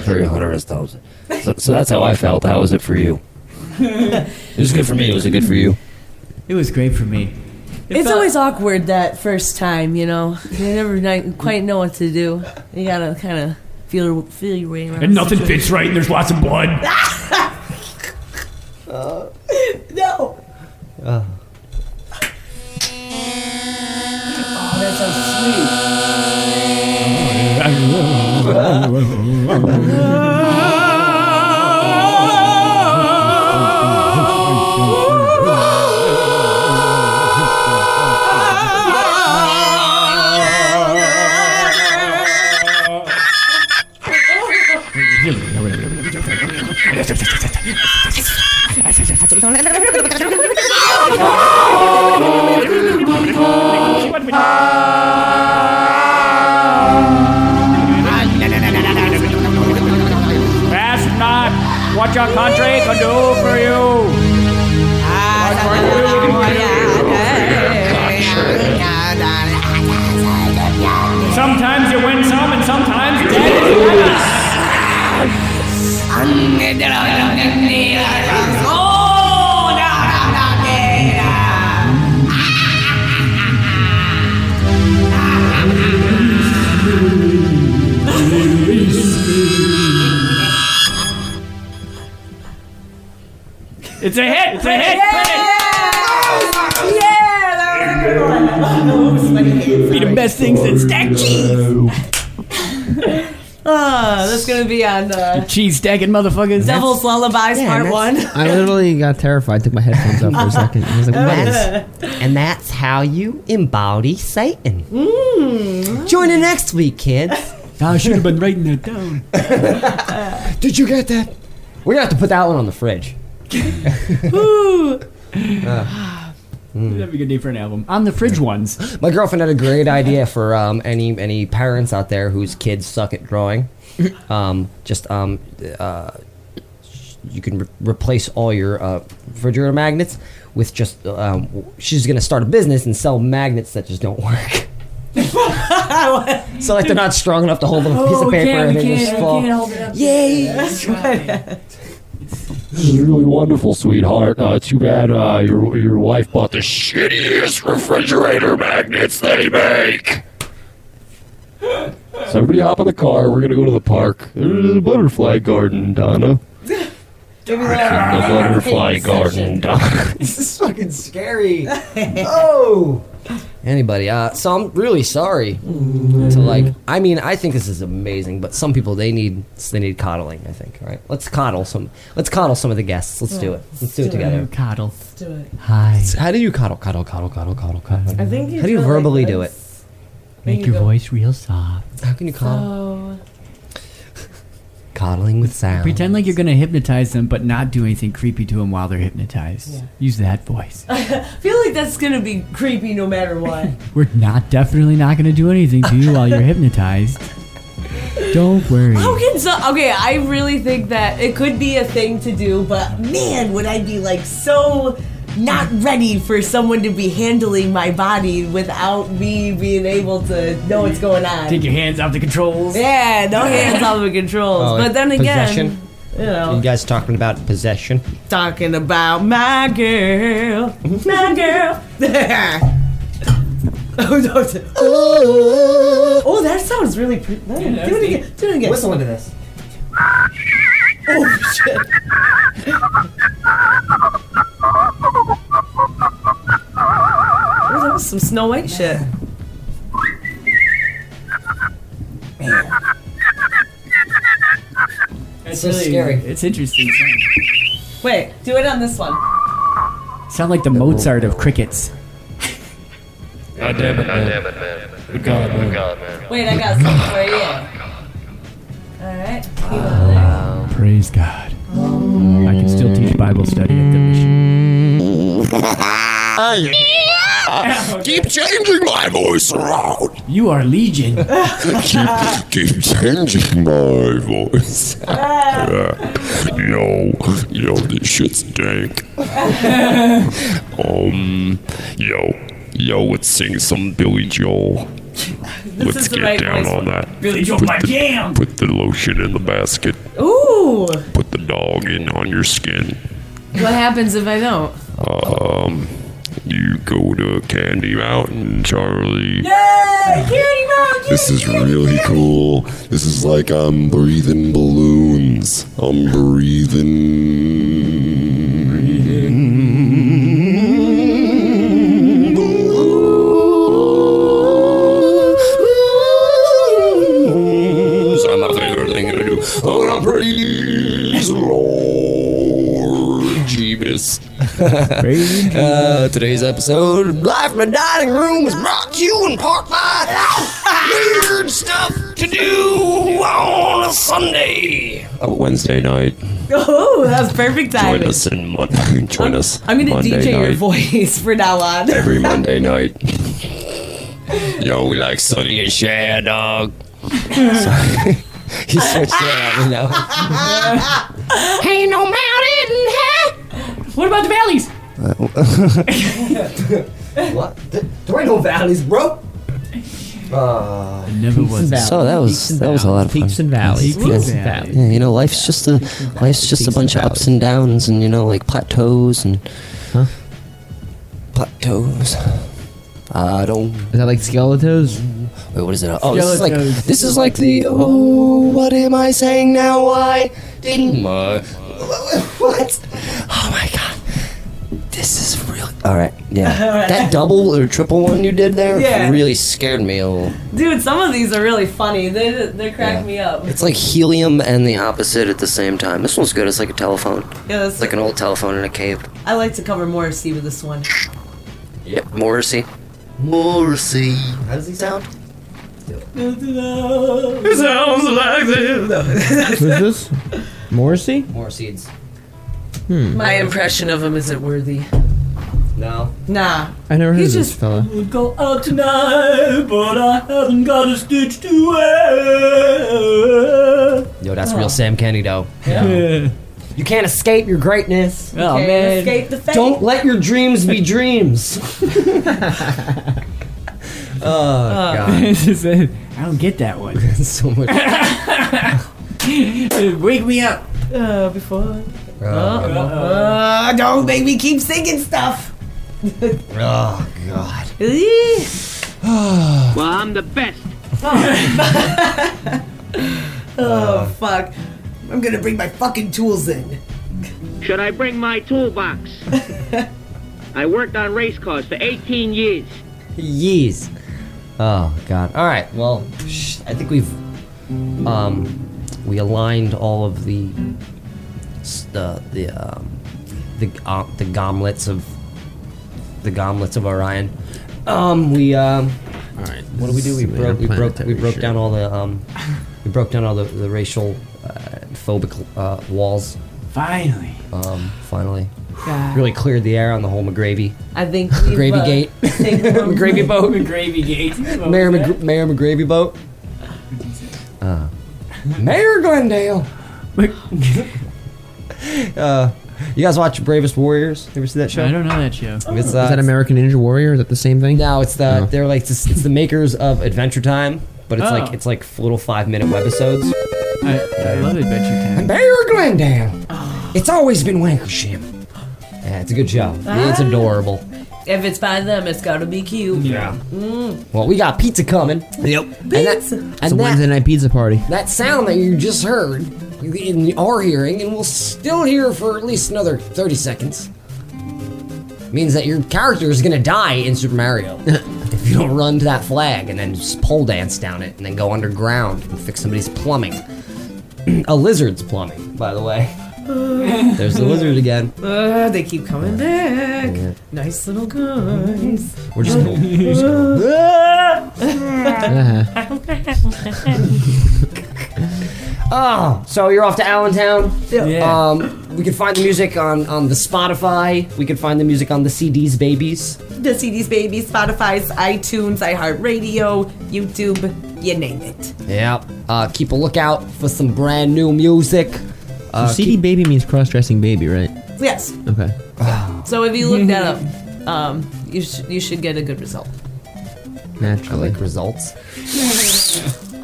very Hunter S. Thousand. So, so that's how I felt. How was it for you? [LAUGHS] It was good for me. Was it good for you? It was great for me. It It's felt- always awkward that first time, you know. You never ni- quite know what to do. You gotta kind of feel feel your way around. And nothing the fits right, and there's lots of blood. [LAUGHS] stack cheese. [LAUGHS] Ah, that's gonna be on uh, Cheese stacking motherfuckers. Devil's Lullabies Part One. [LAUGHS] I literally got terrified. Took my headphones off for a second. I was like, what is? [LAUGHS] and that's how you embody Satan. Mm. Join in next week, kids. I should have been writing that down. Did you get that? We're gonna have to put that one on the fridge. Ooh. Uh, That'd be a good name for an album. On the fridge ones. My girlfriend had a great idea for um, any any parents out there whose kids suck at drawing. [LAUGHS] Um, just um, uh, you can re- replace all your uh, refrigerator magnets with just. Um, she's gonna start a business and sell magnets that just don't work. [LAUGHS] so like they're not strong enough to hold a piece Oh, of we paper can't- and we they just can't- we fall. can't hold it up. Yay! [LAUGHS] This is really wonderful, sweetheart. Uh, too bad uh, your your wife bought the shittiest refrigerator magnets they make. So everybody hop in the car. We're gonna go to the park. There's a butterfly garden, Donna. Give me The butterfly garden, Donna. this is fucking scary. [LAUGHS] oh. Anybody? Uh, so I'm really sorry to like. I mean, I think this is amazing, but some people they need they need coddling. I think. All right, let's coddle some. Let's coddle some of the guests. Let's do it. Let's do it together. Coddle. Let's do it. Hi. How do you coddle, coddle, coddle, coddle, coddle, coddle? I think How do you go like verbally do it? Make you your go- voice real soft. How can you coddle? So Coddling with sound. Pretend like you're gonna hypnotize them, but not do anything creepy to them while they're hypnotized. Use that voice. [LAUGHS] I feel like that's gonna be creepy no matter [LAUGHS] what. We're not definitely not gonna do anything to you while you're [LAUGHS] hypnotized. Don't worry. How can so? Okay, I really think that it could be a thing to do, but man, would I be like so not ready for someone to be handling my body without me being able to know what's going on. Take your hands off the controls. Yeah, no hands off the controls. Oh, but then again, possession? you know, You guys talking about possession? talking about my girl, mm-hmm. my girl. oh, [LAUGHS] [LAUGHS] oh, that sounds really. Pre- do it again. Do it again. Whistle into this. Oh shit. [LAUGHS] that was some Snow White shit. Man. That's so scary. It's interesting. Wait, do it on this one. Sound like the Mozart of crickets. God damn it, man. Good God, man. Good God, man. Wait, I got something for you. Alright, keep. Praise God. I can still teach Bible study at the mission. [LAUGHS] [LAUGHS] Keep changing my voice around. You are Legion. [LAUGHS] keep, keep changing my voice. [LAUGHS] yo, yo, this shit's dank. um, yo, yo, let's sing some Billy Joel. let's get right down voice. on that. Billy Joel, Put my the- jam. Put the lotion in the basket. Ooh! Put the dog in on your skin. What happens if I don't? Um, you go to Candy Mountain, Charlie. Yay! Candy Mountain! This is really cool. This is like I'm breathing balloons. I'm breathing. breathing. I'm my favorite thing to do. Oh, I'm praise the Lord Jeebus. [LAUGHS] [LAUGHS] uh, today's episode of Life in the Dining Room is brought to you in part by weird stuff to do on a Sunday. A Wednesday night. Oh, that's perfect timing. Join us in Mon- [LAUGHS] join us. I'm gonna Monday DJ your voice for now on. Every Monday night. Yo, we like Sunny and Shad, dog. He switched it on me now. Ain't no mountain, What about the valleys? [LAUGHS] what? Th- There ain't no valleys, bro. Uh, never was. So that was that was a lot of fun. Peaks and valleys. Peaks Peaks and and valleys. valleys. Yeah, you know, life's just a life's just a bunch of ups and downs, and you know, like plateaus and Huh? plateaus. I don't. Is that like Skeletos? Wait, what is it? Oh, this is like this is like the. Oh, what am I saying now? Why didn't my [LAUGHS] what? Is really all right. Yeah, [LAUGHS] that double or triple one you did there Yeah. really scared me a little. Dude, some of these are really funny. They they crack me up. It's like helium and the opposite at the same time. This one's good. It's like a telephone. Yeah, that's, It's like an old telephone in a cave. I like to cover Morrissey with this one. Yep, Morrissey. Morrissey. How does he sound? It sounds like this. [LAUGHS] Who's this? Morrissey? Morrissey's. Hmm. My impression of him isn't worthy. No. Nah. I never heard He's of this just- fella. Would go out tonight, but I haven't got a stitch to wear. Yo, that's real Sam Kenny though. Yeah. you can't escape your greatness. Oh Can't man. escape the fate. Don't let your dreams be dreams. [LAUGHS] Oh god. [LAUGHS] It's just, uh, I don't get that one. [LAUGHS] so much. Wake me up. Uh, before. Oh, Uh, don't make me keep singing stuff. Oh god. Well, I'm the best. [LAUGHS] oh fuck! I'm gonna bring my fucking tools in. Should I bring my toolbox? [LAUGHS] I worked on race cars for 18 years. Yeez. Oh god. All right. Well, sh- I think we've um we aligned all of the the the um the uh, the gomlets of the gomlets of Orion. Um, we um. All right. What did we do? We broke we broke we broke shit. down all the um we broke down all the the racial uh, phobic uh, walls. Finally. Um, finally, Yeah. really cleared the air on the whole McGravy I think we've, uh, Gate. [LAUGHS] [LAUGHS] McGravy boat. McGravy gate. Mayor, McG- Mayor McGravy boat. [LAUGHS] Uh, Mayor Glendale. uh, you guys watch Bravest Warriors? Ever see that show? I don't know that show. It's, uh, Is that American Ninja Warrior? Is that the same thing? No, it's the No. they're like it's, it's the makers of Adventure Time, but it's Oh. like it's like little five minute webisodes. I, I love Adventure Time. Mayor Glendale. It's always been Wankershim. Yeah, it's a good show. It's adorable. If it's by them, it's gotta be cute. Yeah. Mm. Well, we got pizza coming. Yep. And that, Pizza. and It's a that, Wednesday night pizza party. that sound that you just heard in our hearing, and we'll still hear for at least another 30 seconds, means that your character is gonna die in Super Mario. [LAUGHS] if you don't run to that flag and then just pole dance down it and then go underground and fix somebody's plumbing. [CLEARS THROAT] A lizard's plumbing, by the way. There's the lizard again. Uh, [LAUGHS] they keep coming back. Nice little guys. We're just gonna. we're just Oh, [LAUGHS] [LAUGHS] so you're off to Allentown. Yeah. Um, we can find the music on on the Spotify. We can find the music on the CDs, babies. The CDs, baby, Spotify's, iTunes, iHeartRadio, YouTube, you name it. Yep. Uh, keep a lookout for some brand new music. Uh, so CD baby means cross-dressing baby, right? Yes. Okay. So if you look that up, um, you should you should get a good result. Naturally. like results.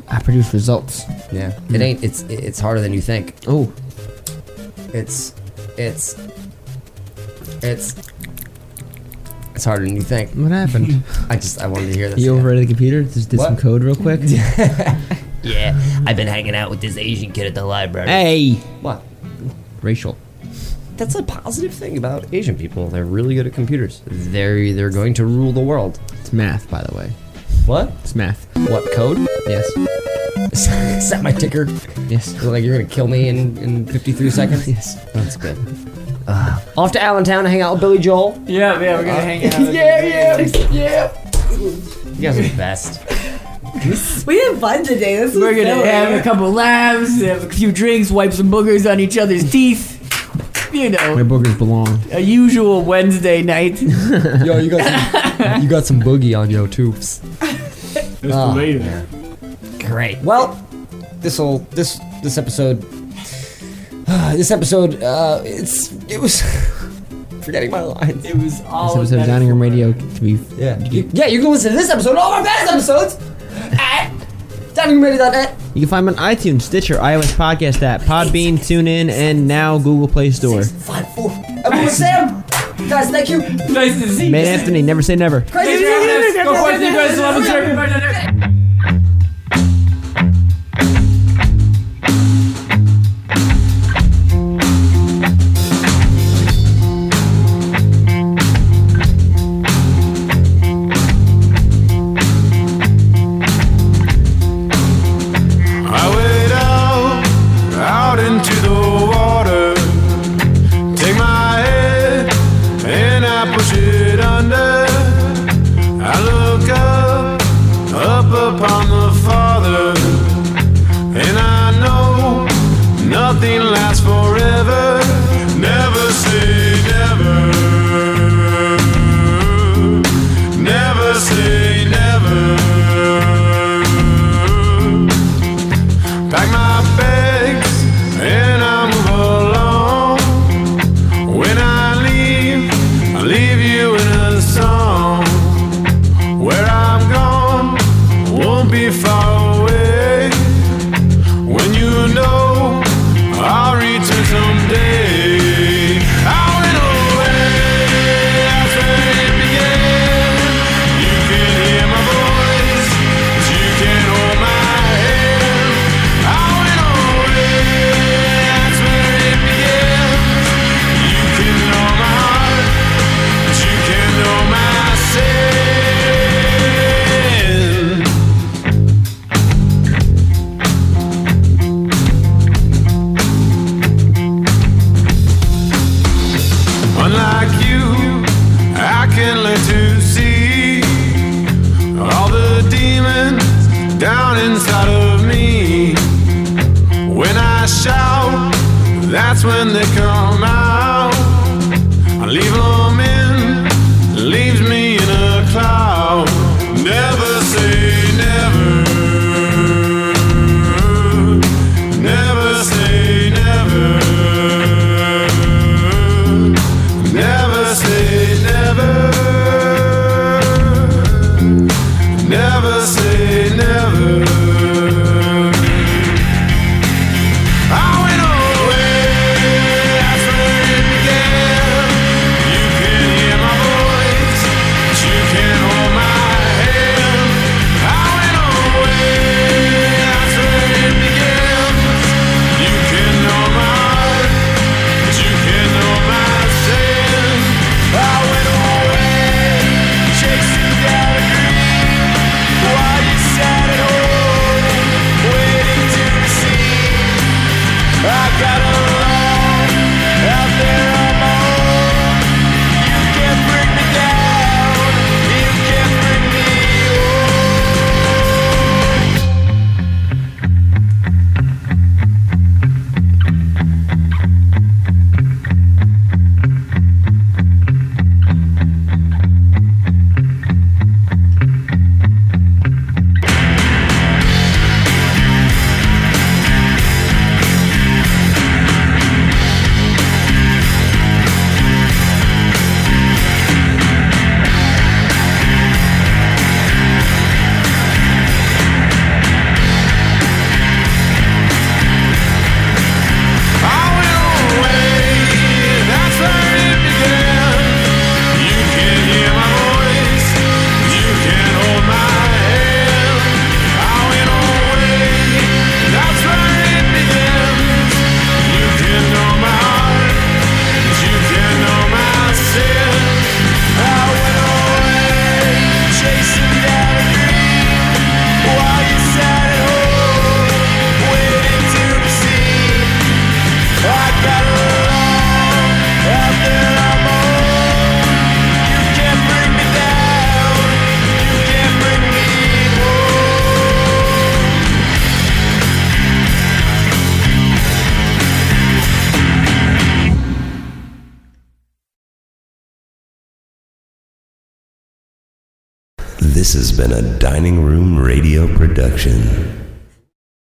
I produce results. Yeah. It ain't. It's it's harder than you think. Oh. It's it's it's it's harder than you think. What happened? [LAUGHS] I just I wanted to hear this. You again. overrated the computer? Just did some What? code real quick. [LAUGHS] [LAUGHS] Yeah, I've been hanging out with this Asian kid at the library. hey. What? Racial. That's a positive thing about Asian people. They're really good at computers. They're they're going to rule the world. It's math, by the way. What? It's math. What code? Yes. [LAUGHS] Set my ticker. Yes. Like you're gonna kill me in, in 53 [LAUGHS] seconds. yes. That's good. Uh, off to Allentown to hang out with Billy Joel. Yeah, yeah, we're gonna hang out. [LAUGHS] yeah, yeah, yeah. You guys are the best. [LAUGHS] We had fun today. This We're gonna silly. have a couple laughs, have a few drinks, wipe some boogers on each other's teeth. You know, My boogers belong. a usual Wednesday night. [LAUGHS] Yo, you got some, you got some boogie on yo too. Oh, later. Great. Well, this will this this episode [SIGHS] this episode uh it's it was [LAUGHS] forgetting my lines. It was all This all episode of Dining Room Radio to be. Yeah. You, yeah, you can listen to this episode, all our past episodes at diningroomradio.net. You can find them on iTunes, Stitcher, iOS Podcast app, Podbean, TuneIn, and now Google Play Store. Five, four. Everyone, Sam. Guys, thank you. Nice to see you. Man Anthony, never say never. Crazy. Go forth, you guys love and